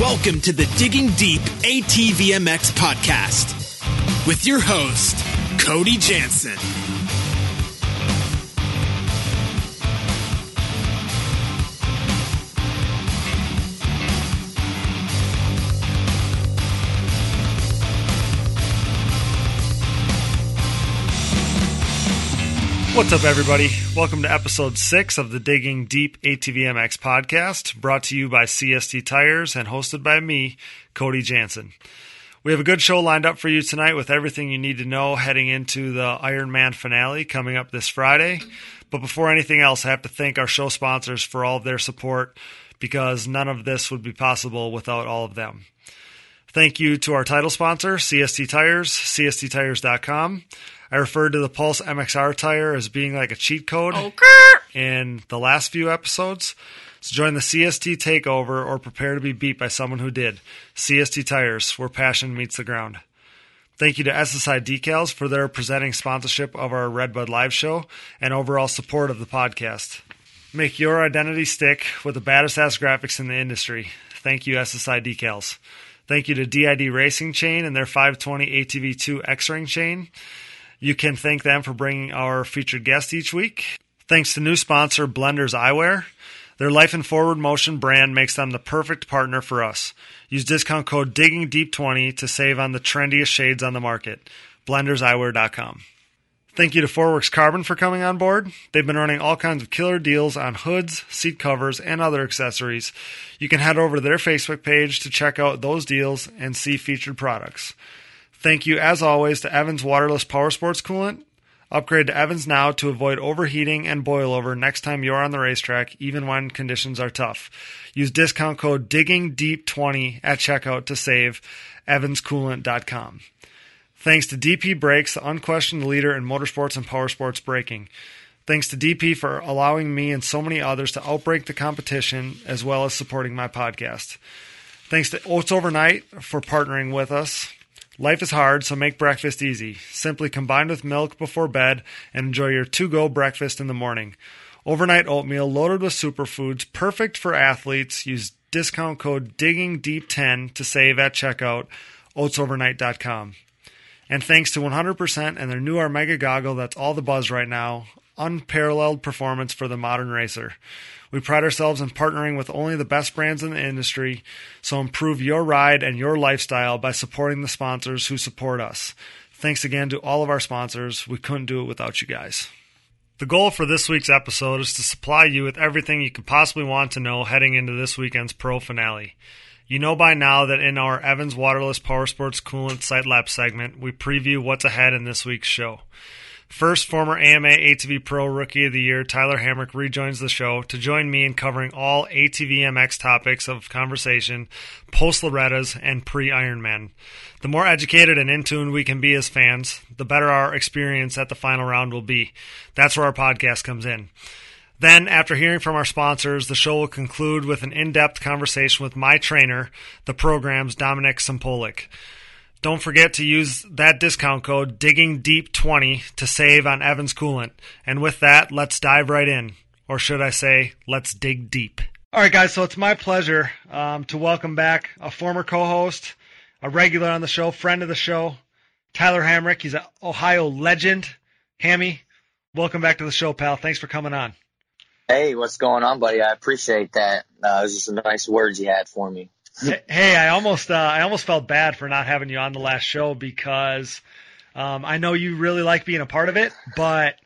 Welcome to the Digging Deep ATVMX podcast with your host, Cody Jansen. What's up, everybody? Welcome to episode six of the Digging Deep ATVMX podcast, brought to you by CST Tires and hosted by me, Cody Jansen. We have a good show lined up for you tonight with everything you need to know heading into the Ironman finale coming up this Friday. But before anything else, I have to thank our show sponsors for all of their support because none of this would be possible without all of them. Thank you to our title sponsor, CST Tires, CSTTires.com. I referred to the Pulse MXR tire as being like a cheat code in the last few episodes. So join the CST takeover or prepare to be beat by someone who did. CST Tires, where passion meets the ground. Thank you to SSI Decals for their presenting sponsorship of our Redbud Live show and overall support of the podcast. Make your identity stick with the baddest ass graphics in the industry. Thank you, SSI Decals. Thank you to DID Racing Chain and their 520 ATV2 X Ring chain. You can thank them for bringing our featured guest each week. Thanks to new sponsor Blenders Eyewear. Their Life and Forward Motion brand makes them the perfect partner for us. Use discount code DIGGINGDEEP20 to save on the trendiest shades on the market. BlendersEyewear.com. Thank you to Forworks Carbon for coming on board. They've been running all kinds of killer deals on hoods, seat covers, and other accessories. You can head over to their Facebook page to check out those deals and see featured products. Thank you, as always, to Evans Waterless Power Sports Coolant. Upgrade to Evans now to avoid overheating and boilover next time you're on the racetrack, even when conditions are tough. Use discount code DIGGINGDEEP20 at checkout to save. EvansCoolant.com. Thanks to DP Brakes, the unquestioned leader in motorsports and power sports braking. Thanks to DP for allowing me and so many others to outbreak the competition as well as supporting my podcast. Thanks to Oats Overnight for partnering with us. Life is hard, so make breakfast easy. Simply combine with milk before bed and enjoy your to go breakfast in the morning. Overnight oatmeal loaded with superfoods, perfect for athletes. Use discount code DIGGINGDEEP10 to save at checkout, oatsovernight.com. And thanks to 100% and their new Armega goggle that's all the buzz right now, unparalleled performance for the modern racer. We pride ourselves in partnering with only the best brands in the industry, so improve your ride and your lifestyle by supporting the sponsors who support us. Thanks again to all of our sponsors. We couldn't do it without you guys. The goal for this week's episode is to supply you with everything you could possibly want to know heading into this weekend's pro finale. You know by now that in our Evans Waterless Power Sports Coolant Site Lab segment, we preview what's ahead in this week's show. First, former AMA ATV Pro Rookie of the Year Tyler Hamrick rejoins the show to join me in covering all ATV MX topics of conversation, post Loretta's, and pre Ironman. The more educated and in tune we can be as fans, the better our experience at the final round will be. That's where our podcast comes in. Then, after hearing from our sponsors, the show will conclude with an in depth conversation with my trainer, the program's Dominic Sampolik. Don't forget to use that discount code DIGGINGDEEP20 to save on Evans Coolant. And with that, let's dive right in. Or should I say, let's dig deep. All right, guys, so it's my pleasure um, to welcome back a former co host, a regular on the show, friend of the show, Tyler Hamrick. He's an Ohio legend. Hammy, welcome back to the show, pal. Thanks for coming on. Hey, what's going on, buddy? I appreciate that. Uh, it was just some nice words you had for me. hey, I almost uh, I almost felt bad for not having you on the last show because um, I know you really like being a part of it, but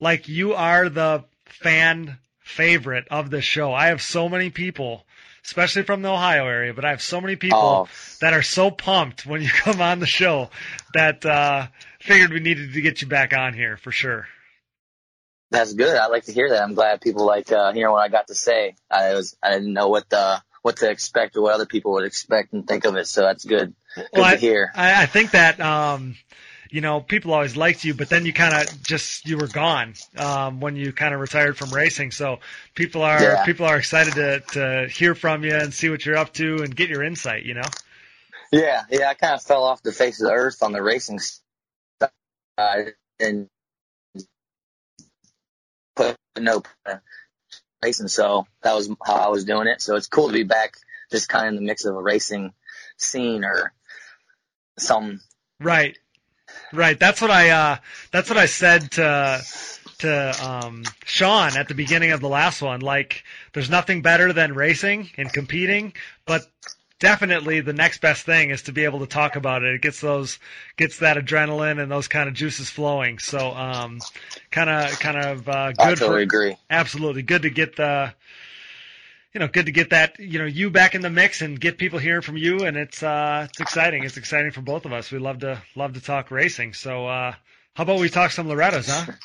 like you are the fan favorite of the show. I have so many people, especially from the Ohio area, but I have so many people Oh. that are so pumped when you come on the show that uh, figured we needed to get you back on here for sure. That's good. I like to hear that. I'm glad people like uh, hearing what I got to say. I was I didn't know what the what to expect or what other people would expect and think of it. So that's good. Good Well, to I, hear. I, I think that um, you know people always liked you, but then you kind of just you were gone um, when you kind of retired from racing. So people are Yeah. people are excited to to hear from you and see what you're up to and get your insight. You know. Yeah, yeah. I kind of fell off the face of the earth on the racing side and no racing. So that was how I was doing it. So it's cool to be back just kind of in the mix of a racing scene or some. Right. Right. That's what I, uh, that's what I said to, to, um, Sean at the beginning of the last one. Like, there's nothing better than racing and competing, but definitely the next best thing is to be able to talk about it. It gets those, gets that adrenaline and those kind of juices flowing. So, um, kind of, kind of, uh, good. I totally for, agree. Absolutely. Good to get the, you know, good to get that, you know, you back in the mix and get people hearing from you. And it's, uh, it's exciting. It's exciting for both of us. We love to, love to talk racing. So, uh, how about we talk some Loretta's, huh?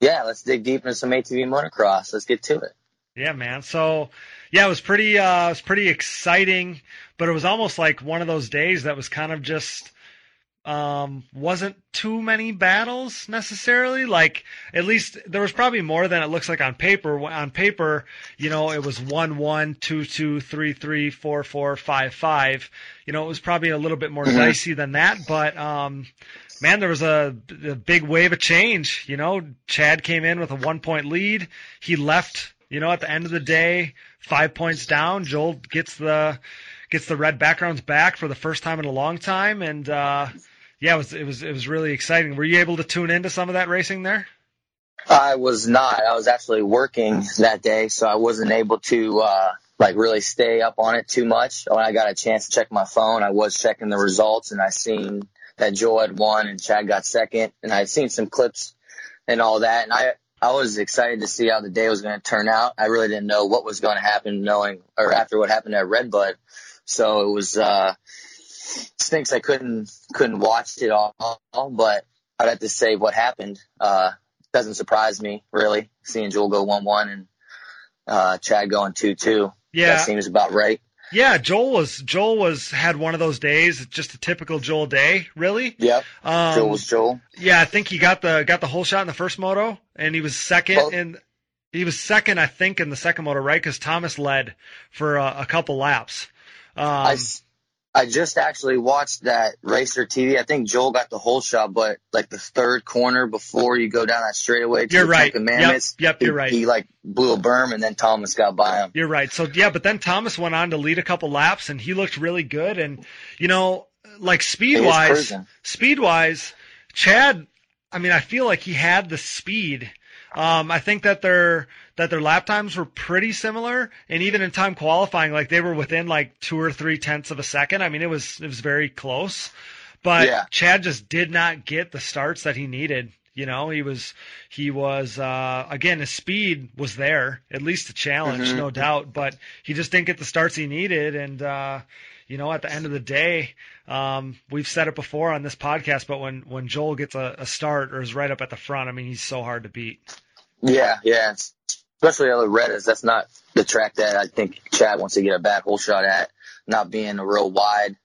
Yeah, let's dig deep into some ATV motocross. Let's get to it. Yeah, man. So, yeah, it was pretty, uh, it was pretty exciting, but it was almost like one of those days that was kind of just, um, wasn't too many battles necessarily. Like at least there was probably more than it looks like on paper. On paper, you know, it was one one, two two, three three, four four, five five. You know, it was probably a little bit more mm-hmm. dicey than that. But um, man, there was a, a big wave of change. You know, Chad came in with a one point lead. He left. You know, at the end of the day, five points down. Joel gets the gets the red backgrounds back for the first time in a long time, and uh, yeah, it was it was it was really exciting. Were you able to tune into some of that racing there? I was not. I was actually working that day, so I wasn't able to uh, like really stay up on it too much. When I got a chance to check my phone, I was checking the results, and I seen that Joel had won and Chad got second, and I seen some clips and all that, and I I was excited to see how the day was going to turn out. I really didn't know what was going to happen, knowing or after what happened at Redbud, so it was. uh stinks I couldn't couldn't watch it all, but I'd have to say what happened. Uh, doesn't surprise me really seeing Joel go one one and uh, Chad going two two. Yeah, that seems about right. Yeah, Joel was Joel was had one of those days, just a typical Joel day, really. Yeah. Um, Joel was Joel. Yeah, I think he got the got the whole shot in the first moto, and he was second well, in. He was second, I think, in the second moto, right? Because Thomas led for a, a couple laps. Um, I, I just actually watched that Racer TV. I think Joel got the whole shot, but like the third corner before you go down that straightaway to you're the right. Commandments, yep, yep, you're right. He like blew a berm and then Thomas got by him. You're right. So yeah, but then Thomas went on to lead a couple laps and he looked really good. And you know, like speed wise, speed wise, Chad. I mean, I feel like he had the speed. Um, I think that they're that their lap times were pretty similar, and even in time qualifying, like they were within like two or three tenths of a second. I mean, it was it was very close, but yeah. Chad just did not get the starts that he needed. You know, he was he was uh, again his speed was there, at least a challenge, mm-hmm. no doubt, but he just didn't get the starts he needed, and uh, you know, at the end of the day, um, we've said it before on this podcast, but when when Joel gets a, a start or is right up at the front, I mean, he's so hard to beat. Yeah, yeah, especially the Loretta's. That's not the track that I think Chad wants to get a bad hole shot at. Not being a real wide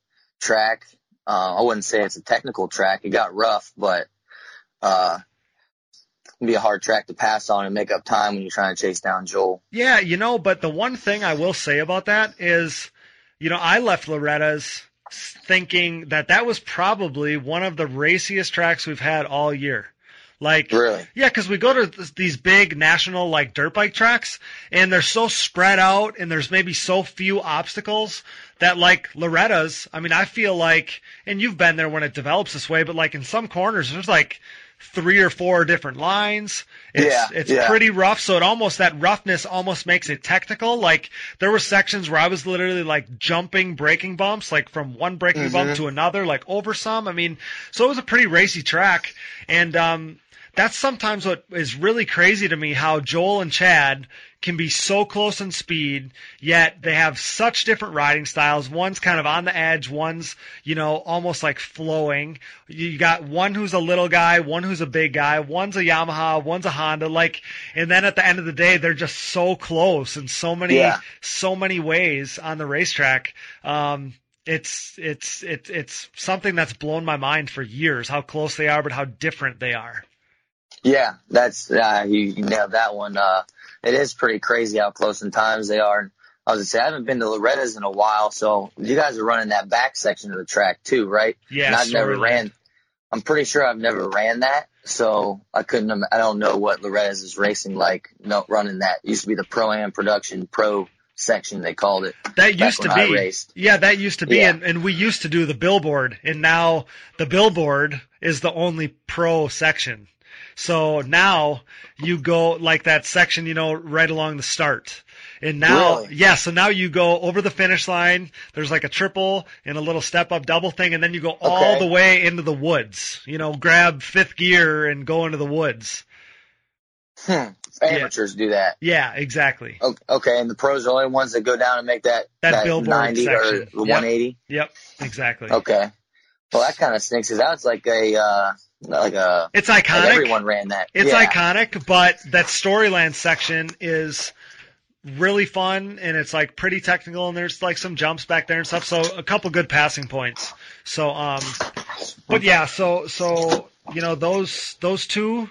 track. Uh, I wouldn't say it's a technical track. It got rough, but uh, be a hard track to pass on and make up time when you're trying to chase down Joel. Yeah, you know, but the one thing I will say about that is, you know, I left Loretta's thinking that that was probably one of the raciest tracks we've had all year. Like, really? Yeah, because we go to these big national like dirt bike tracks, and they're so spread out, and there's maybe so few obstacles that like Loretta's. I mean, I feel like, and you've been there when it develops this way, but like in some corners, there's like three or four different lines. It's, yeah, it's yeah. pretty rough. So it almost, that roughness almost makes it technical. Like there were sections where I was literally like jumping braking bumps, like from one braking mm-hmm. bump to another, like over some. I mean, so it was a pretty racy track. And, um, that's sometimes what is really crazy to me how Joel and Chad can be so close in speed, yet they have such different riding styles. One's kind of on the edge, one's, you know, almost like flowing. You got one who's a little guy, one who's a big guy, one's a Yamaha, one's a Honda, like, and then at the end of the day, they're just so close in so many, yeah. so many ways on the racetrack. Um, it's it's it's it's something that's blown my mind for years how close they are but how different they are yeah, that's uh, you, you nailed that one. Uh, it is pretty crazy how close in times they are. I was gonna say I haven't been to Loretta's in a while, so you guys are running that back section of the track too, right? Yeah, and I've never ran. I'm pretty sure I've never ran that, so I couldn't. I don't know what Loretta's is racing like. No, running that it used to be the Pro Am Production Pro section they called it. That used to be. Yeah, that used to be. Yeah. And, and we used to do the billboard and now the billboard is the only pro section. So now you go like that section, you know, right along the start. And now, Really? yeah, so now you go over the finish line. There's like a triple and a little step up double thing, and then you go all Okay. the way into the woods. You know, grab fifth gear and go into the woods. Hmm. Amateurs do that. Yeah, exactly. Okay, and the pros are the only ones that go down and make that That billboard 90 section. or Yep. 180. Yep, exactly. Okay. Well, that kind of sneaks stinks. Cause that's like a uh, like a It's like iconic. everyone ran that. It's yeah. iconic, but that storyland section is really fun and it's like pretty technical and there's like some jumps back there and stuff. So a couple good passing points. So um but yeah, so so you know those those two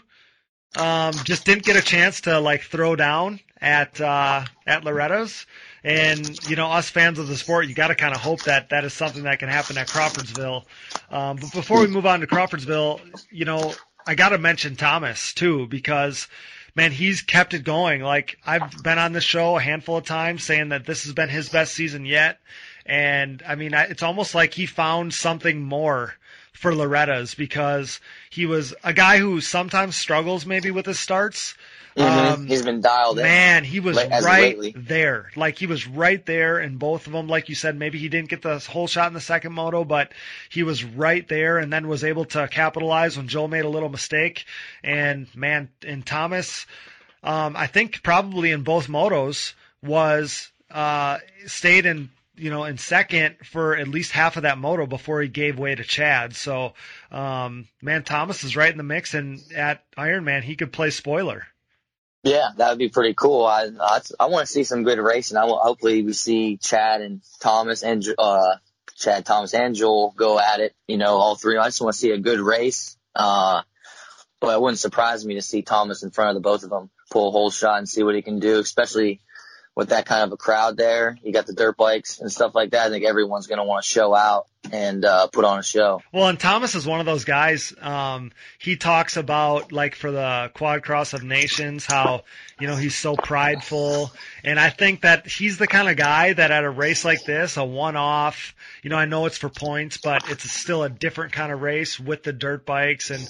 um just didn't get a chance to like throw down at uh at Loretta's. And you know, us fans of the sport, you got to kind of hope that that is something that can happen at Crawfordsville. Um, but before we move on to Crawfordsville, you know, I got to mention Thomas too because man, he's kept it going. Like I've been on this show a handful of times saying that this has been his best season yet, and I mean, it's almost like he found something more for Loretta's because he was a guy who sometimes struggles maybe with his starts. Mhm. Um, He's been dialed in. Man, he was as right lately. there. Like he was right there in both of them. Like you said, maybe he didn't get the whole shot in the second moto, but he was right there and then was able to capitalize when Joel made a little mistake. And man, and Thomas, um, I think probably in both motos was uh, stayed in you know in second for at least half of that moto before he gave way to Chad. So um, man, Thomas is right in the mix, and at Ironman he could play spoiler. Yeah, that would be pretty cool. I I, I want to see some good racing. I will, hopefully we see Chad and Thomas and uh Chad Thomas and Joel go at it. You know, all three. I just want to see a good race. Uh, but it wouldn't surprise me to see Thomas in front of the both of them pull a whole shot and see what he can do, especially with that kind of a crowd there. You got the dirt bikes and stuff like that. I think everyone's going to want to show out and uh, put on a show. Well, and Thomas is one of those guys. Um, he talks about like for the Quad Cross of Nations, how you know he's so prideful, and I think that he's the kind of guy that at a race like this, a one-off, you know, I know it's for points, but it's still a different kind of race with the dirt bikes, and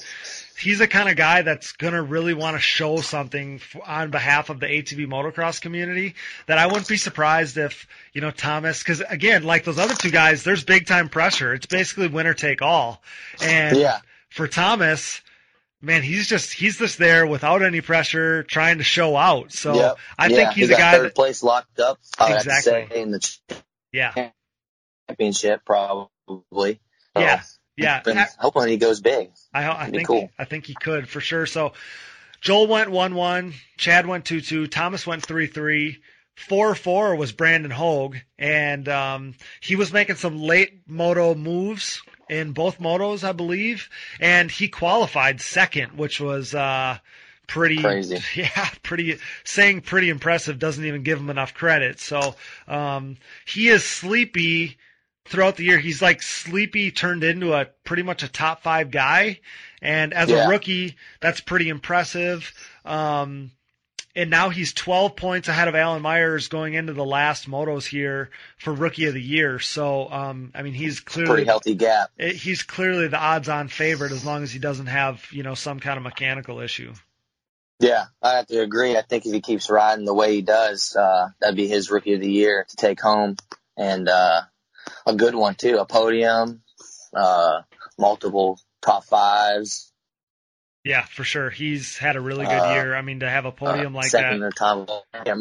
he's the kind of guy that's gonna really want to show something f- on behalf of the ATV motocross community. That I wouldn't be surprised if you know Thomas, because again, like those other two guys, there's big time pressure. It's basically winner take all, and Yeah. for Thomas. Man, he's just he's just there without any pressure, trying to show out. So Yep. I Yeah, think he's he a guy third that place locked up. I would have to Exactly. say in the yeah championship, probably. Yeah yeah. been hoping he goes big. I, I think cool. I think he could for sure. So Joel went one one, Chad went two two, Thomas went three three. Four four was Brandon Hogue, and um, he was making some late moto moves in both motos, I believe, and he qualified second, which was uh, pretty Crazy. Yeah, pretty saying pretty impressive doesn't even give him enough credit. So um, he is sleepy throughout the year. He's like sleepy turned into a pretty much a top five guy. And as Yeah. a rookie, that's pretty impressive. Um, and now he's 12 points ahead of Alan Myers going into the last motos here for rookie of the year. So, um, I mean, he's clearly Pretty healthy gap. he's clearly the odds on favorite as long as he doesn't have, you know, some kind of mechanical issue. Yeah, I have to agree. I think if he keeps riding the way he does, uh, that'd be his rookie of the year to take home and, uh, a good one too, a podium, uh, multiple top fives, Yeah, for sure. He's had a really good Uh, year. I mean, to have a podium uh, like second that. or time. Yeah,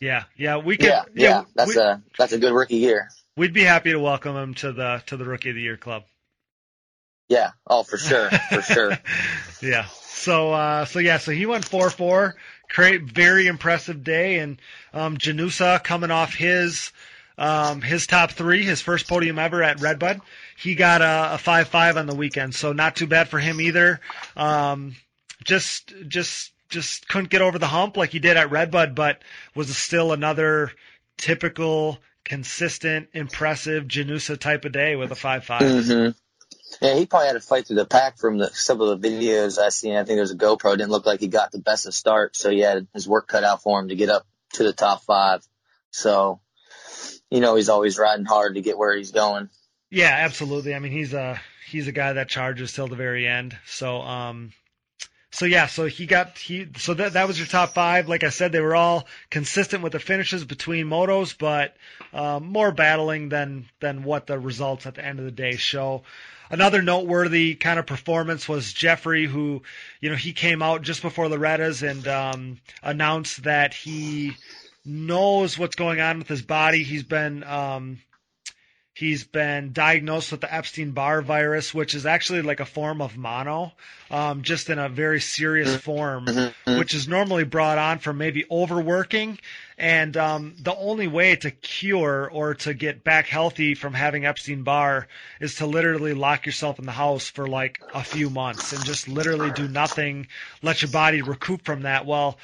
Yeah, yeah, we could. yeah, yeah, that's we, a, that's a good rookie year. we'd be happy to welcome him to the to the rookie of the year club. Yeah. Oh, for sure. For sure. yeah. So uh so yeah, so he went four four. Great very impressive day and um Janusa coming off his um his top three, his first podium ever at Redbud. He got a, a five five on the weekend, so not too bad for him either. Um just just just couldn't get over the hump like he did at Redbud, but was still another typical, consistent, impressive Janusa type of day with a five five. hmm Yeah, he probably had to fight through the pack from the, some of the videos I seen. I think there was a GoPro. It didn't look like he got the best of start, so he had his work cut out for him to get up to the top five. So, you know, he's always riding hard to get where he's going. Yeah, absolutely. I mean, he's a he's a guy that charges till the very end. So, um, so yeah, so he got he so that that was your top five. Like I said, they were all consistent with the finishes between motos, but um, more battling than than what the results at the end of the day show. Another noteworthy kind of performance was Jeffrey, who you know he came out just before Loretta's and um, announced that he knows what's going on with his body. He's been um, He's been diagnosed with the Epstein Barr virus, which is actually like a form of mono, um, just in a very serious form, which is normally brought on from maybe overworking. And um, the only way to cure or to get back healthy from having Epstein Barr is to literally lock yourself in the house for like a few months and just literally do nothing, let your body recoup from that. Well,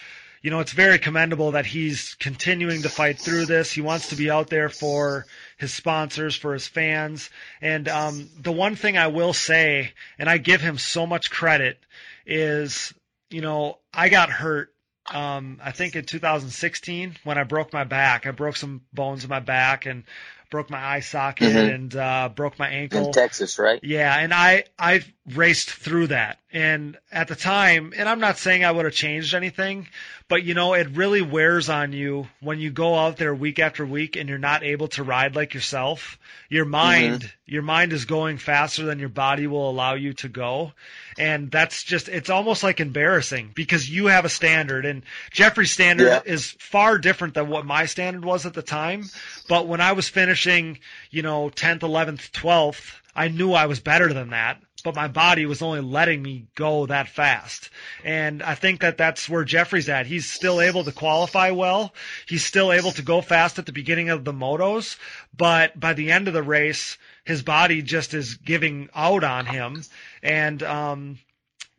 you know, it's very commendable that he's continuing to fight through this. He wants to be out there for his sponsors, for his fans. And um, the one thing I will say, and I give him so much credit, is you know I got hurt. Um, I think in 2016 when I broke my back, I broke some bones in my back and broke my eye socket mm-hmm. and uh, broke my ankle in Texas, right? Yeah, and I I raced through that, and at the time, and I'm not saying I would have changed anything, but you know, it really wears on you when you go out there week after week and you're not able to ride like yourself. Your mind, mm-hmm. your mind is going faster than your body will allow you to go, and that's just it's almost like embarrassing because you have a standard, and Jeffrey's standard yeah. is far different than what my standard was at the time. But when I was finishing, you know, 10th, 11th, 12th, I knew I was better than that but my body was only letting me go that fast. And I think that that's where Jeffrey's at. He's still able to qualify well. He's still able to go fast at the beginning of the motos, but by the end of the race, his body just is giving out on him. And, um,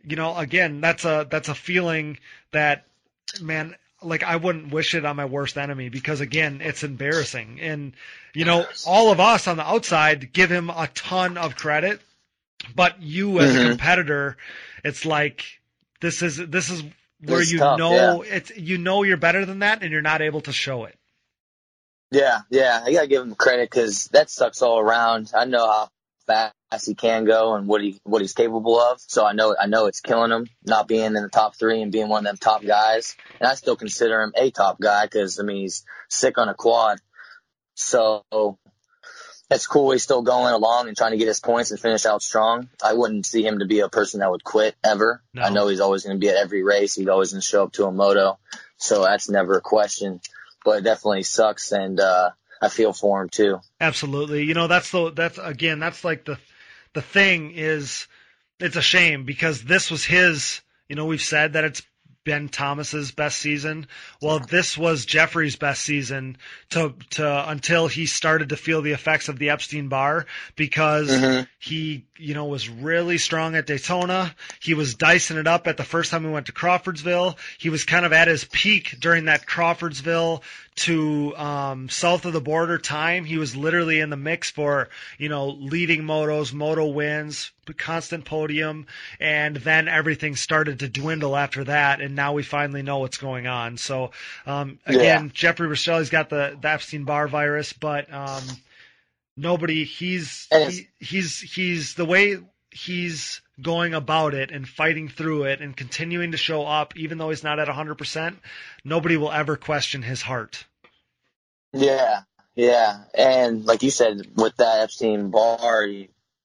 you know, again, that's a, that's a feeling that, man, like I wouldn't wish it on my worst enemy because again, it's embarrassing. And you know, all of us on the outside give him a ton of credit but you as mm-hmm. a competitor, it's like this is this is where it's you tough, know yeah. it's you know you're better than that, and you're not able to show it. Yeah, yeah, I gotta give him credit because that sucks all around. I know how fast he can go and what he what he's capable of. So I know I know it's killing him not being in the top three and being one of them top guys. And I still consider him a top guy because I mean he's sick on a quad. So that's cool. He's still going along and trying to get his points and finish out strong. I wouldn't see him to be a person that would quit ever. No. I know he's always going to be at every race. He's always going to show up to a moto. So that's never a question, but it definitely sucks. And, uh, I feel for him too. Absolutely. You know, that's the, that's again, that's like the, the thing is it's a shame because this was his, you know, we've said that it's Ben Thomas's best season. Well, this was Jeffrey's best season to to until he started to feel the effects of the Epstein Barr because mm-hmm. he you know was really strong at Daytona. He was dicing it up at the first time we went to Crawfordsville. He was kind of at his peak during that Crawfordsville to um, south of the border time. He was literally in the mix for you know leading motos, moto wins, constant podium, and then everything started to dwindle after that, and now we finally know what's going on. So um, again, yeah. Jeffrey Rastrelli's got the, the Epstein Barr virus, but um, nobody he's he, he's he's the way he's going about it and fighting through it and continuing to show up even though he's not at 100% nobody will ever question his heart yeah yeah and like you said with that epstein Barr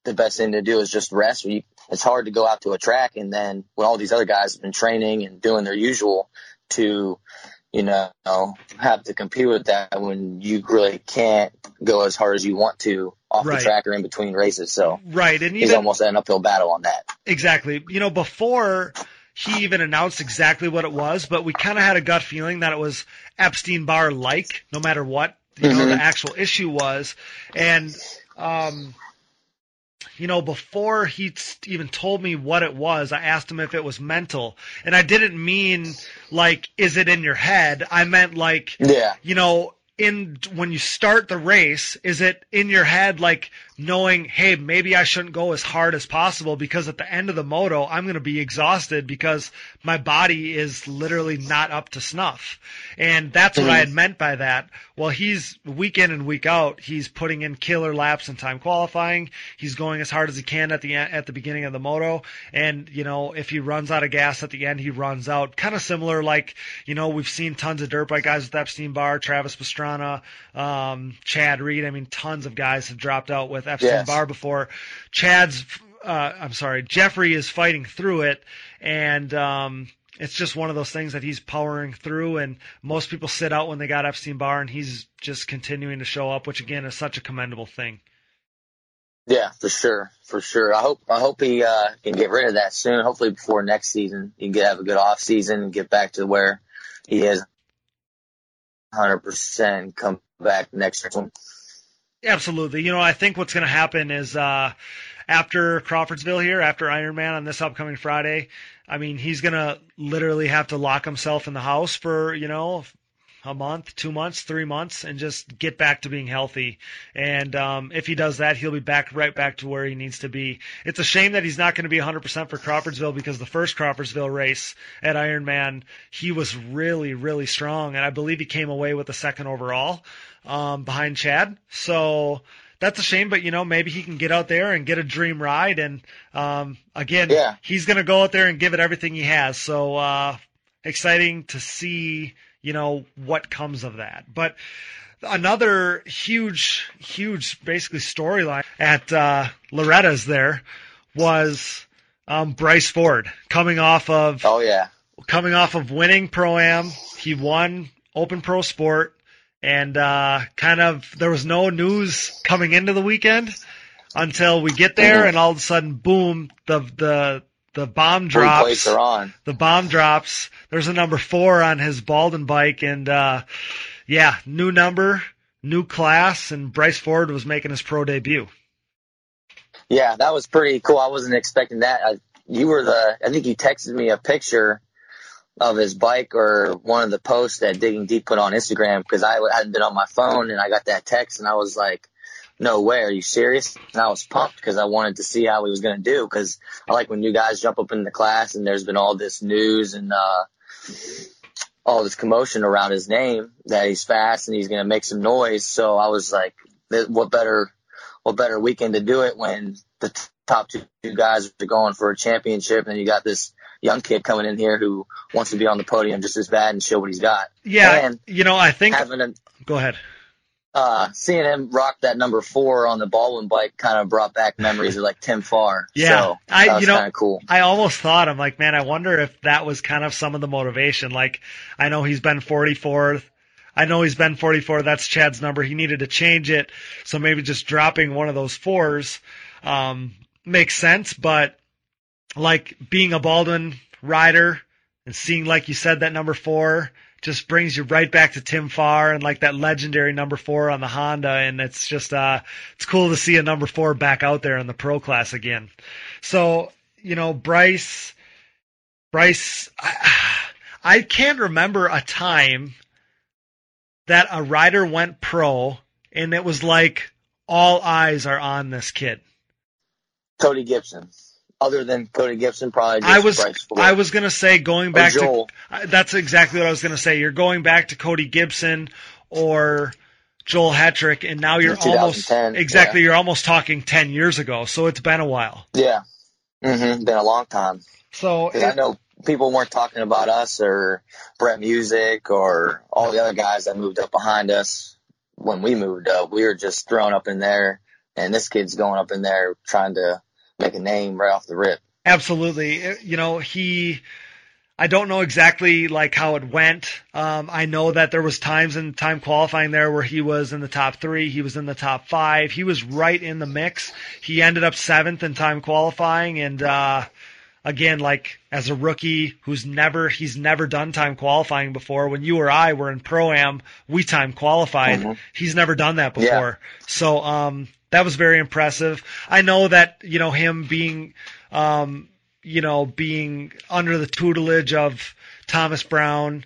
the best thing to do is just rest it's hard to go out to a track and then when all these other guys have been training and doing their usual to you know, have to compete with that when you really can't go as hard as you want to off right. the track or in between races. So right, and he's almost an uphill battle on that. Exactly. You know, before he even announced exactly what it was, but we kind of had a gut feeling that it was Epstein Barr like, no matter what you mm-hmm. know the actual issue was, and um, you know, before he even told me what it was, I asked him if it was mental. And I didn't mean like, is it in your head? I meant like, yeah. you know, in when you start the race, is it in your head like knowing, hey, maybe I shouldn't go as hard as possible because at the end of the moto, I'm going to be exhausted because my body is literally not up to snuff. And that's what I had meant by that. Well, he's week in and week out, he's putting in killer laps in time qualifying. He's going as hard as he can at the at the beginning of the moto. And, you know, if he runs out of gas at the end, he runs out. Kind of similar like, you know, we've seen tons of dirt bike guys with Epstein Barr, Travis Pastrana, um, Chad Reed. I mean, tons of guys have dropped out with Epstein Yes. Barr before. Chad's, uh, I'm sorry, Jeffrey is fighting through it, and um, it's just one of those things that he's powering through. And most people sit out when they got Epstein Barr, and he's just continuing to show up, which again is such a commendable thing. Yeah, for sure, for sure. I hope I hope he uh, can get rid of that soon. Hopefully before next season, he can get, have a good off season and get back to where he is, hundred percent. Come back next year. Absolutely. You know, I think what's going to happen is uh, after Crawfordsville here, after Ironman on this upcoming Friday, I mean, he's going to literally have to lock himself in the house for, you know, a month, two months, three months, and just get back to being healthy. And um, if he does that, he'll be back right back to where he needs to be. It's a shame that he's not going to be 100% for Crawfordsville because the first Crawfordsville race at Ironman, he was really, really strong, and I believe he came away with the second overall um, behind Chad. So that's a shame, but you know maybe he can get out there and get a dream ride. And um, again, Yeah. he's going to go out there and give it everything he has. So uh, exciting to see you know what comes of that. But another huge, huge, basically storyline at uh, Loretta's there was um, Bryce Ford coming off of Oh yeah, coming off of winning pro am. He won Open Pro Sport, and uh, kind of there was no news coming into the weekend until we get there, Mhm. and all of a sudden, boom, the the the bomb drops. The bomb drops. There's a number four on his Baldwin bike, and uh, yeah, new number, new class, and Bryce Ford was making his pro debut. Yeah, that was pretty cool. I wasn't expecting that. I, you were the, I think you texted me a picture of his bike or one of the posts that Digging Deep put on Instagram because I hadn't been on my phone and I got that text and I was like, no way, are you serious? And I was pumped because I wanted to see how he was going to do because I like when new guys jump up in the class and there's been all this news and, uh, all this commotion around his name that he's fast and he's going to make some noise. So I was like, what better, what better weekend to do it when the t- top two guys are going for a championship and you got this young kid coming in here who wants to be on the podium just as bad and show what he's got. Yeah, And you know, I think. having a, Go ahead. Uh, seeing him rock that number four on the Baldwin bike kind of brought back memories of like Tim Farr. Yeah. So I- you know- kind of cool. I almost thought, I'm like, man, I wonder if that was kind of some of the motivation. Like, I know he's been 44th. I know he's been 44. That's Chad's number. He needed to change it. So maybe just dropping one of those fours, um, makes sense. But like being a Baldwin rider and seeing, like you said, that number four just brings you right back to Tim Farr and like that legendary number four on the Honda. And it's just, uh, it's cool to see a number four back out there in the pro class again. So, you know, Bryce, Bryce, I, I can't remember a time that a rider went pro and it was like all eyes are on this kid. Cody Gibson. Other than Cody Gibson, probably just I was I was gonna say going back to that's exactly what I was gonna say. You're going back to Cody Gibson or Joel Hetrick, and now you're almost exactly yeah. you're almost talking ten years ago. So it's been a while. Yeah. hmm Been a long time. So 'Cause I know people weren't talking about us or Brett Music or all the other guys that moved up behind us when we moved up. We were just thrown up in there, and this kid's going up in there trying to make a name right off the rip. Absolutely. You know, he, I don't know exactly like how it went. Um, I know that there was times in time qualifying there where he was in the top three. He was in the top five. He was right in the mix. He ended up seventh in time qualifying. And, uh, again, like as a rookie who's never, he's never done time qualifying before. When you or I were in pro am, we time qualified. Mhm. He's never done that Yeah. before. So, um, that was very impressive. I know that, you know, him being, um, you know, being under the tutelage of Thomas Brown,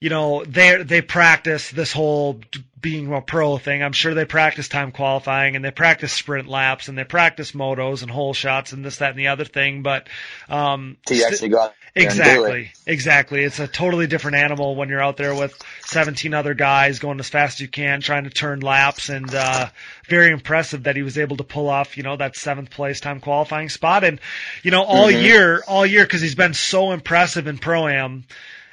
you know, they they practice this whole being a pro thing. I'm sure they practice time qualifying and they practice sprint laps and they practice motos and hole shots and this, that, and the other thing. But um, So you actually go out there and do it. exactly, exactly. It's a totally different animal when you're out there with 17 other guys going as fast as you can, trying to turn laps, and uh, very impressive that he was able to pull off, you know, that seventh place time qualifying spot. And you know, all Mhm. year, all year, because he's been so impressive in pro am.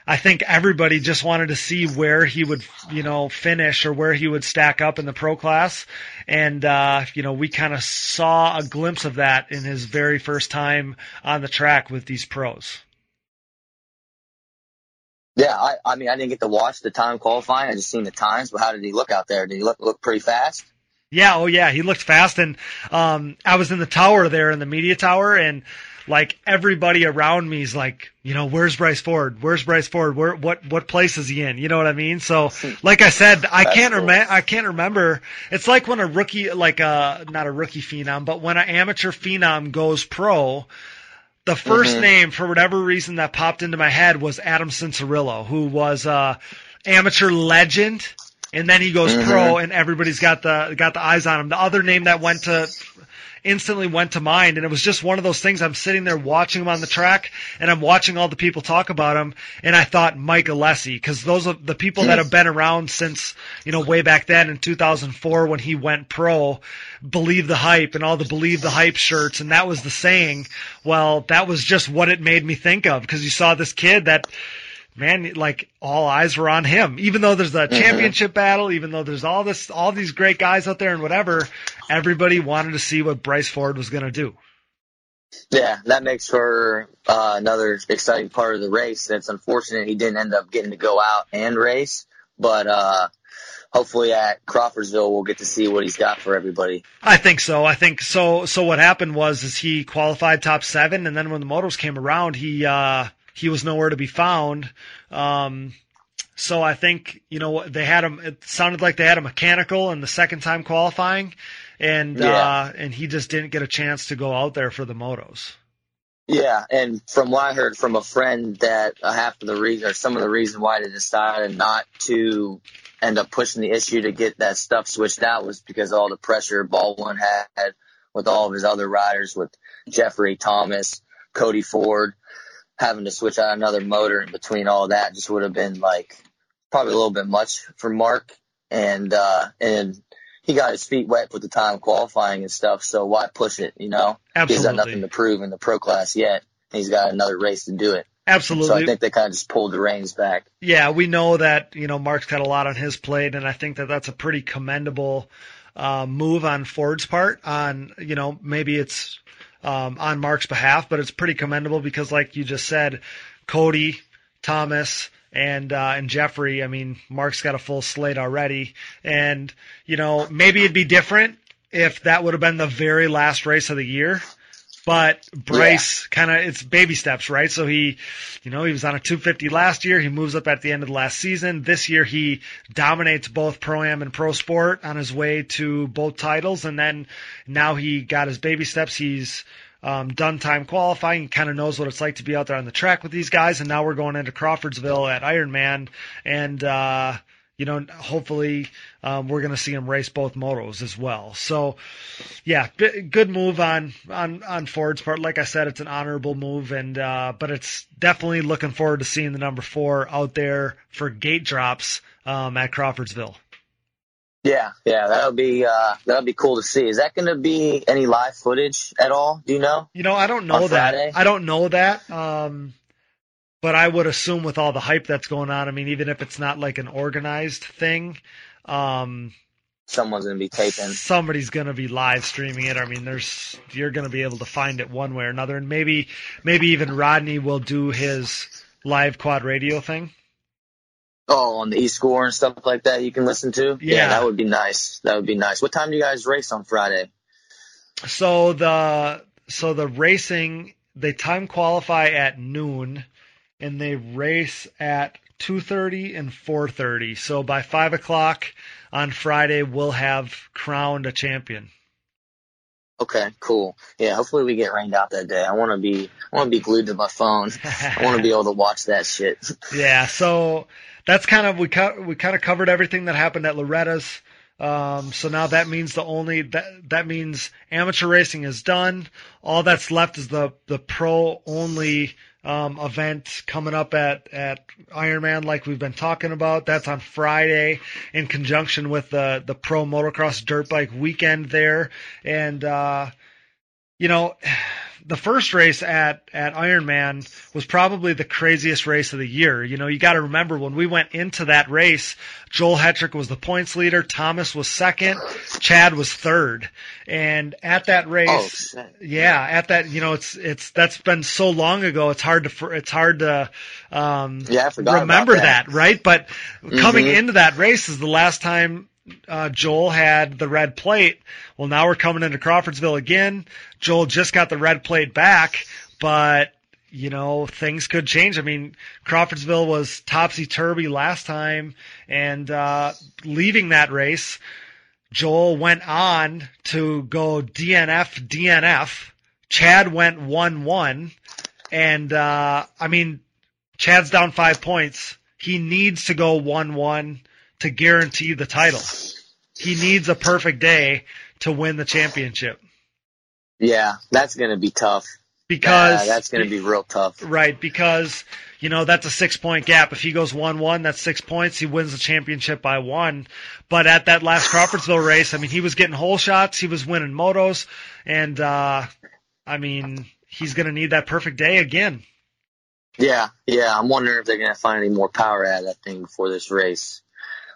I think everybody just wanted to see where he would, you know, finish or where he would stack up in the pro class. And, uh, you know, we kind of saw a glimpse of that in his very first time on the track with these pros. Yeah, I, I mean, I didn't get to watch the time qualifying. I just seen the times, but how did he look out there? Did he look look pretty fast? Yeah, oh yeah, he looked fast and um I was in the tower there in the media tower and like everybody around me is like, you know, where's Bryce Ford? Where's Bryce Ford? Where what what place is he in? You know what I mean? So like I said, I That's can't cool. remember I can't remember. It's like when a rookie like a not a rookie phenom, but when an amateur phenom goes pro, the 1st Mhm. name for whatever reason that popped into my head was Adam Cianciarulo, who was a amateur legend, and then he goes Mhm. pro, and everybody's got the got the eyes on him. The other name that went to instantly went to mind, and it was just one of those things. I'm sitting there watching him on the track, and I'm watching all the people talk about him, and I thought Mike Alessi, because those are the people that have been around since you know way back then in 2004 when he went pro. Believe the hype and all the believe the hype shirts, and that was the saying. Well, that was just what it made me think of because you saw this kid that man, like all eyes were on him. Even though there's a championship battle, even though there's all this, all these great guys out there and whatever, everybody wanted to see what Bryce Ford was going to do. Yeah, that makes for uh, another exciting part of the race. And it's unfortunate he didn't end up getting to go out and race, but uh, hopefully at Crawfordsville we'll get to see what he's got for everybody. I think so. I think so. So what happened was, is he qualified top seven, and then when the motos came around, he uh, he was nowhere to be found. Um, so I think you know they had him. It sounded like they had a mechanical in the second time qualifying, and Yeah. uh, and he just didn't get a chance to go out there for the motos. Yeah, and from what I heard from a friend, that uh, half of the reason or some of the reason why they decided not to end up pushing the issue to get that stuff switched out was because of all the pressure Baldwin had with all of his other riders, with Jeffrey Thomas, Cody Ford, having to switch out another motor in between all that just would have been like probably a little bit much for Mark, and uh, and he got his feet wet with the time qualifying and stuff, so why push it, you know? He's got nothing to prove in the pro class yet. He's got another race to do it. absolutely. So I think they kind of just pulled the reins back. yeah, we know that you know Mark's got a lot on his plate, and I think that that's a pretty commendable uh, move on Ford's part. On you know maybe it's um, on Mark's behalf, but it's pretty commendable because, like you just said, Cody, Thomas, and uh, and Jeffrey. I mean, Mark's got a full slate already, and you know maybe it'd be different if that would have been the very last race of the year. But Bryce kind of it's baby steps, right? So he, you know, he was on a 250 last year. He moves up at the end of the last season. This year he dominates both pro am and pro sport on his way to both titles. And then now he got his baby steps. He's um, done time qualifying. He kind of knows what it's like to be out there on the track with these guys. And now we're going into Crawfordsville at Ironman, and uh, you know, hopefully um, we're going to see him race both motos as well. So, yeah, b- good move on on on Ford's part. Like I said, it's an honorable move, and uh, but it's definitely looking forward to seeing the number four out there for gate drops um, at Crawfordsville. Yeah, yeah, that'll be uh, that'll be cool to see. Is that going to be any live footage at all? Do you know? You know, I don't know that. Friday? I don't know that. Um, but I would assume with all the hype that's going on, I mean, even if it's not like an organized thing, um, Someone's going to be taping. somebody's going to be live streaming it. I mean, there's you're going to be able to find it one way or another, and maybe maybe even Rodney will do his live quad radio thing. Oh, on the e score and stuff like that you can listen to. Yeah. that would be nice. That would be nice. What time do you guys race on Friday? So the so the racing they time qualify at noon, and they race at two thirty and four thirty. So by five o'clock on Friday, we'll have crowned a champion. Okay, cool. Yeah, hopefully we get rained out that day. I want to be, I want to be glued to my phone. I want to be able to watch that shit. Yeah, so that's kind of we co- we kind of covered everything that happened at Loretta's. Um, so now that means the only that that means amateur racing is done. All that's left is the the pro only um, event coming up at at Ironman, like we've been talking about. That's on Friday in conjunction with the the pro motocross dirt bike weekend there, and uh, you know the first race at at Ironman was probably the craziest race of the year. You know, you got to remember when we went into that race, Joel Hetrick was the points leader, Thomas was second, Chad was third, and at that race, Oh, yeah, at that, you know, it's it's that's been so long ago. It's hard to it's hard to um, Yeah, remember about that. right? But coming Mhm. into that race is the last time uh, Joel had the red plate. Well, now we're coming into Crawfordsville again. Joel just got the red plate back, but you know things could change. I mean, Crawfordsville was topsy turvy last time, and uh, leaving that race, Joel went on to go DNF DNF. Chad went one one, and uh, I mean, Chad's down five points. He needs to go one one to guarantee the title. He needs a perfect day to win the championship Yeah, that's gonna be tough. because Yeah, that's gonna be real tough. right because you know that's a six point gap. If he goes one one, that's six points. He wins the championship by one. But at that last Crawfordsville race, I mean, he was getting hole shots. He was winning motos, and uh, I mean, he's going to need that perfect day again. Yeah, yeah. I'm wondering if they're gonna find any more power out of that thing before this race,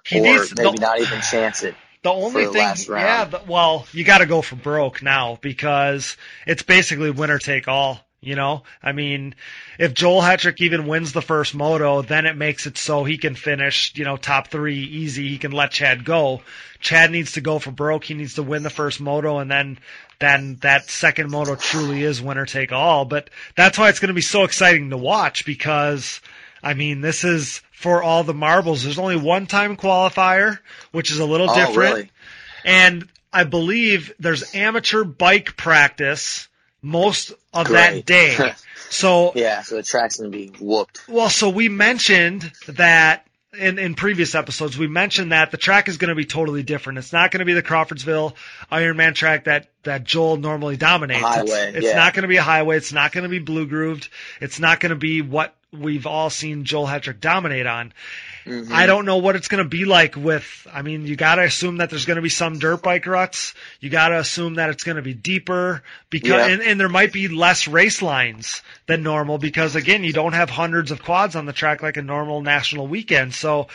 He or needs maybe the, not even chance it. The only the thing, round. yeah, the, well, you got to go for broke now because it's basically winner take all. You know, I mean, if Joel Hetrick even wins the first moto, then it makes it so he can finish, you know, top three easy. He can let Chad go. Chad needs to go for broke. He needs to win the first moto, and then then that second moto truly is winner take all. But that's why it's going to be so exciting to watch because, I mean, this is for all the marbles. There's only one time qualifier, which is a little Oh, different. really? And I believe there's amateur bike practice most of that day. So, Yeah, so the track's gonna be whooped. well, so we mentioned that in, in previous episodes, we mentioned that the track is going to be totally different. It's not going to be the Crawfordsville Ironman track that, that Joel normally dominates. Highway, it's it's yeah. not going to be a highway. It's not going to be blue grooved. It's not going to be what we've all seen Joel Hetrick dominate on. Mhm. I don't know what it's going to be like with, I mean, you got to assume that there's going to be some dirt bike ruts. You got to assume that it's going to be deeper because, Yeah. and, and there might be less race lines than normal because again, you don't have hundreds of quads on the track like a normal national weekend. So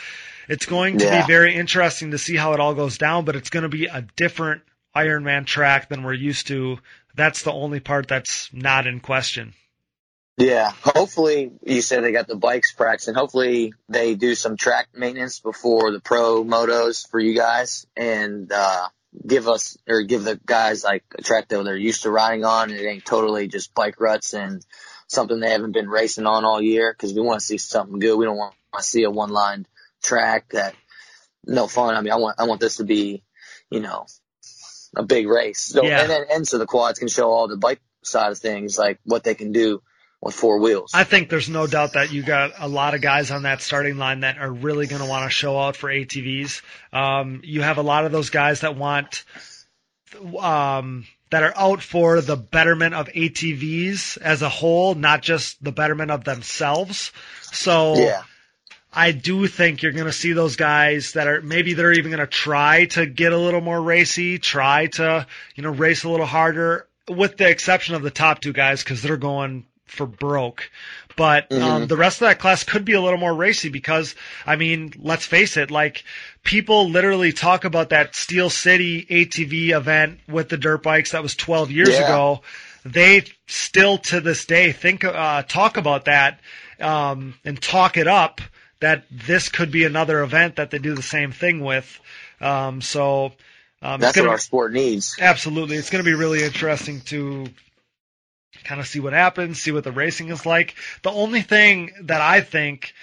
it's going to Yeah. be very interesting to see how it all goes down, but it's going to be a different Ironman track than we're used to. That's the only part that's not in question. Yeah, hopefully you said they got the bikes practicing. Hopefully they do some track maintenance before the pro motos for you guys and uh give us or give the guys like a track that they're used to riding on and it ain't totally just bike ruts and something they haven't been racing on all year because we want to see something good. We don't want to see a one line track that no fun. I mean, I want I want this to be, you know, a big race. So Yeah. and then and so the quads can show all the bike side of things like what they can do with four wheels. I think there's no doubt that you got a lot of guys on that starting line that are really going to want to show out for ATVs. Um, you have a lot of those guys that want, um, that are out for the betterment of ATVs as a whole, not just the betterment of themselves. So yeah. I do think you're going to see those guys that are maybe they're even going to try to get a little more racy, try to you know race a little harder, with the exception of the top two guys because they're going for broke. But um, Mhm. the rest of that class could be a little more racy because I mean, let's face it, like people literally talk about that Steel City ATV event with the dirt bikes that was 12 years Yeah. ago. They still to this day think uh, talk about that um, and talk it up that this could be another event that they do the same thing with. Um, so um, That's gonna what our sport needs. absolutely it's going to be really interesting to kind of see what happens, see what the racing is like. The only thing that I think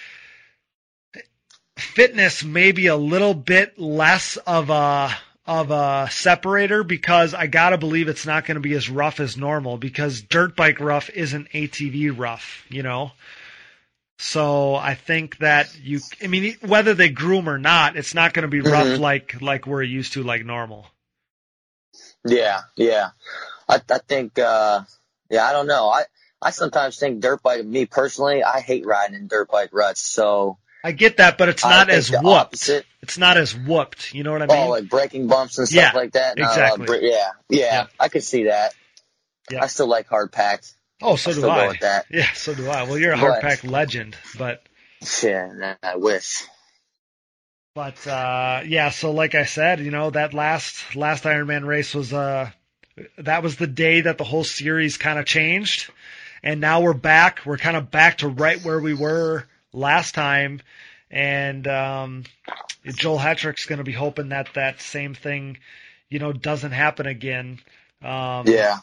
fitness may be a little bit less of a of a separator because I gotta believe it's not going to be as rough as normal because dirt bike rough isn't ATV rough, you know. So I think that you, I mean, whether they groom or not, it's not going to be rough Mhm. like like we're used to, like normal. Yeah, yeah. I I think uh yeah, I don't know. I I sometimes think dirt bike me personally, I hate riding in dirt bike ruts. So I get that, but it's not as whooped. opposite. It's not as whooped. You know what I mean? Oh, like breaking bumps and stuff Yeah, like that. Lot of exactly. bre- yeah, yeah, Yeah. I could see that. Yeah. I still like hard packed. oh, so I do still I. go with that. Yeah, so do I. Well, you're a hard pack legend, but Yeah, I wish. but uh yeah, so like I said, you know, that last last Ironman race was uh that was the day that the whole series kind of changed. And now we're back. We're kind of back to right where we were last time. And um Joel Hetrick's going to be hoping that that same thing, you know, doesn't happen again. Um Yeah,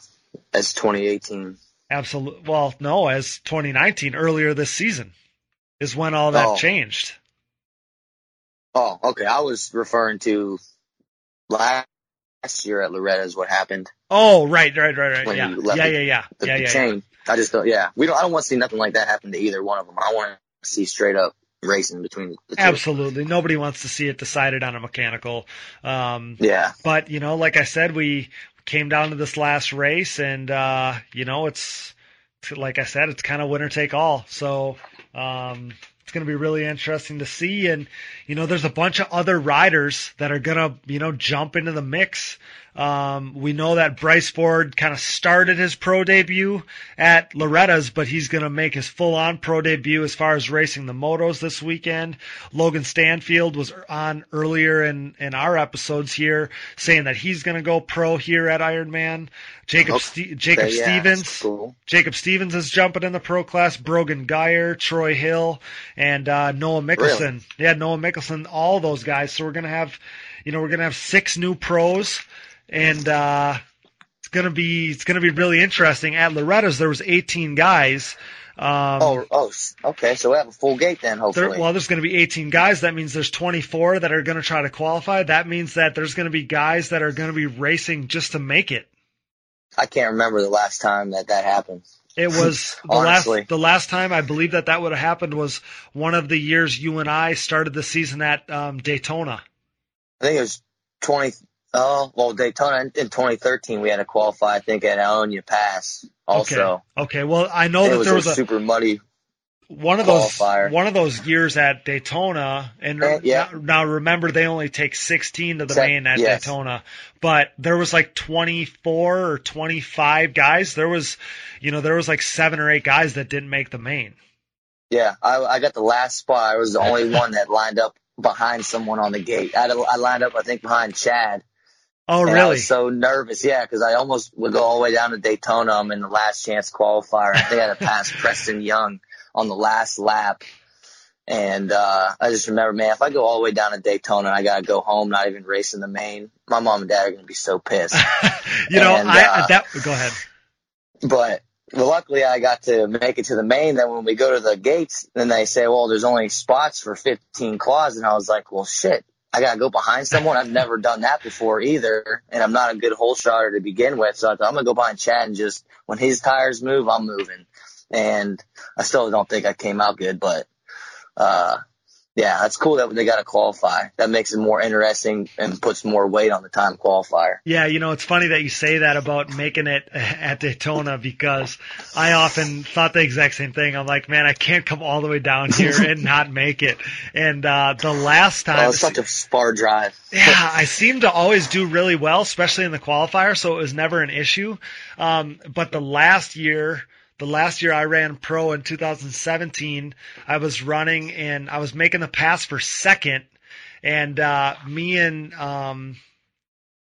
as 2018. Absolutely. Well, no, as 2019 earlier this season is when all that Oh. changed. Oh, okay. I was referring to last year at Loretta is what happened. Oh, right, right, right, right. When Yeah, left yeah, the- yeah, yeah, The, yeah, the yeah, yeah. chain. I just don't. Yeah, we don't. I don't want to see nothing like that happen to either one of them. I want to see straight up racing between the two. Absolutely. Nobody wants to see it decided on a mechanical. Um, Yeah. but you know, like I said, we came down to this last race, and uh, you know, it's like I said, it's kind of winner take all. So um, it's going to be really interesting to see. And you know, there's a bunch of other riders that are going to you know jump into the mix. Um, we know that Bryce Ford kind of started his pro debut at Loretta's, but he's going to make his full on pro debut as far as racing the motos this weekend. Logan Stanfield was on earlier in, in our episodes here saying that he's going to go pro here at Ironman. Jacob, Ste- Jacob yeah, Stevens. Cool. Jacob Stevens is jumping in the pro class. Brogan Geyer, Troy Hill, and uh, Noah Mickelson. Yeah, Noah Mickelson. All those guys. So we're gonna have, you know, we're gonna have six new pros, and uh, it's gonna be it's gonna be really interesting. At Loretta's, there was 18 guys. Um, Oh, oh, okay. So we have a full gate then, there, hopefully. well, there's going to be 18 guys. That means there's 24 that are going to try to qualify. That means that there's going to be guys that are going to be racing just to make it. I can't remember the last time that that happened. It was the Honestly. last the last time I believe that that would have happened was one of the years you and I started the season at um, Daytona. I think it was 20. Oh, well, Daytona in, in 2013 we had to qualify. I think at Ionia Pass also. Okay. Okay. Well, I know It that was, there was a super muddy. one of those qualifier. one of those years at Daytona, and Eh, yeah. now, now remember they only take 16 to the Sec- main at yes. Daytona, but there was like 24 or 25 guys. There was, you know, there was like seven or eight guys that didn't make the main. Yeah, I, I got the last spot. I was the only one that lined up behind someone on the gate. I, I lined up, I think, behind Chad. Oh, and I really? was so nervous, yeah, because I almost would go all the way down to Daytona. I'm in the last chance qualifier. I think I had to pass Preston Young on the last lap. And uh I just remember, man, if I go all the way down to Daytona and I gotta go home, not even racing the main, my mom and dad are gonna be so pissed. you know, and, I uh, that go ahead. but well, luckily I got to make it to the main. Then when we go to the gates, then they say, well, there's only spots for 15 quads. And I was like, well, shit, I got to go behind someone. I've never done that before either. And I'm not a good hole shotter to begin with. So I thought I'm to go behind Chad and just when his tires move, I'm moving. And I still don't think I came out good, but, uh, yeah, that's cool that they got to qualify. That makes it more interesting and puts more weight on the time qualifier. Yeah, you know, it's funny that you say that about making it at Daytona because I often thought the exact same thing. I'm like, man, I can't come all the way down here and not make it. And uh the last time Oh, it's such a spar drive. yeah, I seem to always do really well, especially in the qualifier, so it was never an issue. Um, but the last year, the last year I ran pro in 2017, I was running and I was making the pass for second, and uh, me and um,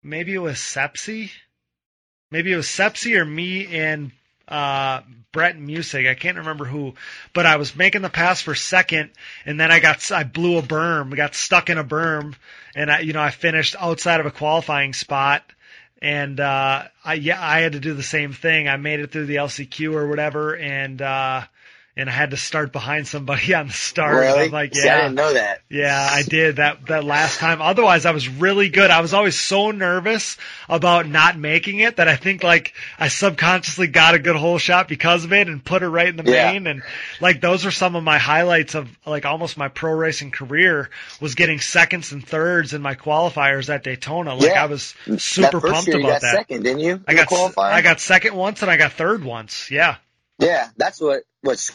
maybe it was Sepsi, maybe it was Sepsi or me and uh, Brett Music. I can't remember who, but I was making the pass for second, and then I got I blew a berm, we got stuck in a berm, and I you know I finished outside of a qualifying spot. And uh, I yeah I had to do the same thing. I made it through the LCQ or whatever, and uh, and I had to start behind somebody on the start. Really? I'm like, See, I didn't know that. yeah, I did that that last time. Otherwise, I was really good. I was always so nervous about not making it that I think like I subconsciously got a good hole shot because of it and put it right in the Yeah. main. And like those are some of my highlights of like almost my pro racing career was getting seconds and thirds in my qualifiers at Daytona. Like Yeah. I was super pumped about got that. second, didn't you? I got qualifier. I got second once and I got third once. Yeah. Yeah, that's what what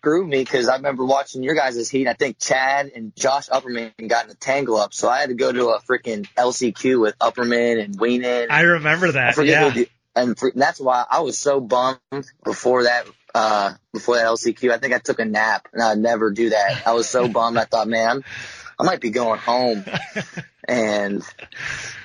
screwed me because I remember watching your guys' heat. I think Chad and Josh Upperman got in a tangle up, so I had to go to a freaking LCQ with Upperman and Wienen. I remember that. forget Yeah. the- and, for, and that's why I was so bummed before that. Uh, before that LCQ, I think I took a nap, and I'd never do that. I was so bummed. I thought, man, I might be going home, and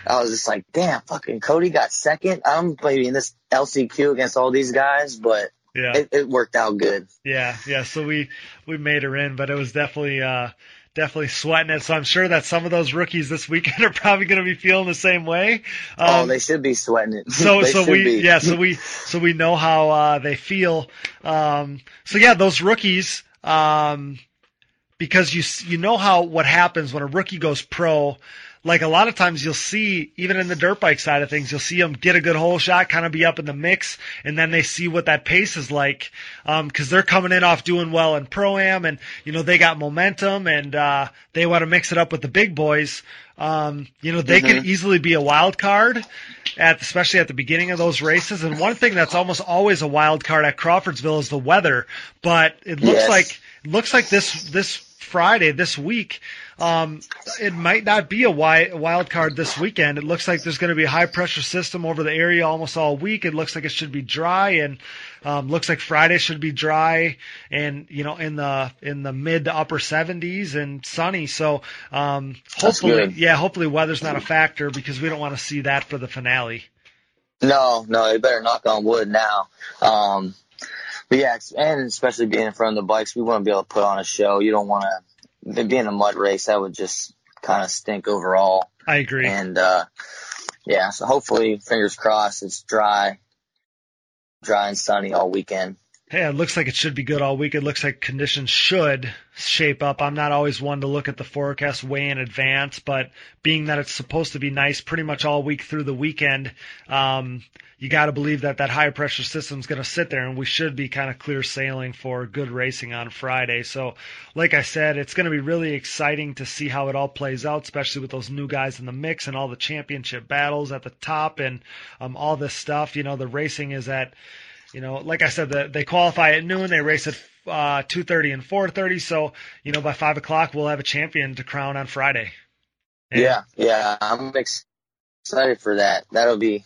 I was just like, damn, fucking Cody got second. I'm maybe in this LCQ against all these guys, but Yeah. it, it worked out good. Yeah, yeah. So we we made her in, but it was definitely uh definitely sweating it. So I'm sure that some of those rookies this weekend are probably going to be feeling the same way. oh, Um, they should be sweating it. so so we be. yeah so we so we know how uh, they feel. Um, so yeah, those rookies. Um, because you you know how what happens when a rookie goes pro. Like a lot of times you'll see, even in the dirt bike side of things, you'll see them get a good hole shot, kind of be up in the mix, and then they see what that pace is like, um, cause they're coming in off doing well in pro-am and, you know, they got momentum and, uh, they want to mix it up with the big boys. Um, you know, they can easily be a wild card at, especially at the beginning of those races. And one thing that's almost always a wild card at Crawfordsville is the weather, but it looks Yes. like, it looks like this, this Friday, this week, um, it might not be a wild card this weekend. It looks like there's going to be a high pressure system over the area almost all week. It looks like it should be dry and, um, looks like Friday should be dry and, you know, in the, in the mid to upper seventies and sunny. So, um, hopefully, yeah, hopefully weather's not a factor because we don't want to see that for the finale. No, no, they better knock on wood now. Um, but yeah, and especially being in front of the bikes, we want to be able to put on a show. You don't want to be in a mud race. That would just kind of stink overall. I agree. And, uh, yeah, so hopefully, fingers crossed, it's dry, dry and sunny all weekend. Yeah, it looks like it should be good all week. It looks like conditions should shape up. I'm not always one to look at the forecast way in advance, but being that it's supposed to be nice pretty much all week through the weekend, um, you got to believe that that high pressure system is going to sit there, and we should be kind of clear sailing for good racing on Friday. So, like I said, it's going to be really exciting to see how it all plays out, especially with those new guys in the mix and all the championship battles at the top and um, all this stuff. You know, the racing is at you know, like I said, the, they qualify at noon. They race at uh, two thirty and four thirty. So you know, by five o'clock, we'll have a champion to crown on Friday. And- Yeah, yeah, I'm excited for that. That'll be,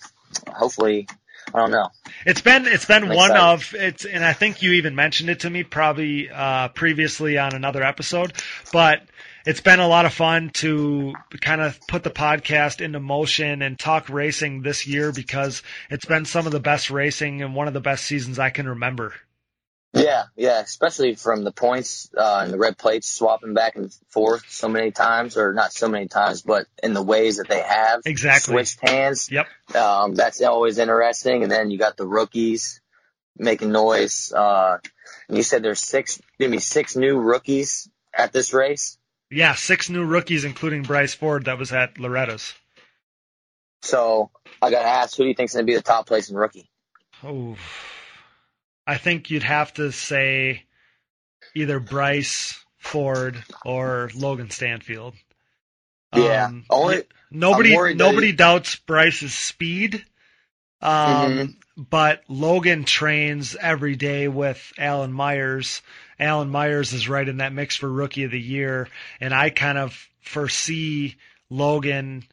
hopefully, I don't know. It's been it's been I'm one excited. of it's and I think you even mentioned it to me probably uh, previously on another episode, but it's been a lot of fun to kind of put the podcast into motion and talk racing this year because it's been some of the best racing and one of the best seasons I can remember. Yeah, yeah, especially from the points uh, and the red plates swapping back and forth so many times, or not so many times, but in the ways that they have Exactly. switched hands. Yep. Um, that's always interesting. And then you got the rookies making noise. Uh, and you said there's six, gonna be six new rookies at this race. Yeah, six new rookies, including Bryce Ford, that was at Loretta's. So I got to ask, who do you think's gonna be the top placing rookie? Oh, I think you'd have to say either Bryce Ford or Logan Stanfield. Yeah. Um, Only- nobody I'm worried that nobody doubts Bryce's speed. Um, but Logan trains every day with Alan Myers. Alan Myers is right in that mix for rookie of the year, and I kind of foresee Logan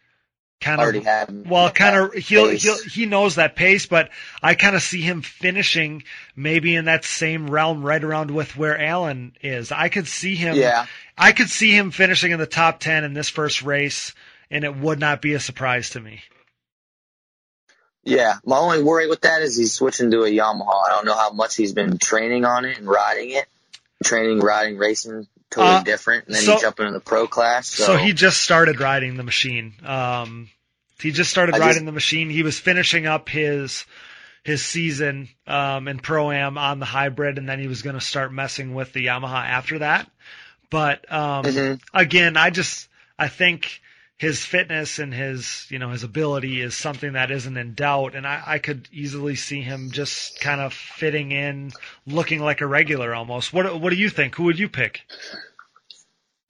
kind Already of well, kind of he'll he'll he knows that pace, but I kind of see him finishing maybe in that same realm, right around with where Allen is. I could see him. Yeah. I could see him finishing in the top ten in this first race, and it would not be a surprise to me. Yeah, my only worry with that is he's switching to a Yamaha. I don't know how much he's been training on it and riding it, training, riding, racing, totally Uh, different. And then so- he jumped into the pro class. So, So, he just started riding the machine. Um, he just started I just- riding the machine. He was finishing up his his season um, in pro am on the hybrid, and then he was going to start messing with the Yamaha after that. But um, Mhm. again, I just I think his fitness and his you know his ability is something that isn't in doubt, and I, I could easily see him just kind of fitting in, looking like a regular almost. What what do you think? Who would you pick?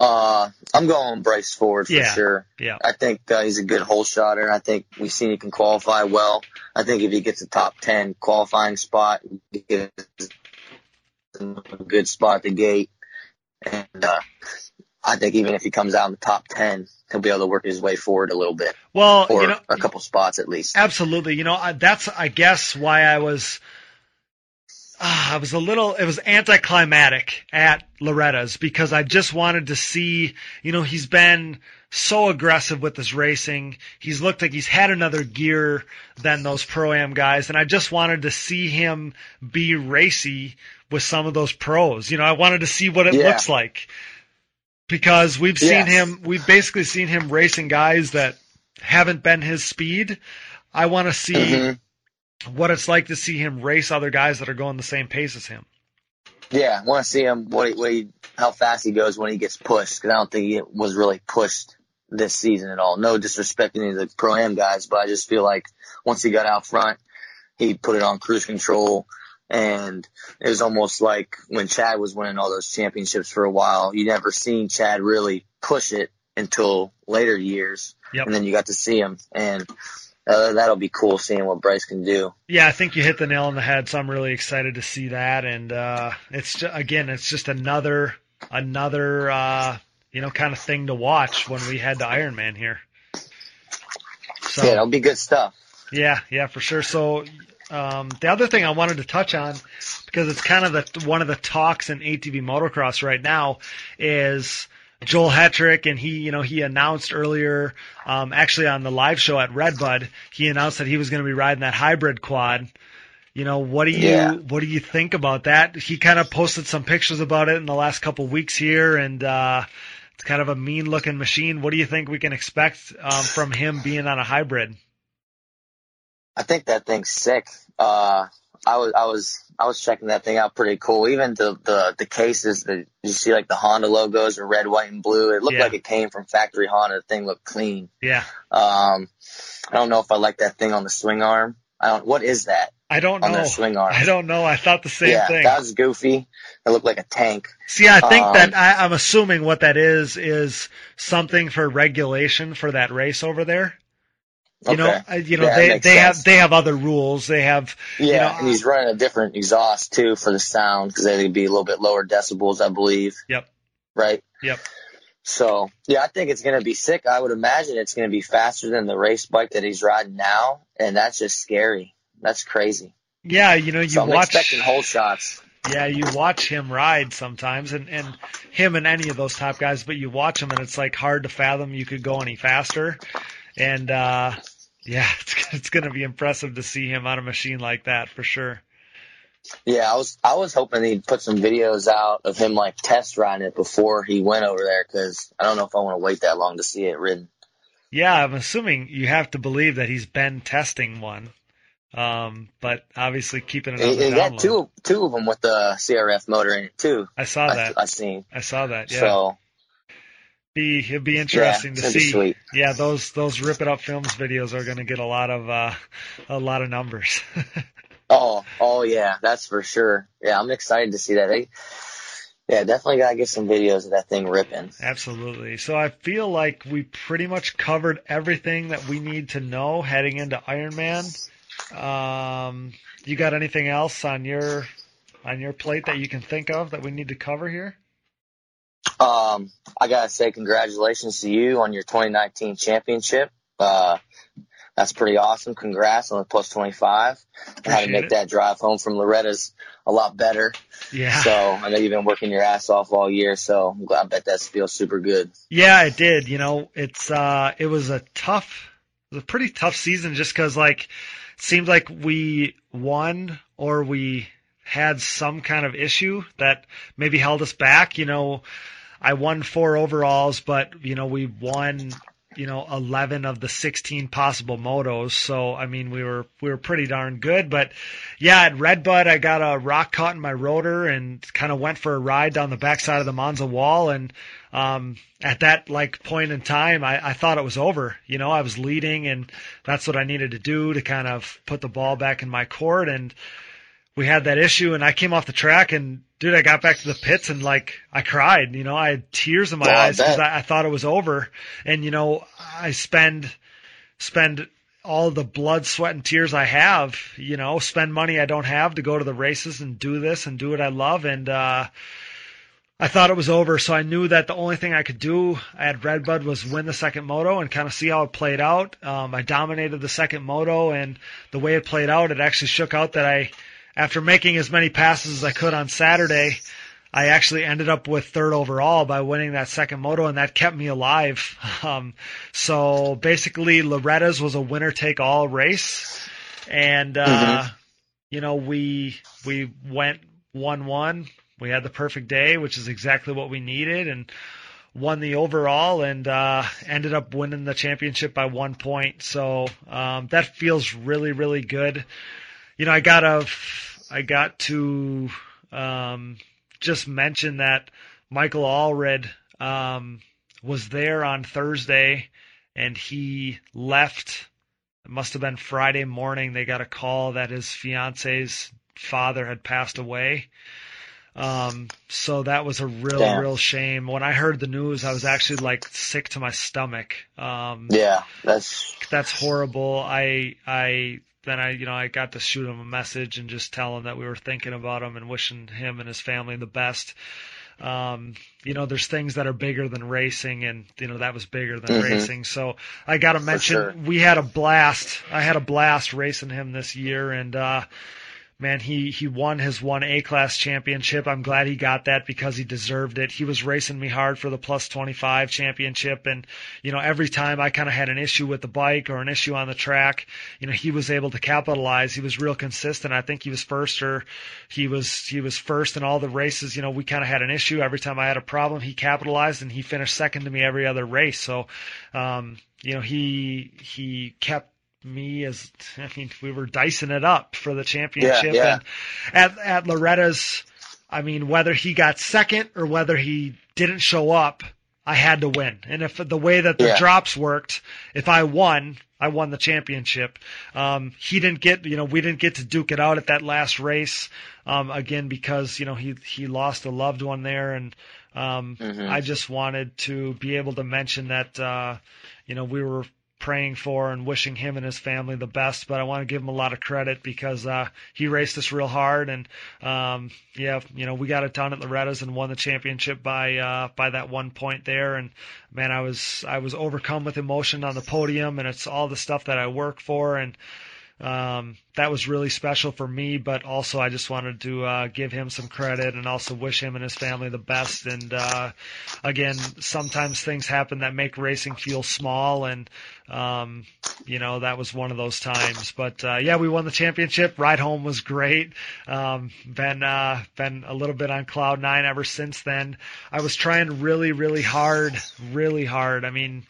Uh, I'm going Bryce Ford for Yeah. sure. Yeah. I think uh, he's a good hole shotter. I think we've seen he can qualify well. I think if he gets a top 10 qualifying spot, he gets a good spot at the gate. And, uh, I think even if he comes out in the top 10, he'll be able to work his way forward a little bit Well, or you know, a couple spots at least. Absolutely. You know, I- that's I guess why I was ah, I was a little it was anticlimactic at Loretta's because I just wanted to see, you know, he's been so aggressive with his racing. He's looked like he's had another gear than those pro am guys and I just wanted to see him be racy with some of those pros. You know, I wanted to see what it Yeah. looks like. Because we've seen Yes. him we've basically seen him racing guys that haven't been his speed. I want to see Mhm. what it's like to see him race other guys that are going the same pace as him. Yeah, I want to see him what he, what he, how fast he goes when he gets pushed because I don't think he was really pushed this season at all. No disrespect to any of the pro am guys, but I just feel like once he got out front, he put it on cruise control, and it was almost like when Chad was winning all those championships for a while. You never seen Chad really push it until later years, Yep. and then you got to see him, and uh, that'll be cool seeing what Bryce can do. Yeah, I think you hit the nail on the head. So I'm really excited to see that. And uh, it's ju- again, it's just another another uh, you know kind of thing to watch when we head to Ironman here. So Yeah, it'll be good stuff. Yeah, yeah, for sure. So um, the other thing I wanted to touch on, because it's kind of the one of the talks in ATV motocross right now, is Joel Hetrick, and he, you know, he announced earlier, um, actually on the live show at Redbud, he announced that he was going to be riding that hybrid quad. You know, what do you Yeah. what do you think about that? He kind of posted some pictures about it in the last couple weeks here, and uh, it's kind of a mean looking machine. What do you think we can expect um, from him being on a hybrid? I think that thing's sick. Uh, I was, I was, I was checking that thing out pretty cool. Even the, the, the cases that you see like the Honda logos are red, white, and blue. It looked Yeah. like it came from factory Honda. The thing looked clean. Yeah. Um, I don't know if I like that thing on the swing arm. I don't, what is that I don't on know. their swing arm? I don't know. I thought the same yeah, thing. that was goofy. It looked like a tank. See, I think um, that I, I'm assuming what that is is something for regulation for that race over there. You know, Okay. I- you know Yeah, that they they have they have other rules. They have Yeah, you know, and he's running a different exhaust too for the sound because they would be a little bit lower decibels, I believe. Yep. Right. Yep. So yeah, I think it's going to be sick. I would imagine it's going to be faster than the race bike that he's riding now, and that's just scary. That's crazy. yeah. You know, you so watch expecting hole shots. yeah you watch him ride sometimes, and and him and any of those top guys, but you watch him and it's like hard to fathom you could go any faster, and uh yeah, it's it's going to be impressive to see him on a machine like that for sure. Yeah, I was I was hoping he'd put some videos out of him like test riding it before he went over there because I don't know if I want to wait that long to see it ridden. Yeah, I'm assuming you have to believe that he's been testing one, um, but obviously keeping it on he got two two of them with the CRF motor in it too. I saw I, that. I seen. I saw that. Yeah, So be it'd be interesting it's to see. Yeah, those those rip it up films videos are going to get a lot of uh, a lot of numbers. Oh, oh yeah, that's for sure. Yeah, I'm excited to see that. They, yeah, definitely gotta get some videos of that thing ripping. Absolutely. So I feel like we pretty much covered everything that we need to know heading into Ironman. Um, you got anything else on your on your plate that you can think of that we need to cover here? Um, I gotta say congratulations to you on your 2019 championship. Uh, that's pretty awesome. Congrats on the plus 25. And how to make it. that drive home from Loretta's a lot better. Yeah. So I know you've been working your ass off all year. So I'm glad, I bet that feels super good. Yeah, it did. You know, it's uh it was a tough it was a pretty tough season just cuz like it seemed like we won or we had some kind of issue that maybe held us back, you know. I won four overalls, but you know, we won you know 11 of the 16 possible motos. So i mean we were we were pretty darn good. But yeah at redbud i got a rock caught in my rotor and kind of went for a ride down the backside of the monza wall. And um at that like point in time I, I thought it was over. You know i was leading and that's what i needed to do to kind of put the ball back in my court. And we had that issue and I came off the track and dude, I got back to the pits and like I cried, you know, I had tears in my Oh, eyes because. I, I thought it was over. And you know, I spend, spend all the blood, sweat and tears I have, you know, spend money I don't have to go to the races and do this and do what I love. And, uh, I thought it was over, so I knew that the only thing I could do at Redbud was win the second moto and kind of see how it played out. Um, I dominated the second moto, and the way it played out, it actually shook out that I, after making as many passes as I could on Saturday, I actually ended up with third overall by winning that second moto, and that kept me alive. Um, so basically, Loretta's was a winner take all race, and uh, you know we we went one one. We had the perfect day, which is exactly what we needed, and won the overall and uh, ended up winning the championship by one point. So um, that feels really really good. You know, I got a I got to um, just mention that Michael Allred um, was there on Thursday, and he left. It must have been Friday morning. They got a call that his fiance's father had passed away. Um, so that was a real, Damn. real shame. When I heard the news, I was actually like sick to my stomach. Um, Yeah, that's that's horrible. I I then I you know I got to shoot him a message and just tell him that we were thinking about him and wishing him and his family the best. Um, you know, there's things that are bigger than racing, and you know that was bigger than Mhm. racing. So I got to mention sure. we had a blast. I had a blast racing him this year, and uh, man, he he won his one A class championship. I'm glad he got that because he deserved it. He was racing me hard for the plus 25 championship, and you know every time I kind of had an issue with the bike or an issue on the track, you know he was able to capitalize. He was real consistent. I think he was first or he was he was first in all the races. You know we kind of had an issue every time I had a problem. He capitalized and he finished second to me every other race. So um, you know he he kept me as I mean we were dicing it up for the championship yeah. and at at Loretta's I mean whether he got second or whether he didn't show up I had to win and if the way that the Yeah. drops worked if I won I won the championship um he didn't get you know we didn't get to duke it out at that last race um again because you know he he lost a loved one there and um Mhm. I just wanted to be able to mention that uh you know we were praying for and wishing him and his family the best. But I want to give him a lot of credit because uh, he raced us real hard, and um, yeah, you know we got it done at Loretta's and won the championship by uh, by that one point there. And man, I was I was overcome with emotion on the podium, and it's all the stuff that I work for and. Um, that was really special for me, but also I just wanted to uh, give him some credit and also wish him and his family the best. And uh, again, sometimes things happen that make racing feel small, and um, you know that was one of those times. But uh, yeah, we won the championship. Ride home was great. Um, been uh, been a little bit on cloud nine ever since then. I was trying really, really hard, really hard. I mean.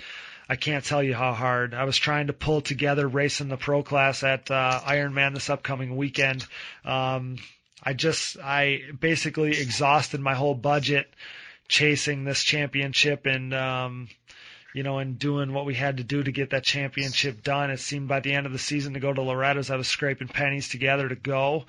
I can't tell you how hard. I was trying to pull together racing the pro class at uh, Ironman this upcoming weekend. Um, I just, I basically exhausted my whole budget chasing this championship and, um, you know, and doing what we had to do to get that championship done. It seemed by the end of the season to go to Loretta's, I was scraping pennies together to go.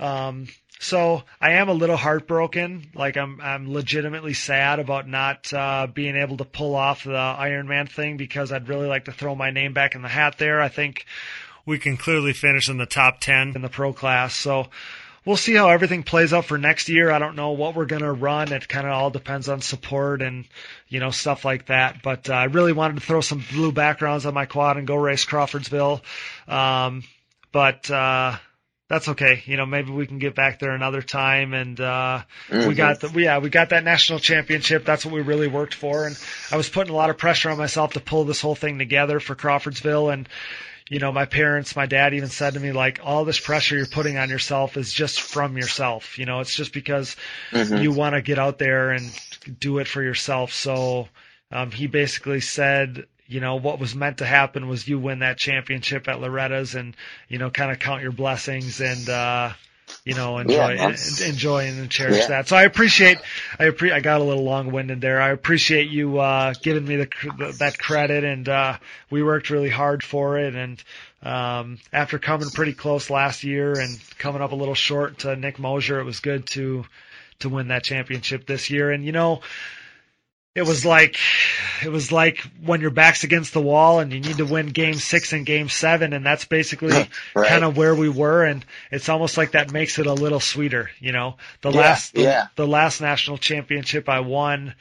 Um, so I am a little heartbroken. Like I'm, I'm legitimately sad about not uh, being able to pull off the Ironman thing because I'd really like to throw my name back in the hat there. I think we can clearly finish in the top ten in the pro class. So we'll see how everything plays out for next year. I don't know what we're gonna run. It kind of all depends on support and you know stuff like that. But uh, I really wanted to throw some blue backgrounds on my quad and go race Crawfordsville. Um, but uh, that's okay. You know, maybe we can get back there another time. And uh, we Mhm. got the yeah, we got that national championship. That's what we really worked for. And I was putting a lot of pressure on myself to pull this whole thing together for Crawfordsville. And you know, my parents, my dad even said to me like, all this pressure you're putting on yourself is just from yourself. You know, it's just because Mhm. you want to get out there and do it for yourself. So um, he basically said, you know, what was meant to happen was you win that championship at Loretta's and, you know, kind of count your blessings and, uh, you know, enjoy, Yeah, man. enjoy and cherish Yeah. that. So I appreciate, I appre- I got a little long winded there. I appreciate you, uh, giving me the, the, that credit and, uh, we worked really hard for it. And, um, after coming pretty close last year and coming up a little short to Nick Mosier, it was good to, to win that championship this year. And, you know, it was like it was like when your back's against the wall and you need to win game six and game seven and that's basically Right. kind of where we were and it's almost like that makes it a little sweeter you know the Yeah, last the, yeah. the last national championship i won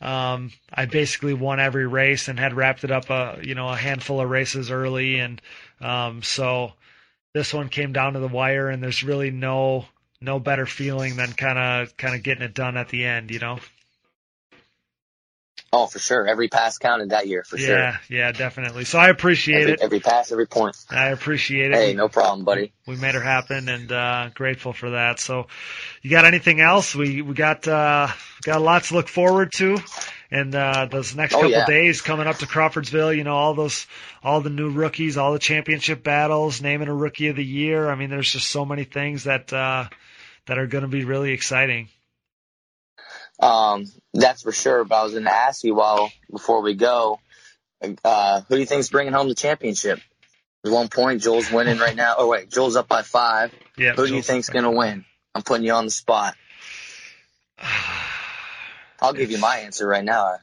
um i basically won every race and had wrapped it up a you know a handful of races early and um so this one came down to the wire and there's really no no better feeling than kind of kind of getting it done at the end you know Oh, for sure. Every pass counted that year, for sure. Yeah, yeah, definitely. So I appreciate Every, it. every pass, every point. I appreciate it. Hey, no problem, buddy. We made her happen, and uh, grateful for that. So, you got anything else? We we got uh, got a lot to look forward to, and uh, those next Oh, couple yeah. days coming up to Crawfordsville. You know, all those all the new rookies, all the championship battles, naming a rookie of the year. I mean, there's just so many things that uh, that are going to be really exciting. Um, that's for sure. But I was going to ask you while before we go, uh, who do you think's bringing home the championship? There's one point. Joel's winning right now. Oh wait, Joel's up by five. Yeah. Who do you think's going to win? I'm putting you on the spot. I'll give you my answer right now.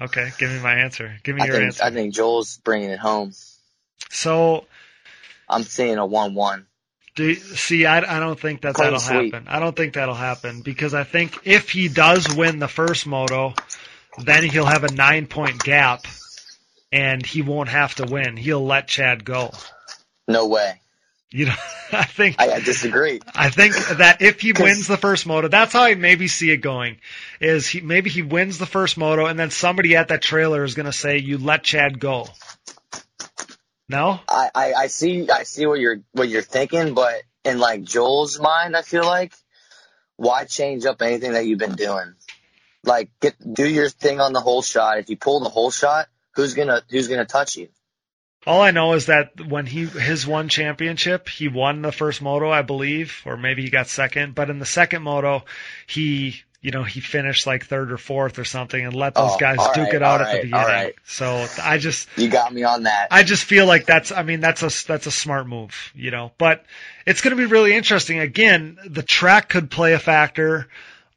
Okay, give me my answer. Give me I your think answer. I think Joel's bringing it home. so I'm seeing a one-one. Do see, I, I don't think that Clean that'll sweep. happen. I don't think that'll happen because I think if he does win the first moto, then he'll have a nine point gap, and he won't have to win. He'll let Chad go. No way. You know, I think I, I disagree. I think that if he wins the first moto, that's how I maybe see it going. Is he maybe he wins the first moto, and then somebody at that trailer is going to say, "You let Chad go." No, I, I, I see I see what you're what you're thinking, but in like Joel's mind, I feel like why change up anything that you've been doing? Like get do your thing on the hole shot. If you pull the hole shot, who's gonna who's gonna touch you? All I know is that when he his one championship, he won the first moto, I believe, or maybe he got second. But in the second moto, he you know he finished like third or fourth or something, and let those Oh, guys duke right, it out at the beginning. right. So I just You got me on that. I just feel like that's I mean that's a that's a smart move, you know. But it's going to be really interesting. Again, the track could play a factor.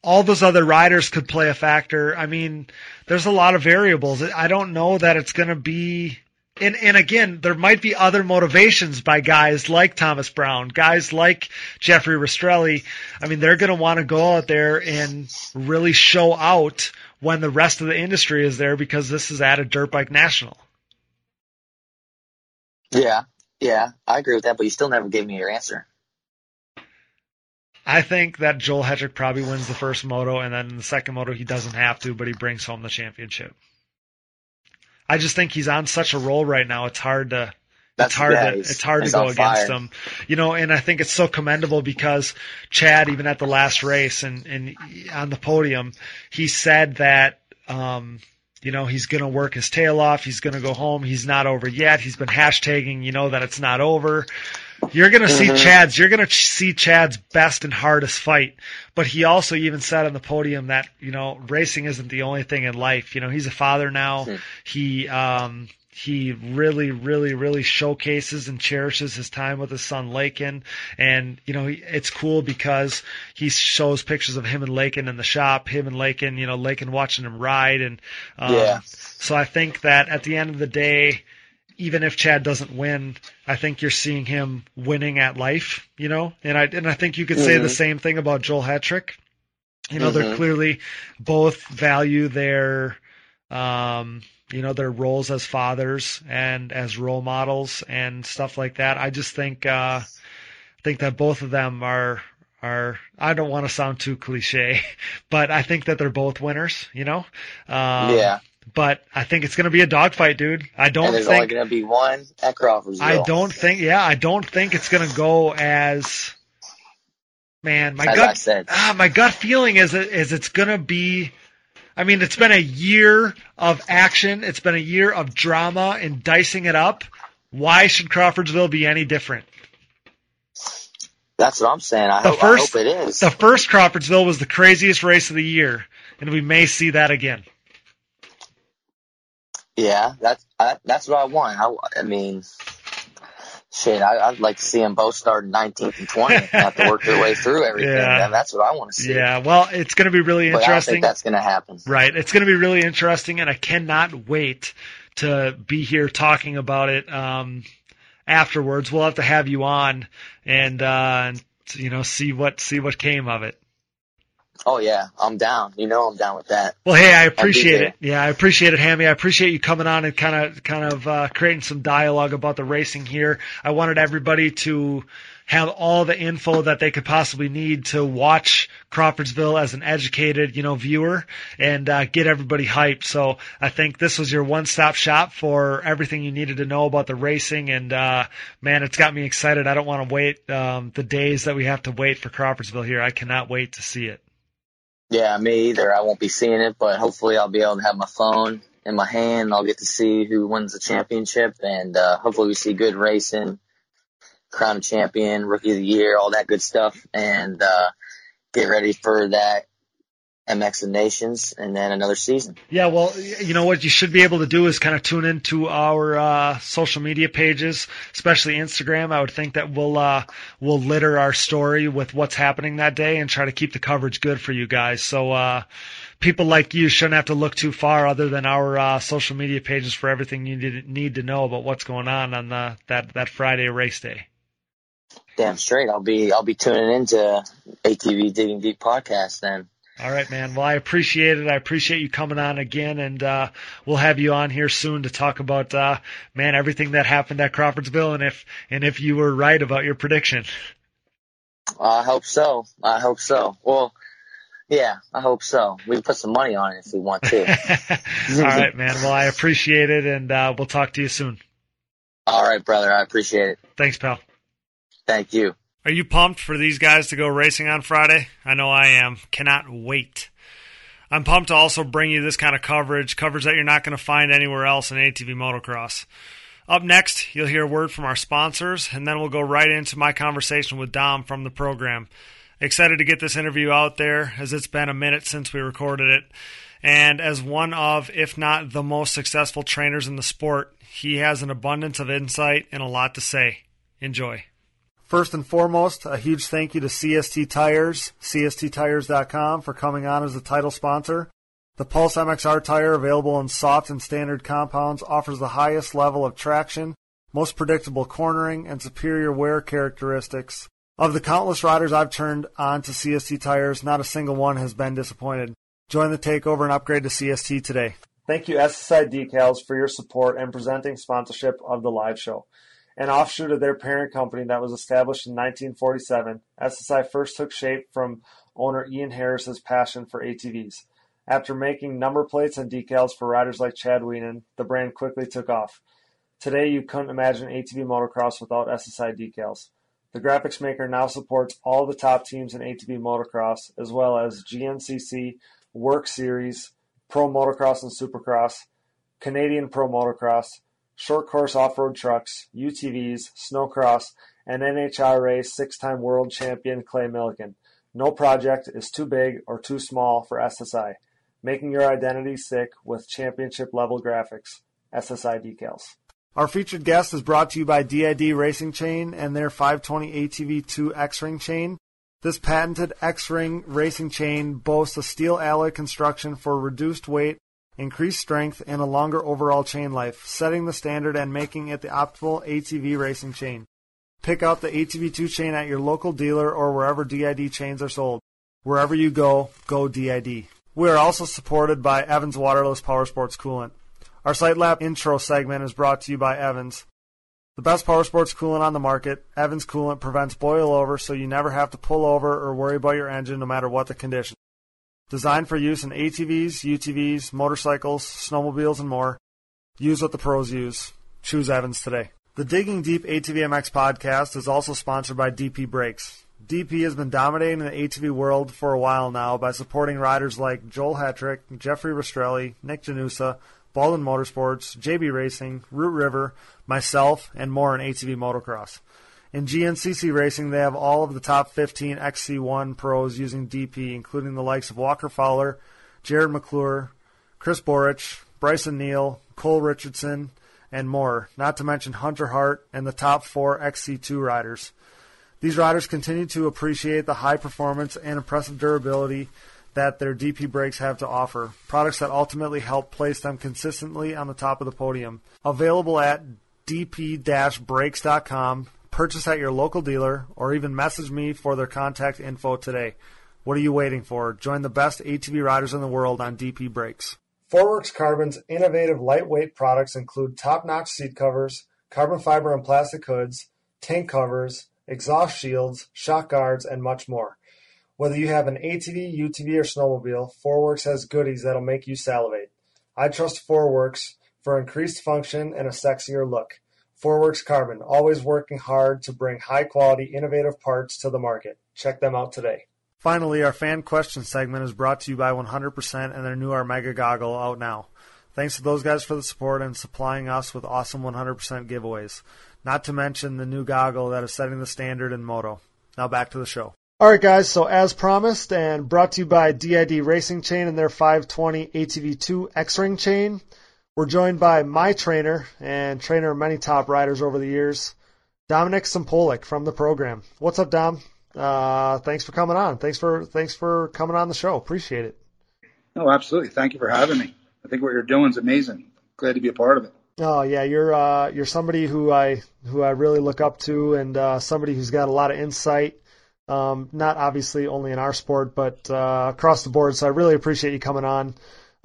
All those other riders could play a factor. I mean, there's a lot of variables. I don't know that it's going to be and and again, there might be other motivations by guys like Thomas Brown, guys like Jeffrey Rastrelli. I mean, they're going to want to go out there and really show out when the rest of the industry is there because this is at a dirt bike national. Yeah, yeah, I agree with that, but you still never gave me your answer. I think that Joel Hetrick probably wins the first moto, and then the second moto he doesn't have to, but he brings home the championship. I just think he's on such a roll right now. It's hard to That's it's hard yeah, to it's hard to go against fire. him, you know. And I think it's so commendable because Chad, even at the last race and and on the podium, he said that um, you know he's going to work his tail off. He's going to go home. He's not over yet. He's been hashtagging, you know, that it's not over. You're going to see. Chad's. You're going to see Chad's best and hardest fight. But he also even said on the podium that you know racing isn't the only thing in life. You know, he's a father now. Hmm. He um, he really, really, really showcases and cherishes his time with his son Lakin. And, you know, he, it's cool because he shows pictures of him and Lakin in the shop, him and Lakin, you know, Lakin watching him ride. And, um, Yeah. so I think that at the end of the day, even if Chad doesn't win, I think you're seeing him winning at life, you know, and I, and I think you could say the Mhm. same thing about Joel Hetrick. You know, they're Mhm. clearly both value their, um, you know, their roles as fathers and as role models and stuff like that. I just think, uh, think that both of them are, are, I don't want to sound too cliche, but I think that they're both winners, you know? Um, yeah, But I think it's going to be a dogfight, dude. I don't and there's only going to be one at Crawfordsville. I don't think, yeah, I don't think it's going to go as, man, my As gut ah, my gut feeling is is it's gonna be I mean, it's been a year of action. It's been a year of drama and dicing it up. Why should Crawfordsville be any different? That's what I'm saying. I, The hope, first- I hope it is. The first Crawfordsville was the craziest race of the year, and we may see that again. Yeah, that's I, that's what I want. I, I mean, shit, I, I'd like to see them both start 19th and 20th and have to work their way through everything. Yeah. And that's what I want to see. Yeah, well, it's going to be really but I interesting. think that's going to happen. Right. It's going to be really interesting, and I cannot wait to be here talking about it um, afterwards. We'll have to have you on and uh, you know see what see what came of it. Oh yeah, I'm down. You know, I'm down with that. Well, hey, I appreciate it. Yeah, I appreciate it, Hammy. I appreciate you coming on and kind of kind of uh, creating some dialogue about the racing here. I wanted everybody to have all the info that they could possibly need to watch Crawfordsville as an educated, you know, viewer and uh, get everybody hyped. So I think this was your one-stop shop for everything you needed to know about the racing. And uh, man, it's got me excited. I don't want to wait um, the days that we have to wait for Crawfordsville here. I cannot wait to see it. Yeah, me either. I won't be seeing it, but hopefully I'll be able to have my phone in my hand. I'll get to see who wins the championship, and uh, hopefully we see good racing, crown champion, rookie of the year, all that good stuff, and uh, get ready for that MX of Nations, and then another season. Yeah, well, you know what you should be able to do is kind of tune into our uh, social media pages, especially Instagram. I would think that we'll uh, we'll litter our story with what's happening that day and try to keep the coverage good for you guys. So uh, people like you shouldn't have to look too far other than our uh, social media pages for everything you need, need to know about what's going on on the, that that Friday race day. Damn straight, I'll be I'll be tuning into ATV Digging Deep podcast then. All right, man. Well, I appreciate it. I appreciate you coming on again, and uh, we'll have you on here soon to talk about, uh, man, everything that happened at Crawfordsville, and if and if you were right about your prediction. I hope so. I hope so. Well, yeah, I hope so. We can put some money on it if we want to. All right, man. Well, I appreciate it, and uh, we'll talk to you soon. All right, brother. I appreciate it. Thanks, pal. Thank you. Are you pumped for these guys to go racing on Friday? I know I am. Cannot wait. I'm pumped to also bring you this kind of coverage, coverage that you're not going to find anywhere else in ATV motocross. Up next, you'll hear a word from our sponsors, and then we'll go right into my conversation with Dom from the program. Excited to get this interview out there as it's been a minute since we recorded it. And as one of, if not the most successful trainers in the sport, he has an abundance of insight and a lot to say. Enjoy. First and foremost, a huge thank you to CST Tires, CSTTires.com, for coming on as the title sponsor. The Pulse MXR tire, available in soft and standard compounds, offers the highest level of traction, most predictable cornering, and superior wear characteristics. Of the countless riders I've turned on to CST tires, not a single one has been disappointed. Join the takeover and upgrade to CST today. Thank you, SSI Decals, for your support and presenting sponsorship of the live show. An offshoot of their parent company that was established in 1947, SSI first took shape from owner Ian Harris's passion for ATVs. After making number plates and decals for riders like Chad Wienen, the brand quickly took off. Today, you couldn't imagine ATV motocross without SSI decals. The graphics maker now supports all the top teams in ATV motocross, as well as GNCC, WORCS Series, Pro Motocross and Supercross, Canadian Pro Motocross, short course off road trucks, UTVs, snowcross, and NHRA six time world champion Clay Millican. No project is too big or too small for SSI, making your identity sick with championship level graphics. SSI decals. Our featured guest is brought to you by DID Racing Chain and their 520 ATV2 X Ring chain. This patented X Ring racing chain boasts a steel alloy construction for reduced weight increased strength, and a longer overall chain life, setting the standard and making it the optimal ATV racing chain. Pick out the ATV2 chain at your local dealer or wherever DID chains are sold. Wherever you go, go DID. We are also supported by Evans Waterless Power Sports Coolant. Our Site Lab intro segment is brought to you by Evans. The best power sports coolant on the market, Evans Coolant prevents boil over so you never have to pull over or worry about your engine no matter what the condition. Designed for use in ATVs, UTVs, motorcycles, snowmobiles, and more. Use what the pros use. Choose Evans today. The Digging Deep ATVMX podcast is also sponsored by DP Brakes. DP has been dominating the ATV world for a while now by supporting riders like Joel Hetrick, Jeffrey Rastrelli, Nick Janusa, Baldwin Motorsports, JB Racing, Root River, myself, and more in ATV motocross. In GNCC racing, they have all of the top 15 XC1 pros using DP, including the likes of Walker Fowler, Jared McClure, Chris Borich, Brycen Neal, Cole Richardson, and more, not to mention Hunter Hart and the top four XC2 riders. These riders continue to appreciate the high performance and impressive durability that their DP brakes have to offer, products that ultimately help place them consistently on the top of the podium. Available at dp-brakes.com, purchase at your local dealer, or even message me for their contact info today. What are you waiting for? Join the best ATV riders in the world on DP Brakes. Forworks Carbon's innovative lightweight products include top-notch seat covers, carbon fiber and plastic hoods, tank covers, exhaust shields, shock guards, and much more. Whether you have an ATV, UTV, or snowmobile, Forworks has goodies that'll make you salivate. I trust Forworks for increased function and a sexier look. Forworks Carbon, always working hard to bring high quality, innovative parts to the market. Check them out today. Finally, our fan question segment is brought to you by 100% and their new Armega goggle out now. Thanks to those guys for the support and supplying us with awesome 100% giveaways. Not to mention the new goggle that is setting the standard in moto. Now back to the show. All right, guys. So as promised, and brought to you by DID Racing Chain and their 520 ATV2 X-Ring chain, we're joined by my trainer and trainer of many top riders over the years, Dominic Sampolik from the program. What's up, Dom? Uh, thanks for coming on. Thanks for thanks for coming on the show. Appreciate it. No, absolutely. Thank you for having me. I think what you're doing is amazing. Glad to be a part of it. Oh yeah, you're uh, you're somebody who I who I really look up to, and uh, somebody who's got a lot of insight. Um, not obviously only in our sport, but uh, across the board. So I really appreciate you coming on.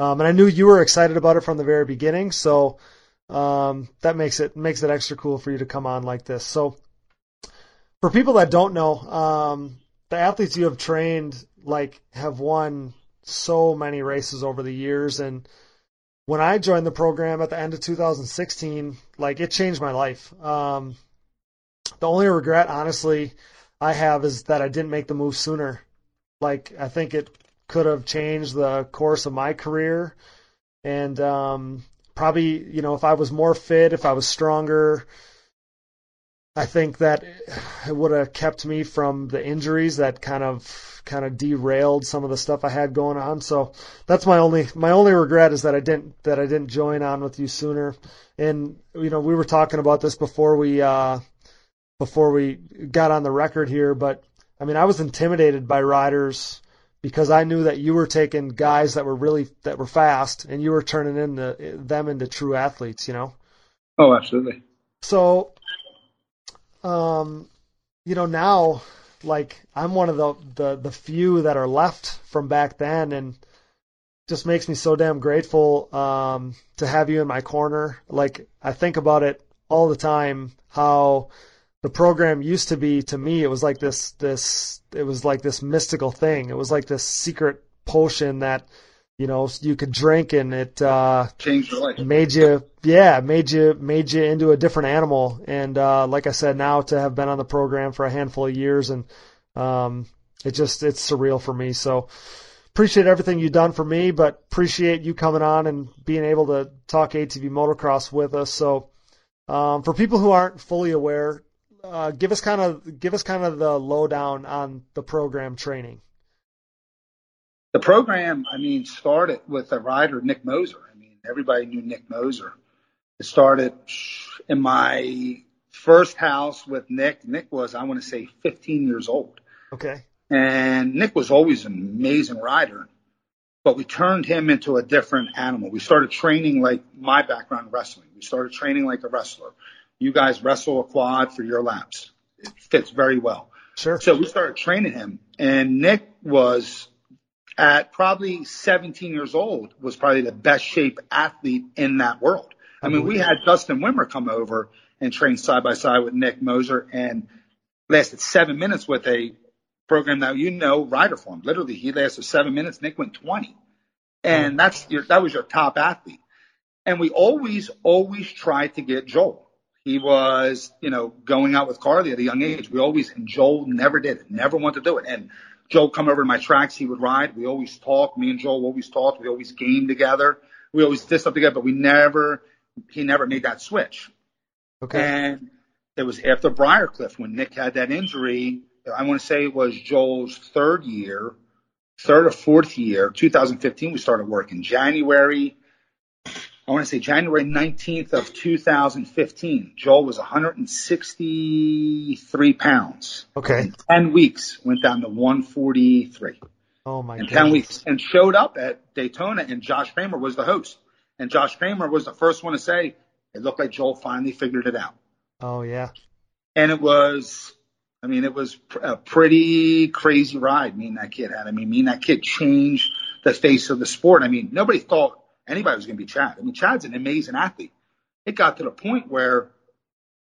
Um, and I knew you were excited about it from the very beginning, so um, that makes it makes it extra cool for you to come on like this. So for people that don't know, um, the athletes you have trained like have won so many races over the years, and when I joined the program at the end of 2016, like it changed my life. Um, the only regret, honestly, I have is that I didn't make the move sooner. Like I think it could have changed the course of my career, and um, probably you know if I was more fit, if I was stronger, I think that it would have kept me from the injuries that kind of kind of derailed some of the stuff I had going on. So that's my only my only regret is that I didn't that I didn't join on with you sooner. And you know we were talking about this before we uh, before we got on the record here, but I mean I was intimidated by riders because I knew that you were taking guys that were really that were fast and you were turning into them into true athletes. You know. Oh, absolutely. So um, you know, now like I'm one of the, the the few that are left from back then, and just makes me so damn grateful um, to have you in my corner. Like I think about it all the time how the program used to be to me it was like this this it was like this mystical thing. It was like this secret potion that you know you could drink and it uh changed your life. made you yeah made you made you into a different animal. And uh like i said now to have been on the program for a handful of years and um it just it's surreal for me. So appreciate everything you've done for me but appreciate you coming on and being able to talk atv motocross with us. So um for people who aren't fully aware uh give us kind of give us kind of the lowdown on the program training the program, I mean, started with a rider, Nick Moser. I mean, everybody knew Nick Moser. It started in my first house with Nick. Nick was, I want to say, 15 years old. Okay. And Nick was always an amazing rider, but we turned him into a different animal. We started training like my background wrestling. We started training like a wrestler. You guys wrestle a quad for your laps. It fits very well. Sure. So we started training him, and Nick was at probably 17 years old was probably the best shape athlete in that world. I mean, we had Dustin Wimmer come over and train side by side with Nick Moser and lasted seven minutes with a program that you know, rider form. Literally, he lasted seven minutes. Nick went 20. And mm-hmm. that's your, that was your top athlete. And we always, always tried to get Joel. He was, you know, going out with Carly at a young age. We always, and Joel never did it, never wanted to do it. And Joel come over to my tracks. He would ride. We always talked. Me and Joel always talked. We always game together. We always did stuff together, but we never, he never made that switch. Okay. And it was after Briarcliff when Nick had that injury. I want to say it was Joel's third year, third or fourth year, 2015. We started working January. I want to say January 19th of 2015. Joel was 163 pounds. Okay. In 10 weeks went down to 143 Oh my god. in god. 10 weeks and showed up at Daytona and Josh Creamer was the host. And Josh Creamer was the first one to say, it looked like Joel finally figured it out. Oh yeah. And it was, I mean, it was a pretty crazy ride me and that kid had. I mean, me and that kid changed the face of the sport. I mean, nobody thought anybody was going to be Chad. I mean, Chad's an amazing athlete. It got to the point where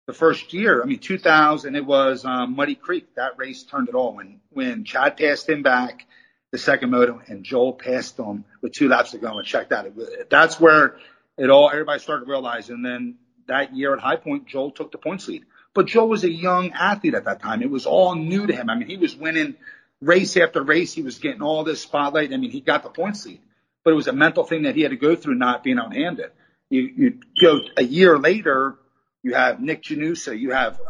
the first year, I mean, 2000, it was um, Muddy Creek. That race turned it all when, when Chad passed him back the second moto and Joel passed him with two laps to go and checked out. That's where it all, everybody started realizing. And then that year at High Point, Joel took the points lead. But Joel was a young athlete at that time. It was all new to him. I mean, he was winning race after race. He was getting all this spotlight. I mean, he got the points lead, but it was a mental thing that he had to go through not being outhanded. You, you go a year later, you have Nick Janusa, you have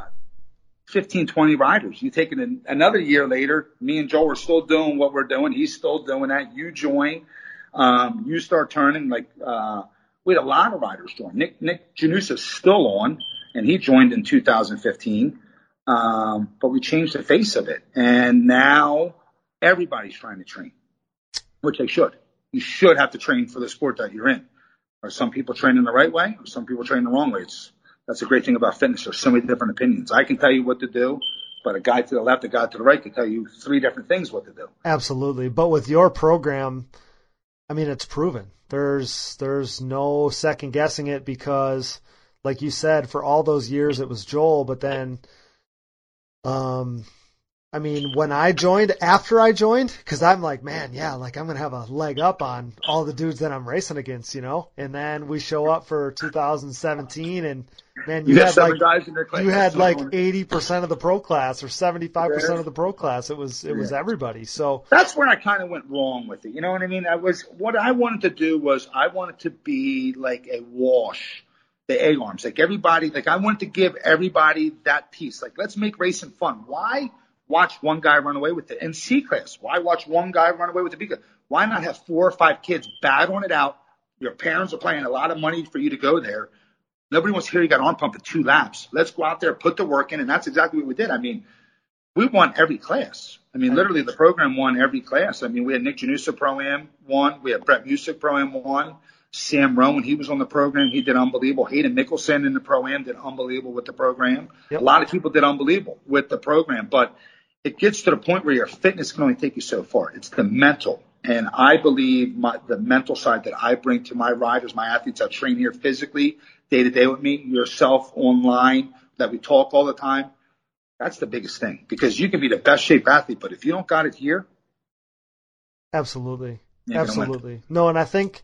15, 20 riders. You take it another year later, me and Joel are still doing what we're doing. He's still doing that. You join, um, you start turning like, uh, we had a lot of riders join. Nick, Nick Janusa's still on and he joined in 2015. Um, but we changed the face of it and now everybody's trying to train, which they should. You should have to train for the sport that you're in. Are some people training the right way or some people training the wrong way? It's, that's the great thing about fitness. There's so many different opinions. I can tell you what to do, but a guy to the left, a guy to the right can tell you three different things what to do. Absolutely. But with your program, I mean, it's proven. There's there's no second guessing it because, like you said, for all those years it was Joel, but then, um, I mean, when I joined, after I joined, because I'm like, man, yeah, like I'm gonna have a leg up on all the dudes that I'm racing against, you know. And then we show up for 2017, and man, you, You, had like guys in their class. you had like eighty percent of the pro class or seventy five percent of the pro class. It was it was everybody. So that's where I kind of went wrong with it. You know what I mean? I was what I wanted to do was I wanted to be like a wash, the A arms, like everybody. Like I wanted to give everybody that piece. Like let's make racing fun. Why watch one guy run away with it? In C class, why watch one guy run away with the B class? Why not have four or five kids battling it out? Your parents are paying a lot of money for you to go there. Nobody wants to hear you got arm pump in two laps. Let's go out there, put the work in, and that's exactly what we did. I mean, we won every class. I mean, literally the program won every class. I mean, we had Nick Janusa Pro Am won. We had Brett Music Pro Am won. Sam Rowan, he was on the program. He did unbelievable. Hayden Mickelson in the Pro Am did unbelievable with the program. Yep. A lot of people did unbelievable with the program, but it gets to the point where your fitness can only take you so far. It's the mental. And I believe my, the mental side that I bring to my riders, my athletes that train here physically, day to day with me, yourself online, that we talk all the time. That's the biggest thing because you can be the best shape athlete, but if you don't got it here, Absolutely. you're gonna win. Absolutely. No, and I think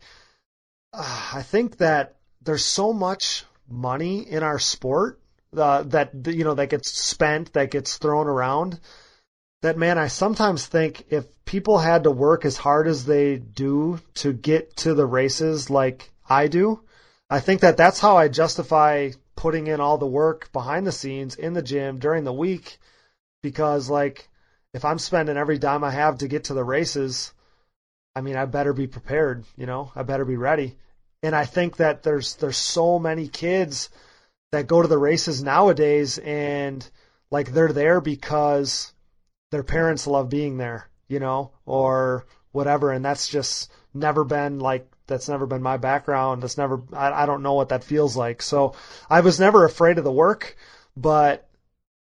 uh, I think that there's so much money in our sport uh, that you know that gets spent, that gets thrown around. That man, I sometimes think if people had to work as hard as they do to get to the races like I do, I think that that's how I justify putting in all the work behind the scenes in the gym during the week because like if I'm spending every dime I have to get to the races, I mean, I better be prepared, you know, I better be ready. And I think that there's there's so many kids that go to the races nowadays and like they're there because their parents love being there, you know, or whatever and that's just never been like that's never been my background. That's never I, I don't know what that feels like. So I was never afraid of the work, but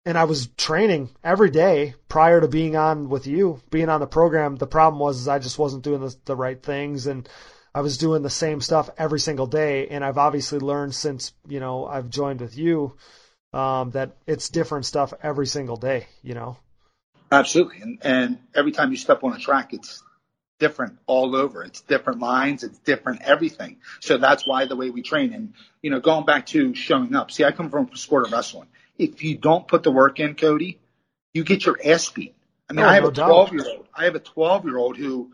and I was training every day prior to being on with you, being on the program. The problem was is I just wasn't doing the, the right things and I was doing the same stuff every single day. And I've obviously learned since, you know, I've joined with you, um, that it's different stuff every single day, you know? Absolutely. And, and every time you step on a track, it's different all over. It's different lines. It's different everything. So that's why the way we train. And, you know, going back to showing up. See, I come from sport of wrestling. If you don't put the work in, Cody, you get your ass beat. I mean, Oh, I have no a doubt. 12 year old. I have a 12 year old who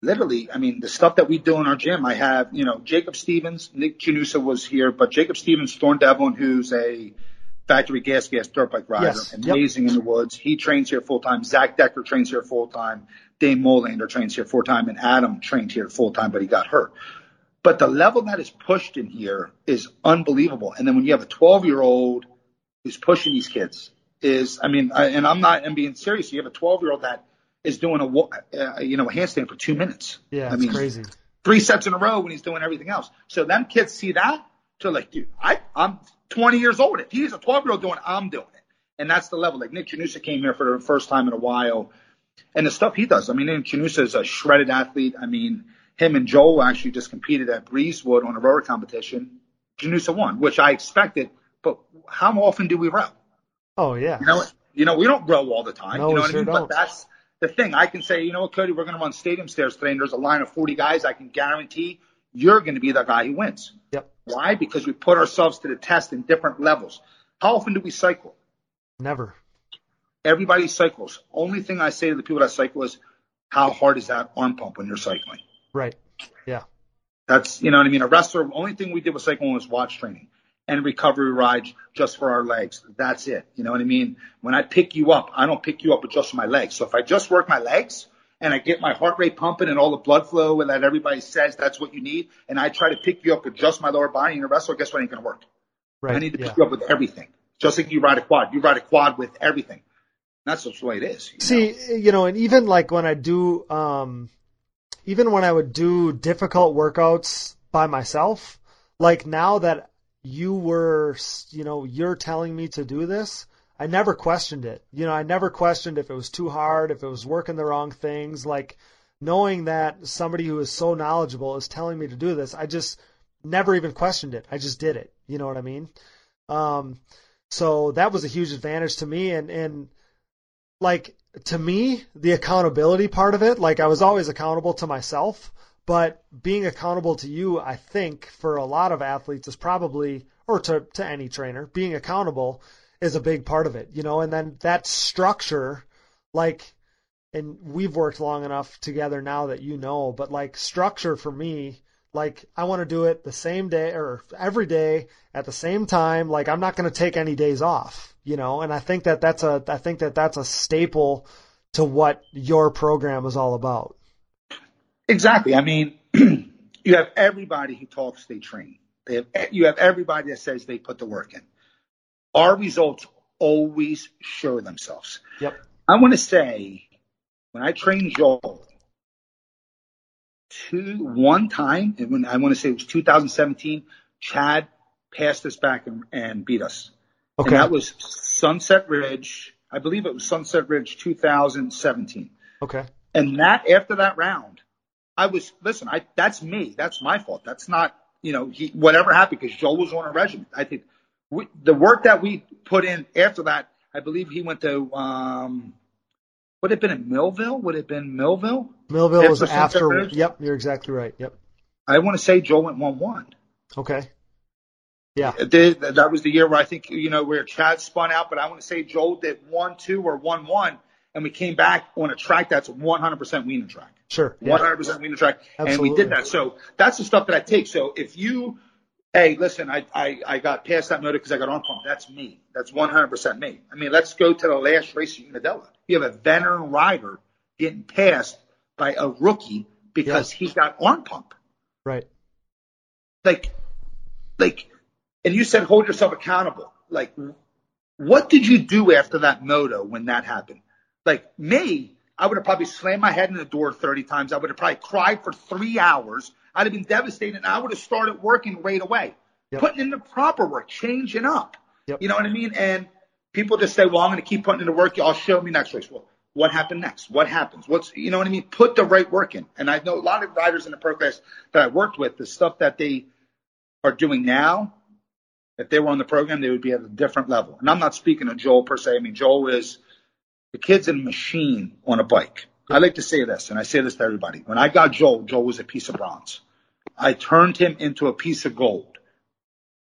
literally, I mean, the stuff that we do in our gym, I have, you know, Jacob Stevens, Nick Janusa was here, but Jacob Stevens, Thorn Devlin, who's a factory gas gas dirt bike rider, Yes. Yep. amazing in the woods. He trains here full time. Zach Decker trains here full time. Dane Molander trains here full time, and Adam trained here full time, but he got hurt. But the level that is pushed in here is unbelievable. And then when you have a 12 year old who's pushing these kids, is I mean, I, and I'm not, I'm being serious. You have a 12 year old that is doing a, uh, you know, a handstand for two minutes. Yeah, I it's mean, crazy. three sets in a row when he's doing everything else. So them kids see that, so like, dude, I, I'm 20 years old. If he's a 12 year old doing, it, I'm doing it. And that's the level. Like Nick Janusa came here for the first time in a while, and the stuff he does. I mean, Nick Janusa is a shredded athlete. I mean, him and Joel actually just competed at Breezewood on a rower competition. Janusa won, which I expected. But how often do we row? Oh yeah. You know, you know, we don't row all the time. No, you know what sure I mean? don't. But that's the thing. I can say, you know what, Cody, we're going to run stadium stairs today, and there's a line of 40 guys. I can guarantee you're going to be the guy who wins. Yep. Why? Because we put ourselves to the test in different levels. How often do we cycle? Never. Everybody cycles. Only thing I say to the people that cycle is, how hard is that arm pump when you're cycling? Right. Yeah. That's, you know what I mean? A wrestler, the only thing we did with cycling was watch training and recovery rides just for our legs. That's it. You know what I mean? When I pick you up, I don't pick you up with just my legs. So if I just work my legs and I get my heart rate pumping and all the blood flow and that everybody says that's what you need, and I try to pick you up with just my lower body and a wrestler, guess what ain't to work? Right. I need to yeah. pick you up with everything. Just like you ride a quad. You ride a quad with everything. That's just the way it is. you know? See, you know, and even like when I do, um, even when I would do difficult workouts by myself, like now that you were, you know, you're telling me to do this, I never questioned it. You know, I never questioned if it was too hard, if it was working the wrong things. Like knowing that somebody who is so knowledgeable is telling me to do this, I just never even questioned it. I just did it. You know what I mean? Um, so that was a huge advantage to me, and and like to me, the accountability part of it, like I was always accountable to myself, but being accountable to you, I think for a lot of athletes is probably, or to, to any trainer, being accountable is a big part of it, you know, and then that structure, like, and we've worked long enough together now that you know, but like structure for me, like I want to do it the same day or every day at the same time. Like I'm not going to take any days off, you know, and I think that that's a, I think that that's a staple to what your program is all about. Exactly. I mean, you have everybody who talks they train. They have you have everybody that says they put the work in. Our results always show themselves. Yep. I want to say when I trained Joel, two one time, and when I want to say it was 2017, Chad passed us back and, and beat us. Okay. And that was Sunset Ridge. I believe it was Sunset Ridge 2017. Okay. And that after that round, I was listen. I that's me. That's my fault. That's not you know he whatever happened because Joel was on a regiment. I think we, the work that we put in after that. I believe he went to um, would it have been in Millville? Would it have been Millville? Millville was After Sunset after. Yep, you're exactly right. Yep. I want to say Joe went one one. Okay. Yeah. That was the year where I think you know where Chad spun out, but I want to say Joel did one two or one one, and we came back on a track that's 100% Wienen track. Sure. Yeah. hundred percent Wienen track, and we did that. So that's the stuff that I take. So if you, hey, listen, I I, I got past that motor because I got on pump. That's me. That's one hundred percent me. I mean, let's go to the last race at Unadilla. You have a veteran rider getting passed by a rookie because he got arm pump. Right. Like, like, and you said hold yourself accountable. Like, what did you do after that moto when that happened? Like me, I would have probably slammed my head in the door 30 times. I would have probably cried for three hours. I'd have been devastated and I would have started working right away. Yep. Putting in the proper work, changing up. Yep. You know what I mean? And people just say, well, I'm going to keep putting in the work. Y'all show me next race. Well, what happened next? What happens? What's, you know what I mean? Put the right work in. And I know a lot of riders in the pro class that I worked with, the stuff that they are doing now, if they were on the program, they would be at a different level. And I'm not speaking of Joel per se. I mean, Joel is the kid's in a machine on a bike. I like to say this, and I say this to everybody. When I got Joel, Joel was a piece of bronze. I turned him into a piece of gold.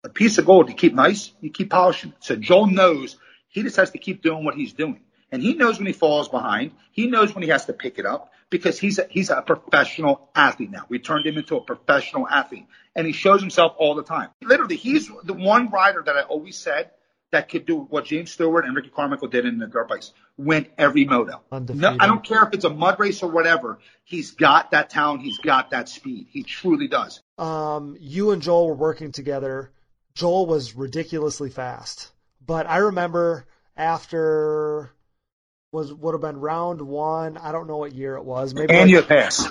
A piece of gold, you keep nice, you keep polishing. It. So Joel knows he just has to keep doing what he's doing. And he knows when he falls behind. He knows when he has to pick it up because he's a, he's a professional athlete now. We turned him into a professional athlete and he shows himself all the time. Literally, he's the one rider that I always said that could do what James Stewart and Ricky Carmichael did in the dirt bikes. Win every moto. No, I don't care if it's a mud race or whatever. He's got that talent. He's got that speed. He truly does. Um, you and Joel were working together. Joel was ridiculously fast, but I remember after was would have been round one. I don't know what year it was. Maybe Aonia like, Pass.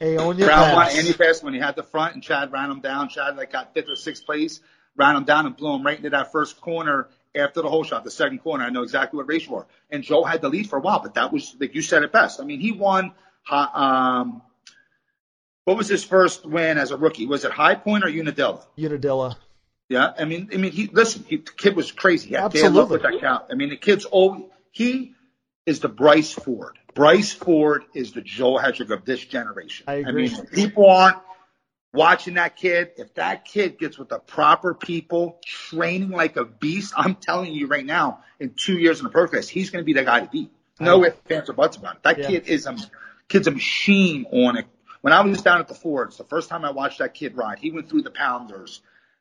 Aonia round Pass. one, and Aonia Pass when he had the front and Chad ran him down. Chad like got fifth or sixth place, ran him down and blew him right into that first corner after the hole shot, the second corner. I know exactly what race you were. And Joe had the lead for a while, but that was like you said it best. I mean, he won. Um, what was his first win as a rookie? Was it High Point or Unadilla? Unadilla. Yeah, I mean, I mean, he listen. He, the kid was crazy. Absolutely. with that count. I mean, the kid's old. he is the Bryce Ford. Bryce Ford is the Joe Hetrick of this generation. I agree. mean, people aren't watching that kid. If that kid gets with the proper people, training like a beast, I'm telling you right now, in two years in the pro class, he's going to be the guy to beat. No ifs, ands, or buts about it. That Yeah. kid is a kid's a machine on it. When I was down at the Fords, the first time I watched that kid ride, he went through the pounders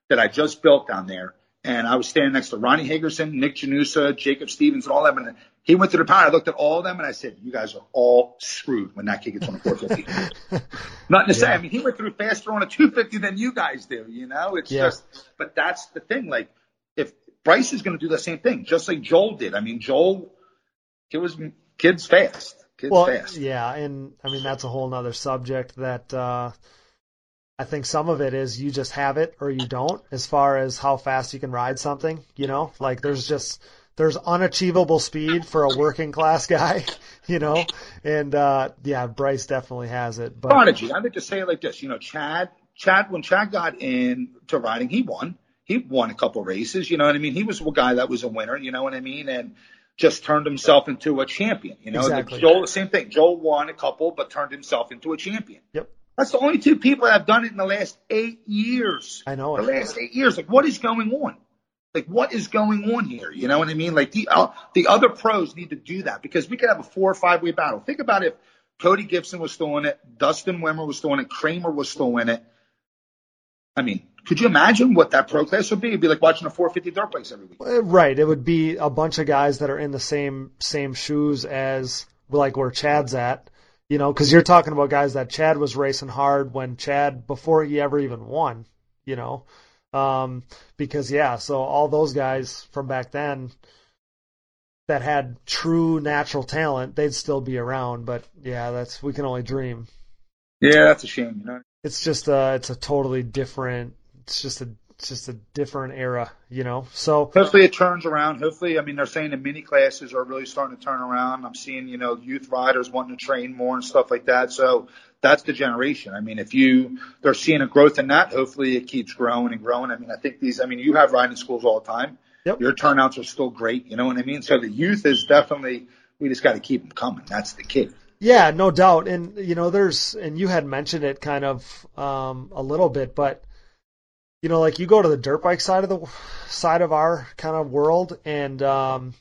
that I just built down there. And I was standing next to Ronnie Hagerson, Nick Janusa, Jacob Stevens, and all them. And he went through the pound. I looked at all of them and I said, you guys are all screwed when that kid gets on a 450. Nothing to say. I mean, he went through faster on a 250 than you guys do, you know? It's Yeah. just, but that's the thing. Like, if Bryce is going to do the same thing, just like Joel did. I mean, Joel, it was kids fast. Kids well, fast. yeah, and I mean that's a whole nother subject that uh, I think some of it is you just have it or you don't, as far as how fast you can ride something. You know, like there's just there's unachievable speed for a working class guy, you know, and uh, yeah, Bryce definitely has it. But prodigy. I like to say it like this. You know, Chad, Chad, when Chad got into riding, he won. He won a couple races. You know what I mean? He was a guy that was a winner. You know what I mean? And just turned himself into a champion. You know, Exactly. Joel, the same thing. Joel won a couple, but turned himself into a champion. Yep. That's the only two people that have done it in the last eight years. I know The it. last eight years. Like, what is going on? Like, what is going on here? You know what I mean? Like, the uh, the other pros need to do that because we could have a four or five way battle. Think about if Cody Gibson was still in it, Dustin Wimmer was still in it, Creamer was still in it. I mean, could you imagine what that pro class would be? It'd be like watching a 450 dirt bikes every week. Uh, Right. It would be a bunch of guys that are in the same same shoes as like where Chad's at. You know, because you're talking about guys that Chad was racing hard when Chad before he ever even won. You know, um, because yeah, so all those guys from back then that had true natural talent, they'd still be around. But yeah, that's we can only dream. Yeah, that's a shame. You know. It's just uh it's a totally different. It's just a it's just a different era. You know, so Hopefully it turns around. Hopefully, I mean, they're saying the mini classes are really starting to turn around. I'm seeing, you know, youth riders wanting to train more and stuff like that. So that's the generation. I mean, if you, they're seeing a growth in that, hopefully it keeps growing and growing. I mean, I think these, I mean, you have riding schools all the time. Yep. Your turnouts are still great. You know what I mean? So the youth is definitely, we just got to keep them coming. That's the key. Yeah, no doubt. And you know, there's and you had mentioned it kind of um a little bit, but you know, like you go to the dirt bike side of the side of our kind of world and um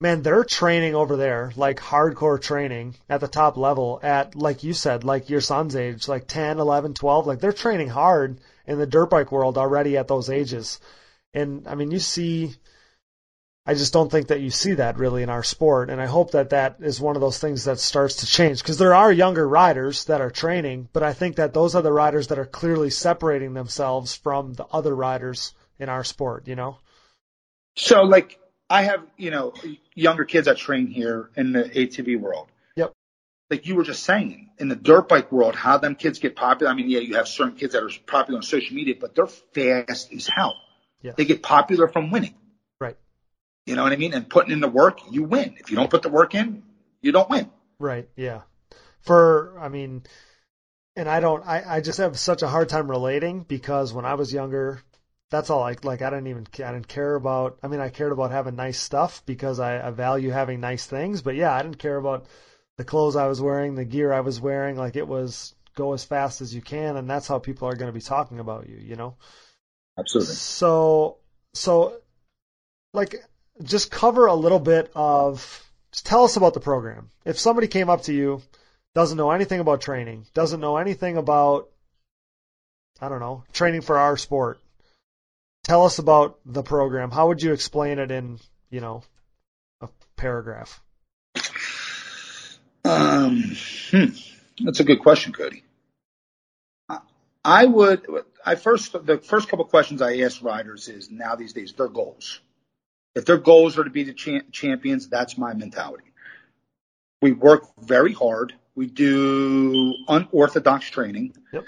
man, they're training over there, like hardcore training at the top level at like you said, like your son's age, like 10, 11, 12, like they're training hard in the dirt bike world already at those ages. And I mean, you see I just don't think that you see that really in our sport, and I hope that that is one of those things that starts to change because there are younger riders that are training, but I think that those are the riders that are clearly separating themselves from the other riders in our sport. You know? So like I have, you know, younger kids that train here in the ATV world. Yep. Like you were just saying, in the dirt bike world, how them kids get popular. I mean, yeah, you have certain kids that are popular on social media, but they're fast as hell. Yes. They get popular from winning. You know what I mean? And putting in the work, you win. If you don't put the work in, you don't win. Right. Yeah. For I mean, and I don't. I I just have such a hard time relating because when I was younger, that's all I like. I didn't even I didn't care about. I mean, I cared about having nice stuff because I, I value having nice things. But yeah, I didn't care about the clothes I was wearing, the gear I was wearing, like it was go as fast as you can, and that's how people are going to be talking about you, you know. Absolutely. So, so, like, just cover a little bit of. Just tell us about the program. If somebody came up to you, doesn't know anything about training, doesn't know anything about, I don't know, training for our sport. Tell us about the program. How would you explain it in, you know, a paragraph? Um, hmm. That's a good question, Cody. I would, I first, the first couple questions I ask riders is now these days, their goals. If their goals are to be the cha- champions, that's my mentality. We work very hard. We do unorthodox training. Yep.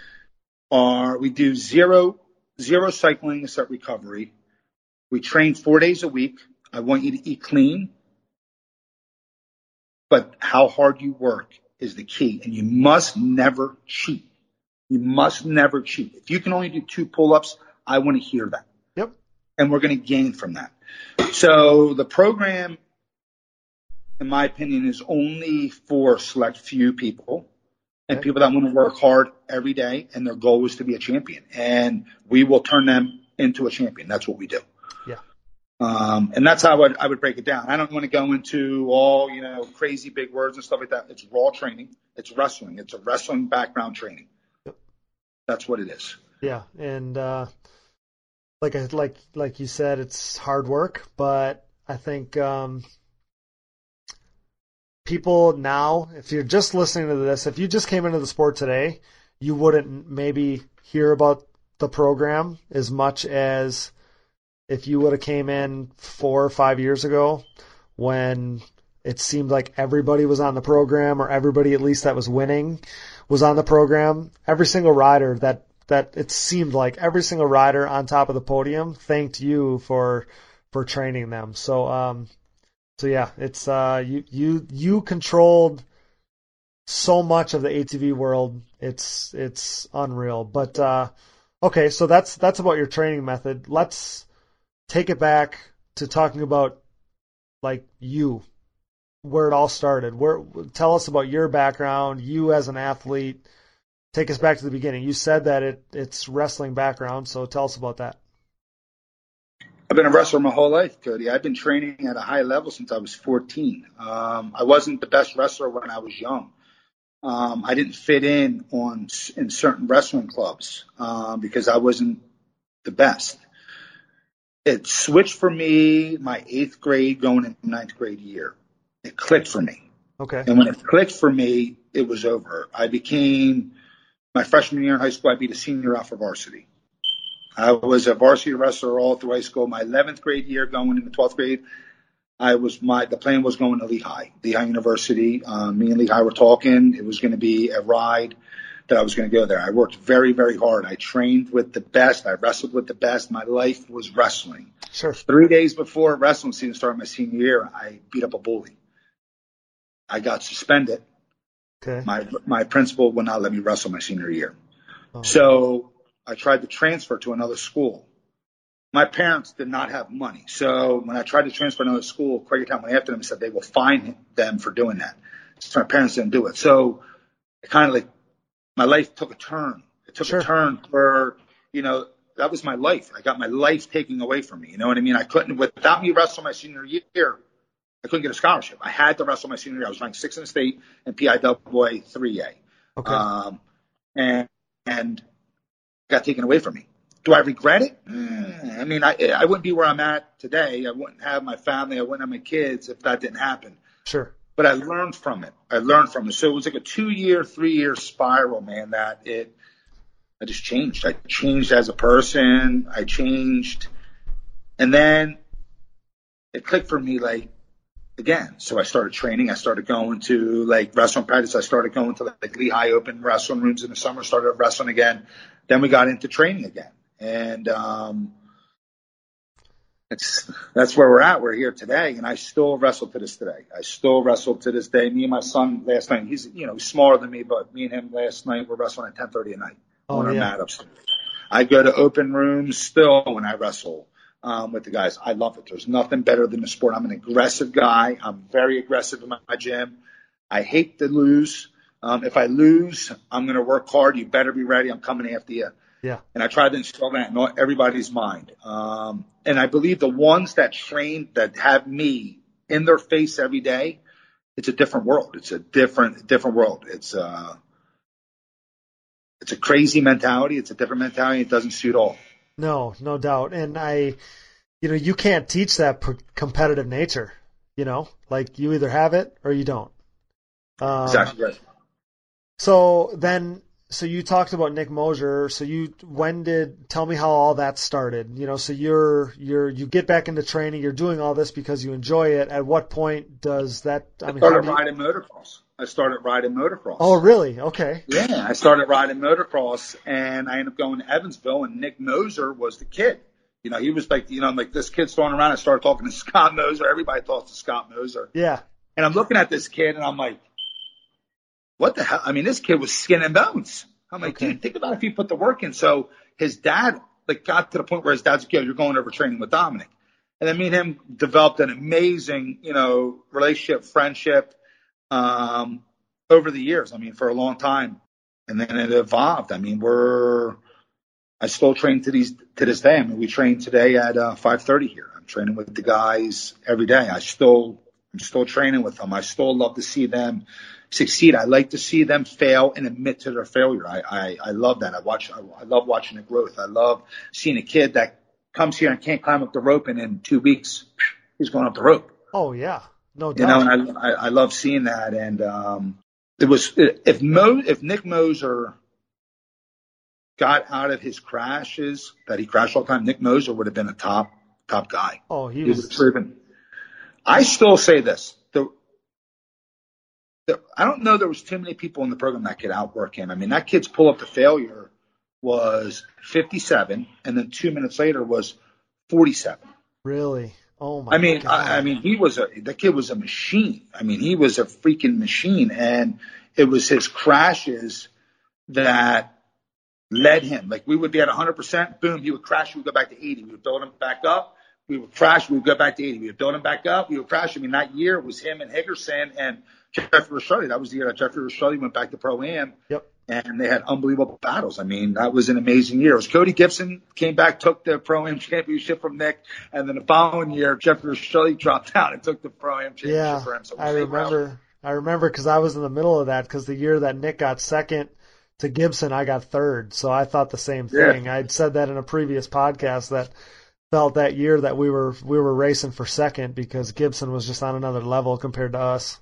Uh, we do zero, zero cycling except recovery. We train four days a week. I want you to eat clean. But how hard you work is the key and you must never cheat. You must never cheat. If you can only do two pull-ups, I want to hear that. Yep. And we're going to gain from that. So the program, in my opinion, is only for select few people and people that want to work hard every day and their goal is to be a champion. And we will turn them into a champion. That's what we do. Yeah. Um, and that's how I would, I would break it down. I don't want to go into all, you know, crazy big words and stuff like that. It's raw training. It's wrestling. It's a wrestling background training. That's what it is. Yeah, and uh, like I, like like you said, it's hard work, but I think um, people now, if you're just listening to this, if you just came into the sport today, you wouldn't maybe hear about the program as much as if you would have came in four or five years ago when it seemed like everybody was on the program or everybody at least that was winning was on the program. Every single rider that that it seemed like every single rider on top of the podium thanked you for for training them. So um so yeah, it's uh you you you controlled so much of the ATV world. It's it's unreal. But uh okay, so that's that's about your training method. Let's take it back to talking about like you where it all started. Where tell us about your background, you as an athlete. Take us back to the beginning. You said that it it's wrestling background, so tell us about that. I've been a wrestler my whole life, Cody. I've been training at a high level since I was 14. Um, I wasn't the best wrestler when I was young. Um, I didn't fit in on in certain wrestling clubs um, because I wasn't the best. It switched for me my eighth grade going into ninth grade year. It clicked for me. Okay. And when it clicked for me, it was over. I became my freshman year in high school. I beat a senior out for varsity. I was a varsity wrestler all through high school. My 11th grade year, going into 12th grade, I was my the plan was going to Lehigh, Lehigh University. Um, me and Lehigh were talking. It was going to be a ride that I was going to go there. I worked very, very hard. I trained with the best. I wrestled with the best. My life was wrestling. Sure. Three days before wrestling season started my senior year, I beat up a bully. I got suspended. Okay. My my principal would not let me wrestle my senior year. Oh. So I tried to transfer to another school. My parents did not have money. So when I tried to transfer to another school, Quakertown went after them and said they will fine them for doing that. So my parents didn't do it. So it kind of like my life took a turn. It took Sure. a turn where, you know, that was my life. I got my life taken away from me. You know what I mean? I couldn't, without me wrestling my senior year, I couldn't get a scholarship. I had to wrestle my senior year. I was ranked sixth in the state and PIAA 3A. Okay. Um, and, and got taken away from me. Do I regret it? Mm, I mean, I, I wouldn't be where I'm at today. I wouldn't have my family. I wouldn't have my kids if that didn't happen. sure. But I learned from it. I learned from it. So it was like a two year, three year spiral, man, that it, I just changed. I changed as a person. I changed. And then it clicked for me like again. So I started training. I started going to like wrestling practice. I started going to like Lehigh Open wrestling rooms in the summer, started wrestling again. Then we got into training again. And um it's that's where we're at. We're here today and I still wrestle to this day. I still wrestle to this day. Me and my son last night, he's you know, he's smaller than me, but me and him last night were wrestling at ten thirty at night Oh on our mat upstairs. I go to open rooms still when I wrestle um, with the guys. I love it. There's nothing better than the sport. I'm an aggressive guy. I'm very aggressive in my, my gym. I hate to lose. Um, if I lose, I'm going to work hard. You better be ready. I'm coming after you. Yeah. And I try to instill that in everybody's mind. Um, and I believe the ones that train, that have me in their face every day, it's a different world. It's a different, different world. It's, uh, it's a crazy mentality. It's a different mentality. It doesn't suit all. No, no doubt. And I, you know, you can't teach that p- competitive nature. You know, like you either have it or you don't. Um, exactly right. So then, so you talked about Nick Moser. So you, when did, tell me how all that started. You know, so you're, you're, you get back into training. You're doing all this because you enjoy it. At what point does that? I, I mean, started do you- riding motocross. I started riding motocross. Oh, really? Okay. Yeah, I started riding motocross and I ended up going to Evansville and Nick Moser was the kid. You know, he was like, you know, like this kid's throwing around. I started talking to Scott Moser. Everybody talks to Scott Moser. Yeah. And I'm looking at this kid and I'm like, what the hell? I mean, this kid was skin and bones. I'm like, Okay. dude, think about if he put the work in. So his dad like got to the point where his dad's like, yo, you're going over training with Dominic. And then me and him developed an amazing, you know, relationship, friendship, um, over the years. I mean, for a long time. And then it evolved. I mean, we're, I still train to these, to this day. I mean, we train today at, uh, 530 here. I'm training with the guys every day. I still, I'm still training with them. I still love to see them succeed. I like to see them fail and admit to their failure. I, I, I love that. I watch, I, I love watching the growth. I love seeing a kid that comes here and can't climb up the rope and in two weeks he's going up the rope. Oh, yeah. No doubt. You know, and I, I, I love seeing that. And, um, it was, if Mo, if Nick Moser got out of his crashes that he crashed all the time, Nick Moser would have been a top, top guy. oh, he He was was. proven. I still say this. I don't know there was too many people in the program that could outwork him. I mean, that kid's pull up to failure was 57, and then two minutes later was 47. Really? Oh my. I mean, God. I, I mean, he was a the kid was a machine. I mean, he was a freaking machine, and it was his crashes that led him. Like we would be at 100 percent, boom, he would crash. We would go back to 80. We would build him back up. We would crash. We would go back to 80. We would build him back up. We would crash. I mean, that year was him and Higgerson and Jeffrey Rastrelli. That was the year that Jeffrey Rastrelli went back to pro am. Yep. And they had unbelievable battles. I mean, that was an amazing year. It was Cody Gibson came back, took the pro am championship from Nick, and then the following year, Jeffrey Rastrelli dropped out and took the pro am championship Yeah, for him. So I they were out. remember. I remember because I was in the middle of that because the year that Nick got second to Gibson, I got third. So I thought the same Yeah. thing. I'd said that in a previous podcast that felt that year that we were we were racing for second because Gibson was just on another level compared to us.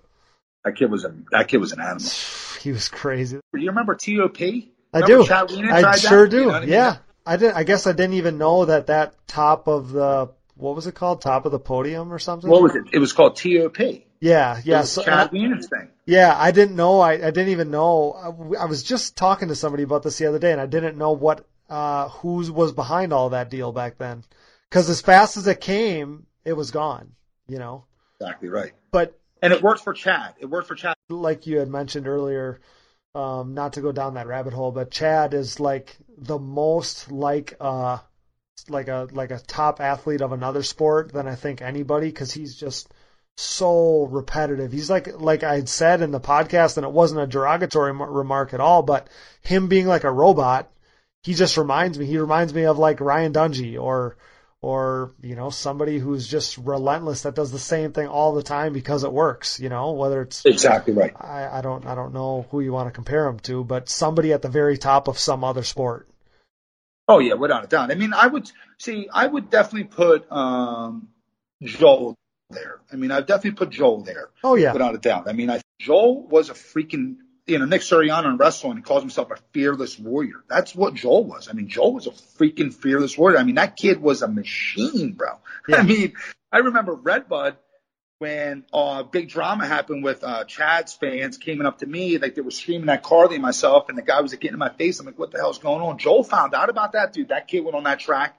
That kid was a that kid was an animal. He was crazy. You remember TOP? I Remember do. Chad I tried that? sure You do. know I mean? Yeah. I did. I guess I didn't even know that that top of the what was it called? Top of the podium or something? What was it? It was called TOP. Yeah. Yeah. So, Chad Wienen's thing. Yeah, I didn't know. I, I didn't even know. I, I was just talking to somebody about this the other day, and I didn't know what uh, who was behind all that deal back then. Because as fast as it came, it was gone. You know. Exactly right. But And it worked for Chad. It worked for Chad. like you had mentioned earlier, um, not to go down that rabbit hole, but Chad is like the most like uh like a like a top athlete of another sport than I think anybody because he's just so repetitive. He's like like I had said in the podcast, and it wasn't a derogatory m- remark at all, but him being like a robot, he just reminds me. He reminds me of like Ryan Dungey or or you know somebody who's just relentless that does the same thing all the time because it works. You know whether it's Exactly right. I, I don't I don't know who you want to compare him to, but somebody at the very top of some other sport. Oh yeah, without a doubt. I mean, I would see. I would definitely put um, Joel there. I mean, I definitely put Joel there. Oh yeah, without a doubt. I mean, I Joel was a freaking you know Nick Suriano in wrestling. He calls himself a fearless warrior. That's what Joel was. I mean, Joel was a freaking fearless warrior. I mean, that kid was a machine, bro. Yeah. I mean, I remember Redbud when uh, big drama happened with uh, Chad's fans came up to me like they were screaming at Carly and myself, and the guy was like, getting in my face. I'm like, what the hell's going on? Joel found out about that, dude. That kid went on that track.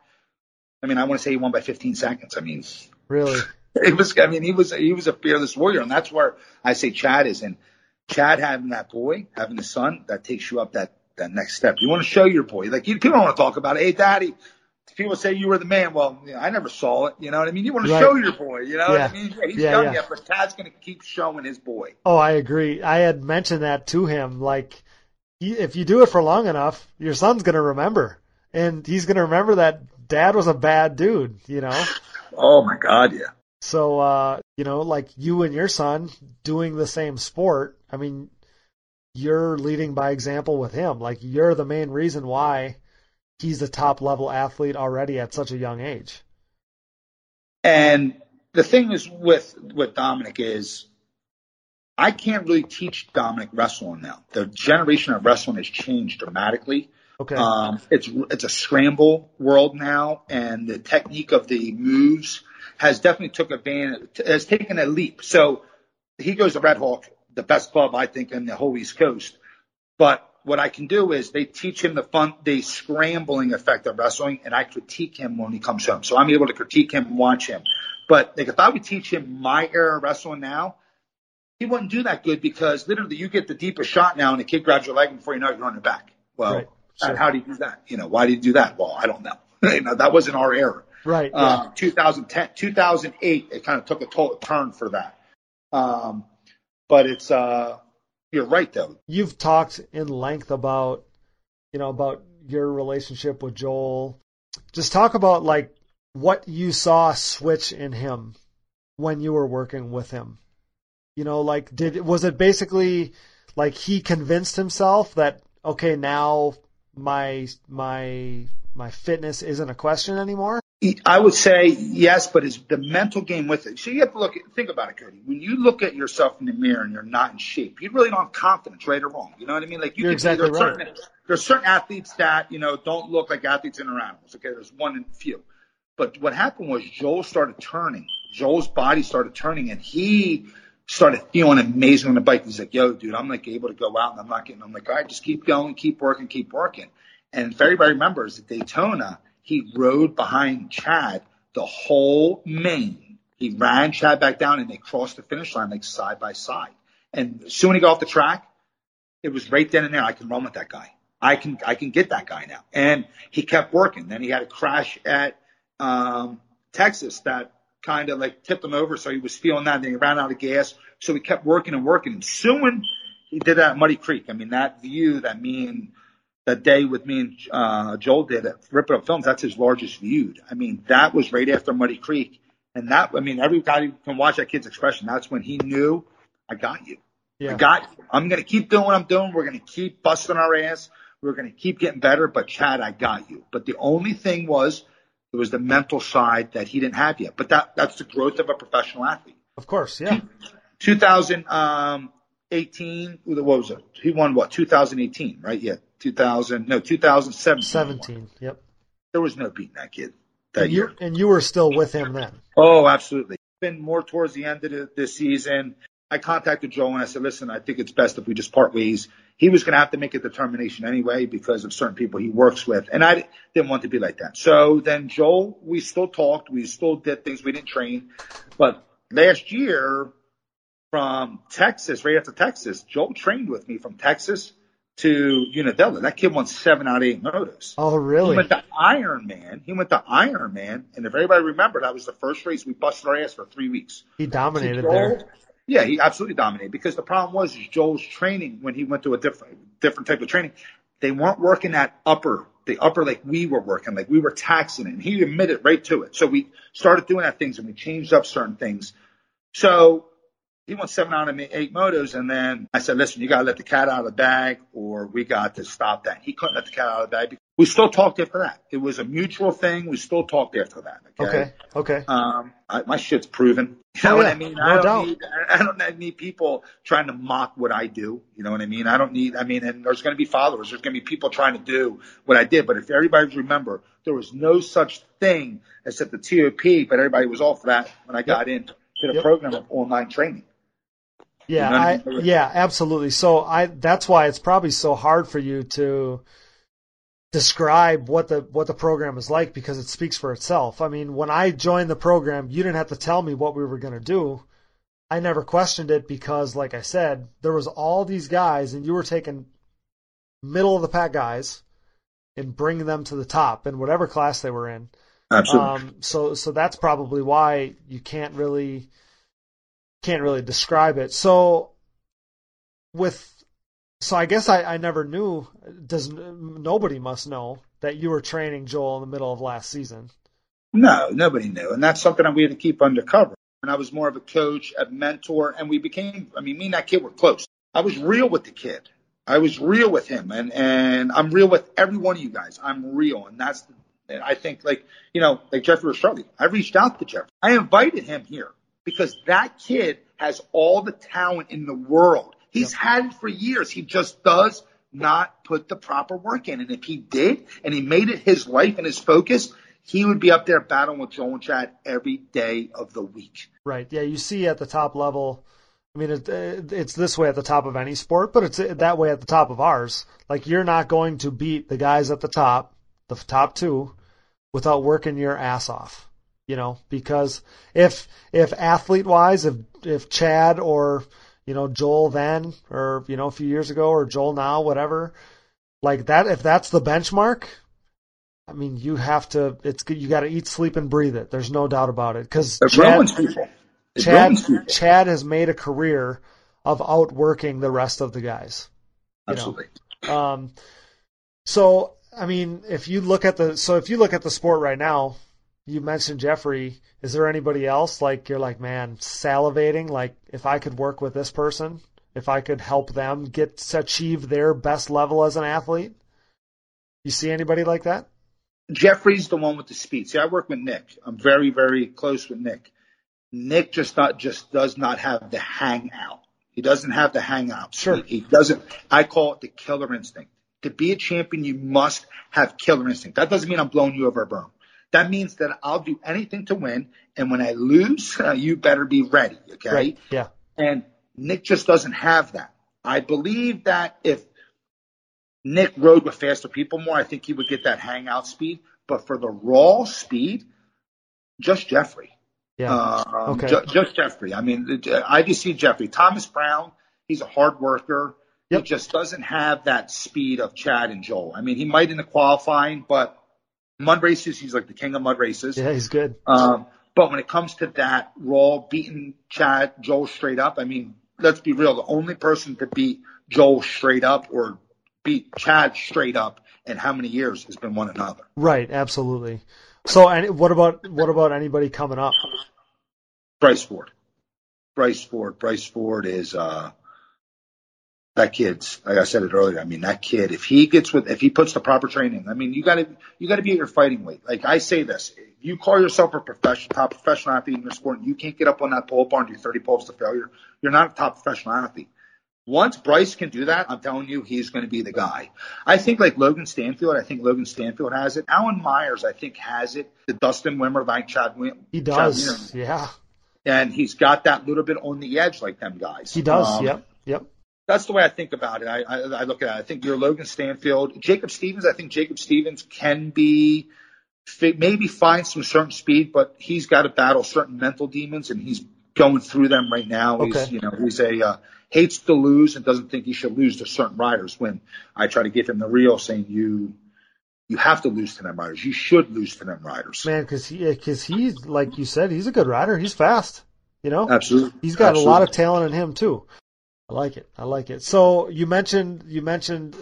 I mean, I want to say he won by 15 seconds. I mean, really. it was I mean he was he was a fearless warrior and that's where I say Chad is and Chad having that boy having the son that takes you up that that next step you want to show your boy like you people don't want to talk about it hey daddy people say you were the man. Well, you know, I never saw it. You know what I mean? You want to Right. show your boy. You know what I mean? Yeah, he's Yeah, young yeah. yet, but Tad's going to keep showing his boy. Oh, I agree. I had mentioned that to him. Like, if you do it for long enough, your son's going to remember. And he's going to remember that dad was a bad dude, you know? Oh my God, yeah. So, uh, you know, like you and your son doing the same sport, I mean, you're leading by example with him. Like, you're the main reason why he's a top level athlete already at such a young age. And the thing is with with Dominic is I can't really teach Dominic wrestling now. The generation of wrestling has changed dramatically. Okay. Um, it's it's a scramble world now, and the technique of the moves has definitely took advantage has taken a leap. So he goes to Red Hawk, the best club I think in the whole East Coast. But what I can do is they teach him the fun, the scrambling effect of wrestling, and I critique him when he comes home. So I'm able to critique him and watch him. But like if I would teach him my era of wrestling now, he wouldn't do that good because literally you get the deepest shot now, and the kid grabs your leg, before you know it, you're on your back. Well, Right. Sure. and how do you do that? You know, why do you do that? Well, I don't know. you know, that wasn't our era. Right. Yeah. Um, 2010, 2008, it kind of took a total turn for that. Um, but it's, uh, you're right though. you've talked in length about you know about your relationship with Joel. Just talk about like what you saw switch in him when you were working with him. You know, like did was it basically like he convinced himself that okay, now my my my fitness isn't a question anymore? I would say yes, but it's the mental game with it. So you have to look at, think about it, Cody. When you look at yourself in the mirror and you're not in shape, you really don't have confidence, right or wrong. You know what I mean? Like you say exactly there's certain, there's certain athletes that, you know, don't look like athletes in their animals. Okay. There's one and few. But what happened was Joel started turning. Joel's body started turning and he started feeling amazing on the bike. He's like, yo, dude, I'm like able to go out and I'm not getting, I'm like, all right, just keep going, keep working, keep working. And if everybody remembers at Daytona, he rode behind Chad the whole main. He ran Chad back down and they crossed the finish line like side by side. And as soon as he got off the track, it was right then and there. I can run with that guy. I can, I can get that guy now. And he kept working. Then he had a crash at, um, Texas that kind of like tipped him over. So he was feeling that and then he ran out of gas. So he kept working and working. And soon he did that at Muddy Creek. I mean, that view that me and that day with me and uh, Joel did at Rip It Up Films, that's his largest viewed. I mean, that was right after Muddy Creek. And that, I mean, everybody can watch that kid's expression, that's when he knew, I got you. Yeah. I got you. I'm going to keep doing what I'm doing. We're going to keep busting our ass. We're going to keep getting better. But Chad, I got you. But the only thing was, it was the mental side that he didn't have yet. But that, that's the growth of a professional athlete. Of course, yeah. 2018, what was it? He won what? 2018, right? Yeah. 2000, no, 2017. 17. Yep. There was no beating that kid that And you year. and you were still with him then. Oh, absolutely. Been more towards the end of the, this season. I contacted Joe and I said, listen, I think it's best if we just part ways. He was going to have to make a determination anyway because of certain people he works with. And I didn't want to be like that. So then Joel, we still talked. We still did things. We didn't train. But last year from Texas, right after Texas, Joel trained with me from Texas to Unadilla. That kid won seven out of eight motos. Oh, really? He went to Iron Man. He went to Iron Man, and if everybody remembered, that was the first race we busted our ass for three weeks. He dominated Joel- there. Yeah, he absolutely dominated because the problem was Joel's training when he went to a different different type of training, they weren't working that upper the upper like we were working, like we were taxing it. And he admitted right to it. So we started doing that things and we changed up certain things. So he won seven out of eight motos, and then I said, "Listen, you got to let the cat out of the bag, or we got to stop that." He couldn't let the cat out of the bag. We still talked after that. It was a mutual thing. We still talked after that. Okay. Okay. Um, I, my shit's proven. You know Oh, what yeah. I mean? No I don't doubt. need, I don't need people trying to mock what I do. You know what I mean? I don't need, I mean, and there's going to be followers. There's going to be people trying to do what I did. But if everybody remember, there was no such thing except the TOP, but everybody was all for that when I got into the Yep. program of online training. Yeah, You know what I yeah, absolutely. So I that's why it's probably so hard for you to describe what the what the program is like because it speaks for itself. I mean, when I joined the program, you didn't have to tell me what we were going to do. I never questioned it because like I said, there was all these guys and you were taking middle of the pack guys and bring them to the top in whatever class they were in. Absolutely. Um, so so that's probably why you can't really can't really describe it. So with so I guess I, I never knew. Does nobody must know that you were training Joel in the middle of last season? No, nobody knew, and that's something that we had to keep undercover. And I was more of a coach, a mentor, and we became. I mean, me and that kid were close. I was real with the kid. I was real with him, and and I'm real with every one of you guys. I'm real, and that's. I think like you know like Jeffrey Rastrelli. I reached out to Jeffrey. I invited him here because that kid has all the talent in the world. He's had it for years. He just does not put the proper work in. And if he did, and he made it his life and his focus, he would be up there battling with Joel and Chad every day of the week. Right. Yeah. You see at the top level. I mean, it, it's this way at the top of any sport, but it's that way at the top of ours. Like you're not going to beat the guys at the top, the top two, without working your ass off. You know, because if if athlete wise, if if Chad or you know, Joel then, or, you know, a few years ago, or Joel now, whatever. Like that, if that's the benchmark, I mean, you have to, it's you got to eat, sleep, and breathe it. There's no doubt about it. Because Chad, Chad, Chad has made a career of outworking the rest of the guys. Absolutely. Know? Um, so, I mean, if you look at the, so if you look at the sport right now, you mentioned Jeffrey. Is there anybody else like you're like, man, salivating? Like if I could work with this person, if I could help them get to achieve their best level as an athlete. You see anybody like that? Jeffrey's the one with the speed. See, I work with Nick. I'm very, very close with Nick. Nick just not just does not have the hangout. He doesn't have the hangout. Sure. He, he doesn't. I call it the killer instinct. To be a champion, you must have killer instinct. That doesn't mean I'm blowing you over a berm. That means that I'll do anything to win. And when I lose, uh, you better be ready. Okay. Right. Yeah. And Nick just doesn't have that. I believe that if Nick rode with faster people more, I think he would get that hangout speed. But for the raw speed, just Jeffrey. Yeah. Um, okay. Ju- just Jeffrey. I mean, I just see Jeffrey. Thomas Brown, he's a hard worker. Yep. He just doesn't have that speed of Chad and Joel. I mean, he might in the qualifying, but mud races, he's like the king of mud races. Yeah, he's good. Um, but when it comes to that raw beating Chad, Joel straight up, I mean, let's be real. The only person to beat Joel straight up or beat Chad straight up in how many years has been one another. Right. Absolutely. So, and what about what about anybody coming up? Bryce Ford. Bryce Ford. Bryce Ford is uh that kid's like I said it earlier. I mean, that kid, if he gets with, if he puts the proper training, I mean, you got to you got to be at your fighting weight. Like I say this, if you call yourself a professional, top professional athlete in your sport, and you can't get up on that pole bar and do 30 pulls to failure, you're not a top professional athlete. Once Bryce can do that, I'm telling you, he's going to be the guy. I think like Logan Stanfield, I think Logan Stanfield has it. Alan Myers, I think has it. The Dustin Wimmer, like Chad Wimmer. He does. yeah. And he's got that little bit on the edge like them guys. He does. Um, yep. Yep that's the way I think about it. I, I, I look at it. I think you're Logan Stanfield, Jacob Stevens. I think Jacob Stevens can be maybe find some certain speed, but he's got to battle certain mental demons, and he's going through them right now. Okay. He's you know he's a uh, hates to lose and doesn't think he should lose to certain riders. When I try to give him the real, saying you you have to lose to them riders. You should lose to them riders. Man, because he because he's like you said, he's a good rider. He's fast. You know, absolutely. He's got absolutely. a lot of talent in him too. I like it. I like it. So you mentioned you mentioned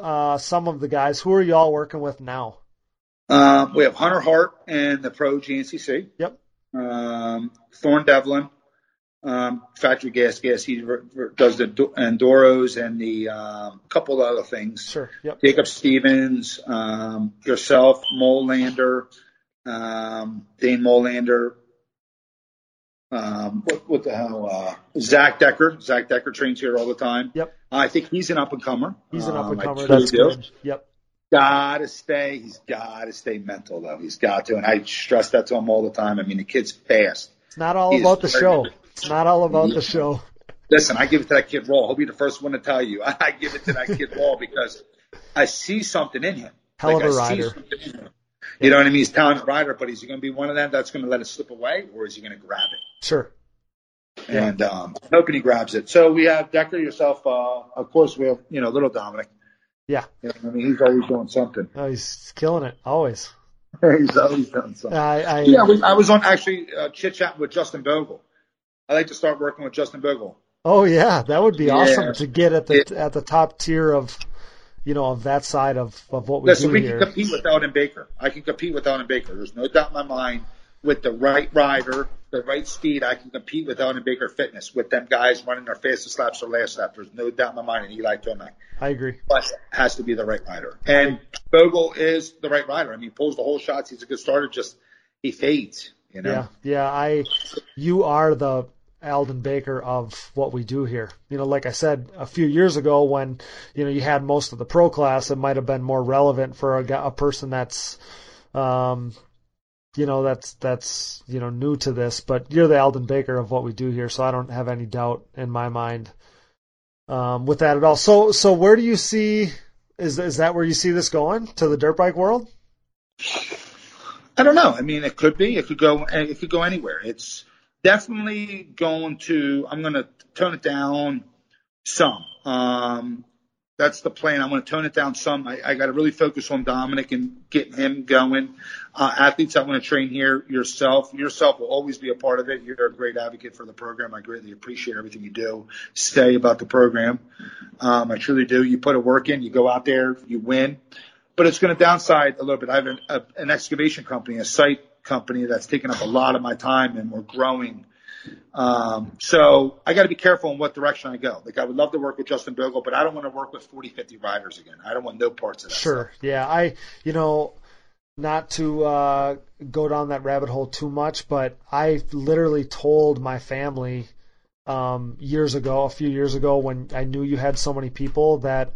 uh, some of the guys. Who are y'all working with now? Um, we have Hunter Hart and the Pro GNCC. Yep. Um, Thorn Devlin, um, Factory Gas Gas. He re- re- does the Enduros and the um, couple of other things. Sure. Yep. Jacob Stevens, um, yourself, Molander, um, Dane Molander, um, what, what the hell? Uh, Zach Decker. Zach Decker trains here all the time. Yep. I think he's an up and comer. He's an up and comer. Um, That's good. Yep. Gotta stay. He's gotta stay mental though. He's got to, and I stress that to him all the time. I mean, the kid's fast. It's not all about the show. It's not all about the show. Listen, I give it to that kid raw. He'll be the first one to tell you. I give it to that kid raw because I see something in him. Hell like of a I see rider. Something in him. You know what I mean? He's a talented rider, but is he going to be one of them that's going to let it slip away, or is he going to grab it? Sure. Yeah. And um, I'm hoping he grabs it. So we have Decker, yourself. Uh, of course, we have you know little Dominic. Yeah. You know, I mean, he's always doing something. Oh, he's killing it always. he's always doing something. I, I yeah, was, I was on actually uh, chit chatting with Justin Bogle. I like to start working with Justin Bogle. Oh yeah, that would be Yeah. awesome to get at the It- at the top tier of, you know, of that side of of what we Listen, do we here. can compete with Aldon Baker. I can compete with Aldon Baker. There's no doubt in my mind. With the right rider, the right speed, I can compete with Aldon Baker Fitness. With them guys running their fastest laps or last lap, there's no doubt in my mind. And Eli Tomac, I agree. but has to be the right rider. And Bogle is the right rider. I mean, he pulls the hole shots. He's a good starter. Just he fades. You know. Yeah, yeah. I, you are the Aldon Baker of what we do here. You know, like I said a few years ago, when you know you had most of the pro class, it might have been more relevant for a, a person that's, um, you know, that's that's you know new to this. But you're the Aldon Baker of what we do here, so I don't have any doubt in my mind um, with that at all. So, so where do you see? Is is that where you see this going to the dirt bike world? I don't know. I mean, it could be. It could go. It could go anywhere. It's definitely going to. I'm going to tone it down some. Um, that's the plan. I'm going to tone it down some. I, I got to really focus on Dominic and getting him going. Uh, athletes I want to train here. Yourself, yourself will always be a part of it. You're a great advocate for the program. I greatly appreciate everything you do. Say about the program. Um, I truly do. You put a work in. You go out there. You win but it's going to downside a little bit. I have an, a, an excavation company, a site company that's taking up a lot of my time and we're growing. Um, so I got to be careful in what direction I go. Like I would love to work with Justin Bogle, but I don't want to work with 40, 50 riders again. I don't want no parts of that. Sure. Yeah. I, you know, not to uh, go down that rabbit hole too much, but I literally told my family um, years ago, a few years ago, when I knew you had so many people that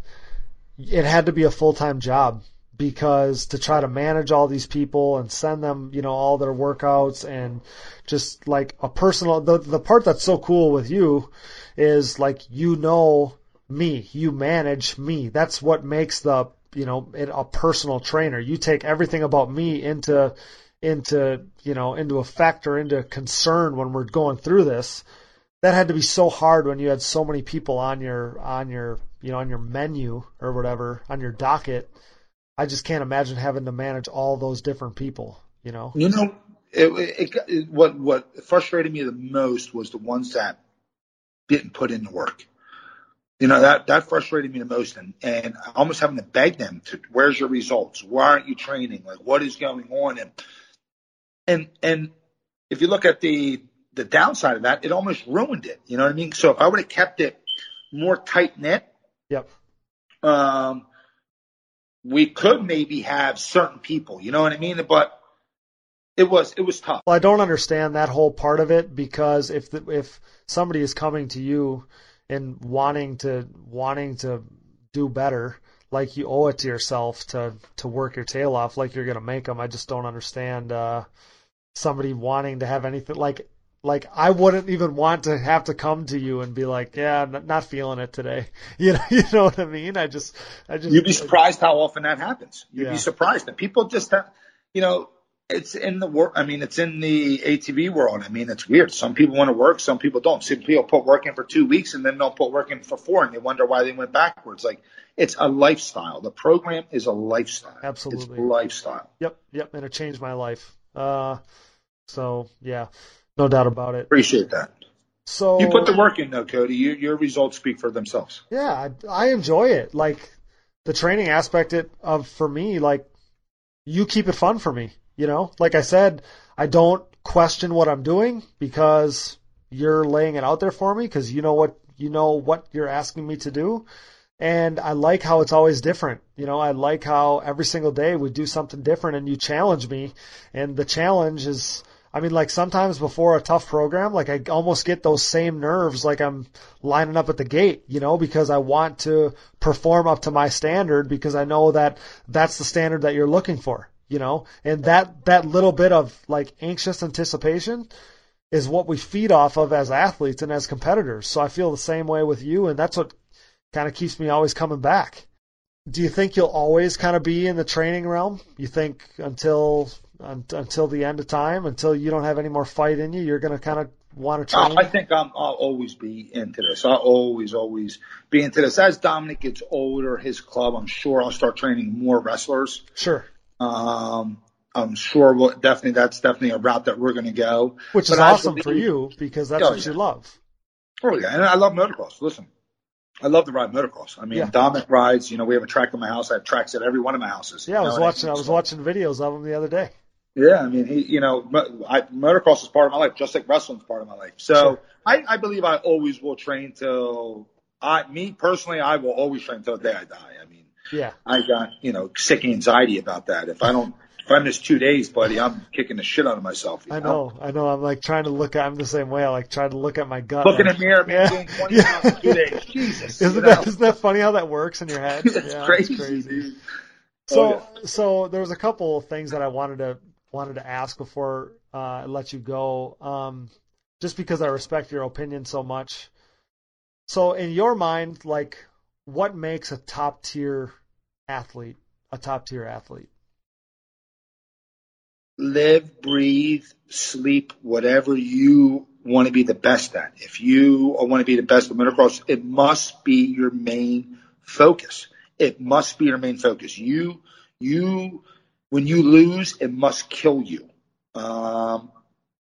it had to be a full time job because to try to manage all these people and send them, you know, all their workouts and just like a personal the the part that's so cool with you is like you know me, you manage me. That's what makes the you know it a personal trainer. You take everything about me into into you know into effect or into concern when we're going through this. That had to be so hard when you had so many people on your on your you know on your menu or whatever on your docket. I just can't imagine having to manage all those different people. You know. You know, it, it, it, what what frustrated me the most was the ones that didn't put in the work. You know that that frustrated me the most, and and almost having to beg them to, "Where's your results? Why aren't you training? Like what is going on?" And and and if you look at the the downside of that, it almost ruined it. You know what I mean? So if I would have kept it more tight knit, Yep. um, we could maybe have certain people. You know what I mean? But it was it was tough. Well, I don't understand that whole part of it because if the, if somebody is coming to you and wanting to wanting to do better, like you owe it to yourself to to work your tail off, like you're gonna make them. I just don't understand uh, somebody wanting to have anything like like I wouldn't even want to have to come to you and be like, yeah, I'm not feeling it today. You know, you know what I mean? I just, I just. You'd be surprised how often that happens. You'd Yeah. be surprised that people just have, you know, it's in the work. I mean, it's in the ATV world. I mean, it's weird. Some people want to work, some people don't. Some people put work in for two weeks and then they'll put work in for four and they wonder why they went backwards. Like it's a lifestyle. The program is a lifestyle. Absolutely. It's a lifestyle. Yep, yep, and it changed my life. Uh, so yeah, no doubt about it. Appreciate that. So You put the work in though, Cody. You, your results speak for themselves. yeah, I, I enjoy it. Like the training aspect it of for me, like you keep it fun for me. You know, like I said, I don't question what I'm doing because you're laying it out there for me because you know what you know what you're asking me to do. And I like how it's always different. You know, I like how every single day we do something different and you challenge me. And the challenge is, I mean, like sometimes before a tough program, like I almost get those same nerves like I'm lining up at the gate, you know, because I want to perform up to my standard because I know that that's the standard that you're looking for, you know, and that, that little bit of like anxious anticipation is what we feed off of as athletes and as competitors. So I feel the same way with you. And that's what kind of keeps me always coming back. Do you think you'll always kind of be in the training realm? You think until un, until the end of time, until you don't have any more fight in you, you're going to kind of want to train? I think I'm, I'll always be into this. I'll always, always be into this. As Dominic gets older, his club, I'm sure I'll start training more wrestlers. Sure. Um, I'm sure we'll definitely that's definitely a route that we're going to go. Which is But I awesome believe- for you because that's Oh, what yeah. you love. Oh yeah, and I love motocross. Listen, I love to ride motocross. I mean, Yeah. Dominic rides. You know, we have a track in my house. I have tracks at every one of my houses. Yeah, I was watching. I was so- watching videos of him the other day. Yeah, I mean, he, you know, I, motocross is part of my life, just like wrestling's part of my life. So Sure. I, I believe I always will train till I, me personally, I will always train till the day I die. I mean, Yeah. I got, you know, sick anxiety about that. If I don't, if I miss two days, buddy, I'm kicking the shit out of myself. You I know. I know. I'm like trying to look at. I'm the same way. I like trying to look at my gut. Look in the mirror, man, Yeah. 20 Yeah. pounds two days. Jesus. Isn't that know? isn't that funny how that works in your head? It's Yeah, crazy, crazy. So Oh, so there was a couple of things that I wanted to wanted to ask before uh, I let you go. Um, just because I respect your opinion so much. So in your mind, like, what makes a top tier athlete a top tier athlete? live, breathe, sleep, whatever you want to be the best at. If you want to be the best at motocross, it must be your main focus. It must be your main focus. You, you, when you lose, it must kill you. Um,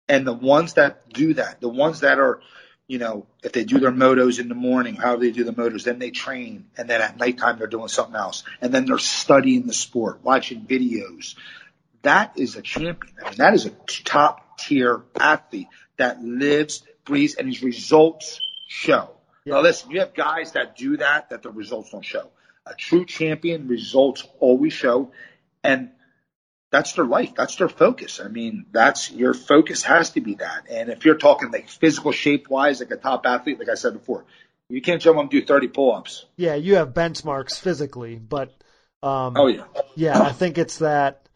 and the ones that do that, the ones that are, you know, if they do their motos in the morning, however they do the motos, then they train, and then at nighttime they're doing something else, and then they're studying the sport, watching videos, that is a champion. I mean, that is a top tier athlete that lives, breathes, and his results show. Now listen, you have guys that do that, that the results don't show. A true champion results always show, and that's their life. That's their focus. I mean, that's your focus has to be that. And if you're talking like physical shape wise, like a top athlete, like I said before, you can't jump up and do 30 pull ups. Yeah, you have benchmarks physically, but um, Oh yeah. yeah, I think it's that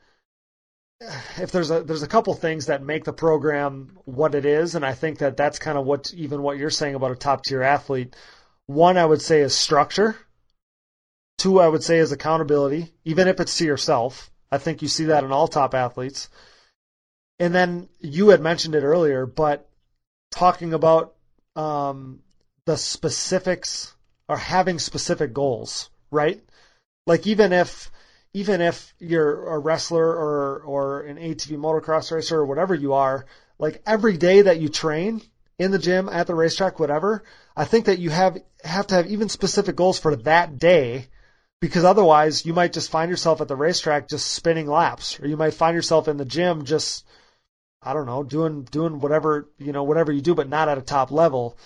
if there's a there's a couple things that make the program what it is, and I think that that's kind of what even what you're saying about a top tier athlete. One, I would say is structure. Two, I would say is accountability, even if it's to yourself. I think you see that in all top athletes. And then you had mentioned it earlier, but talking about um, the specifics or having specific goals, right? Like even if even if you're a wrestler or or an ATV motocross racer or whatever you are, like every day that you train in the gym, at the racetrack, whatever, I think that you have have to have even specific goals for that day because otherwise you might just find yourself at the racetrack just spinning laps or you might find yourself in the gym just I don't know, doing doing whatever, you know, whatever you do but not at a top level.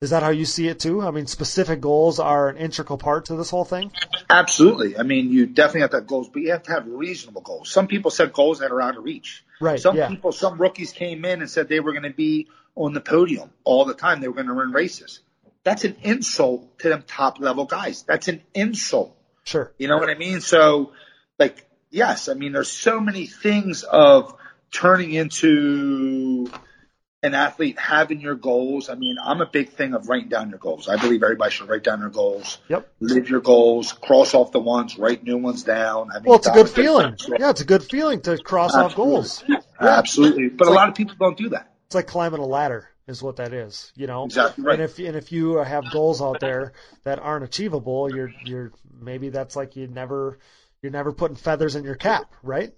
Is that how you see it too? I mean, specific goals are an integral part to this whole thing. Absolutely. I mean, you definitely have to have goals, but you have to have reasonable goals. Some people set goals that are out of reach. Right. Some yeah. people, some rookies came in and said they were going to be on the podium all the time. They were going to run races. That's an insult to them top level guys. That's an insult. Sure. You know what I mean? So, like, yes, I mean, there's so many things of turning into an athlete having your goals. I mean, I'm a big thing of writing down your goals. I believe everybody should write down their goals. Yep. Live your goals, cross off the ones, write new ones down. I mean, Well, it's a good feeling. Yeah, it's a good feeling to cross off goals. Absolutely. But It's a like- lot of people don't do that. It's like climbing a ladder, is what that is. You know. Exactly right. And if and if you have goals out there that aren't achievable, you're you're maybe that's like you never you're never putting feathers in your cap, right?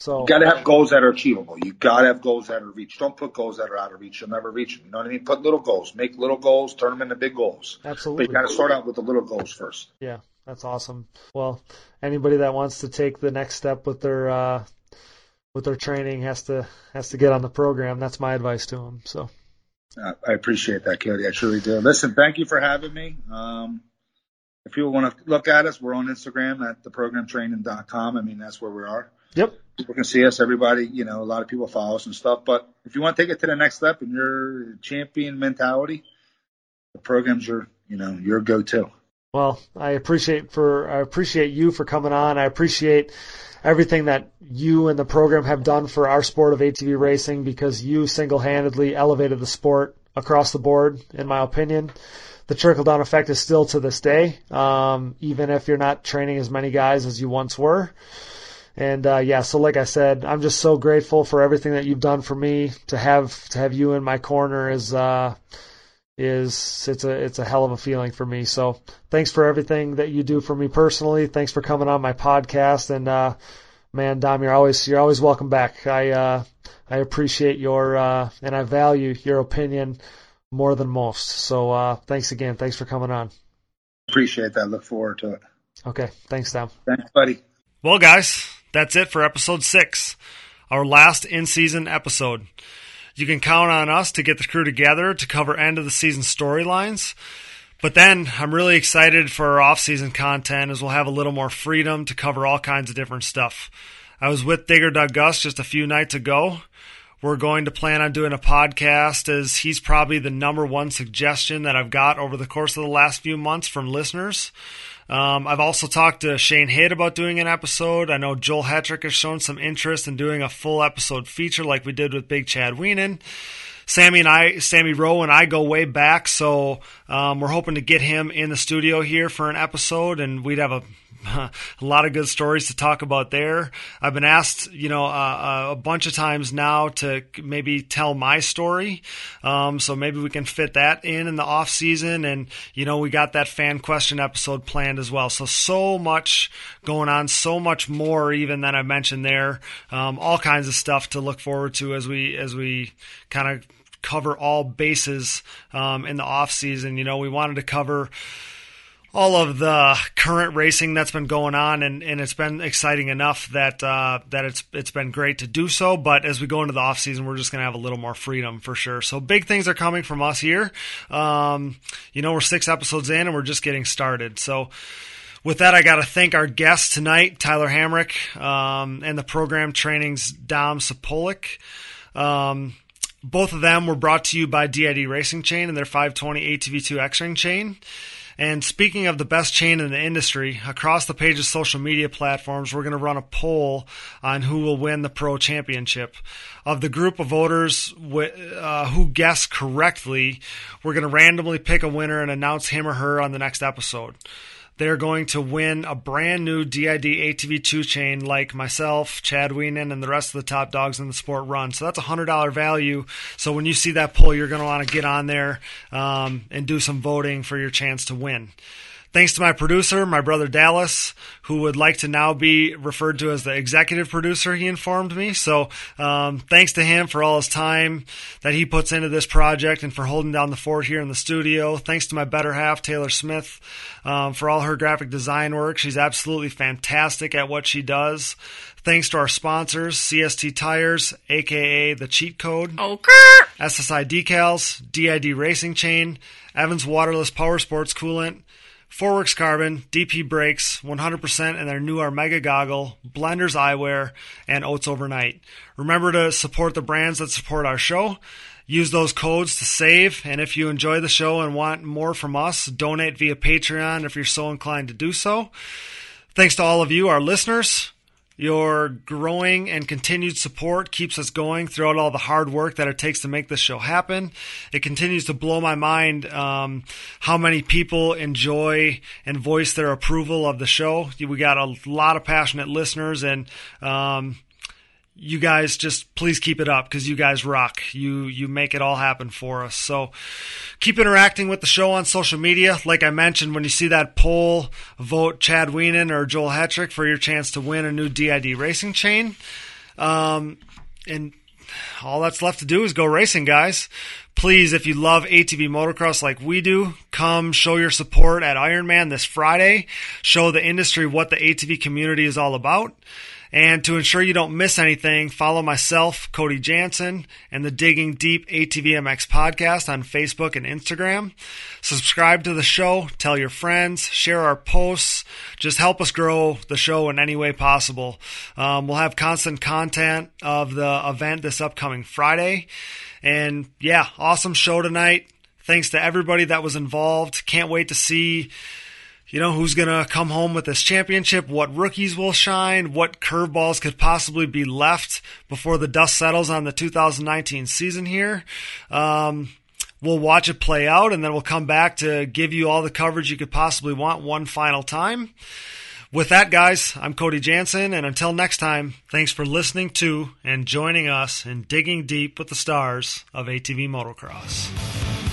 So You got to have goals that are achievable. You got to have goals that are reached. Don't put goals that are out of reach. You'll never reach them. You know what I mean? Put little goals. Make little goals. Turn them into big goals. But absolutely. you got to start out with the little goals first. Yeah, that's awesome. Well, anybody that wants to take the next step with their uh, with their training has to has to get on the program. That's my advice to them. So Uh, I appreciate that, Cody. I truly do. Listen, thank you for having me. Um, if people want to look at us, we're on Instagram at theprogramtraining.com. I mean, that's where we are. yep, People can see us. Everybody, you know, a lot of people follow us and stuff. But if you want to take it to the next step in your champion mentality, the program's your, you know, your go-to. Well, I appreciate for I appreciate you for coming on. I appreciate everything that you and the program have done for our sport of ATV racing because you single-handedly elevated the sport across the board. In my opinion, the trickle-down effect is still to this day. Um, even if you're not training as many guys as you once were, And uh, yeah, so like I said, I'm just so grateful for everything that you've done for me. To have to have you in my corner is uh, is it's a it's a hell of a feeling for me. So thanks for everything that you do for me personally. Thanks for coming on my podcast. And uh, man, Dom, you're always you're always welcome back. I uh, I appreciate your uh, and I value your opinion more than most. So uh, thanks again. Thanks for coming on. Appreciate that. Look forward to it. Okay. Thanks, Dom. Thanks, buddy. Well, guys, that's it for episode six, our last in season episode. You can count on us to get the crew together to cover end of the season storylines. But then I'm really excited for our off season content as we'll have a little more freedom to cover all kinds of different stuff. I was with Digger Doug Gus just a few nights ago. We're going to plan on doing a podcast as he's probably the number one suggestion that I've got over the course of the last few months from listeners. Um, I've also talked to Shane Hitt about doing an episode. I know Joel Hetrick has shown some interest in doing a full episode feature like we did with Big Chad Wienen. Sammy and I, Sammy Rowe and I go way back, so um, we're hoping to get him in the studio here for an episode, and we'd have a a lot of good stories to talk about there. I've been asked, you know, uh, uh, a bunch of times now to maybe tell my story. Um, so maybe we can fit that in in the off season. And, you know, we got that fan question episode planned as well. So, so much going on, so much more even than I mentioned there. Um, all kinds of stuff to look forward to as we, as we kind of cover all bases, um, in the off season. You know, we wanted to cover, all of the current racing that's been going on, and, and it's been exciting enough that uh, that it's it's been great to do so. But as we go into the off season, we're just going to have a little more freedom for sure. So big things are coming from us here. Um, you know, we're six episodes in, and we're just getting started. So. With that, I got to thank our guest tonight, Tyler Hamrick, um, and the program training's Dom Sapolik. Um, both of them were brought to you by DID Racing Chain and their 520 ATV2 X-Ring chain. And speaking of the best chain in the industry, across the page's social media platforms, we're going to run a poll on who will win the pro championship. Of the group of voters uh, who guess correctly, we're going to randomly pick a winner and announce him or her on the next episode they're going to win a brand new DID ATV2 chain like myself, Chad Wienen, and the rest of the top dogs in the sport run. So that's a $100 value. So when you see that poll, you're going to want to get on there um, and do some voting for your chance to win. Thanks to my producer, my brother Dallas, who would like to now be referred to as the executive producer, he informed me. So, um, thanks to him for all his time that he puts into this project and for holding down the fort here in the studio. Thanks to my better half, Taylor Smith, um, for all her graphic design work. She's absolutely fantastic at what she does. Thanks to our sponsors, CST Tires, aka the Cheat Code, okay. SSI Decals, DID Racing Chain, Evans Waterless Power Sports Coolant, Forworks Carbon, DP Brakes, 100% and their new Armega goggle, Blenders Eyewear, and Oats Overnight. Remember to support the brands that support our show. Use those codes to save, and if you enjoy the show and want more from us, donate via Patreon if you're so inclined to do so. Thanks to all of you, our listeners. Your growing and continued support keeps us going throughout all the hard work that it takes to make this show happen. It continues to blow my mind um, how many people enjoy and voice their approval of the show. We got a lot of passionate listeners, and um, you guys just please keep it up because you guys rock. You you make it all happen for us. So keep interacting with the show on social media. Like I mentioned, when you see that poll, vote Chad Wienen or Joel Hetrick for your chance to win a new DID racing chain. Um, and all that's left to do is go racing, guys. Please, if you love ATV motocross like we do, come show your support at Ironman this Friday. Show the industry what the ATV community is all about. And to ensure you don't miss anything, follow myself, Cody Jansen, and the Digging Deep ATVMX podcast on Facebook and Instagram. Subscribe to the show, tell your friends, share our posts. Just help us grow the show in any way possible. Um, we'll have constant content of the event this upcoming Friday. And yeah, awesome show tonight. Thanks to everybody that was involved. Can't wait to see you know, who's going to come home with this championship, what rookies will shine, what curveballs could possibly be left before the dust settles on the 2019 season here. Um, we'll watch it play out and then we'll come back to give you all the coverage you could possibly want one final time. With that, guys, I'm Cody Jansen, and until next time, thanks for listening to and joining us in digging deep with the stars of ATV motocross.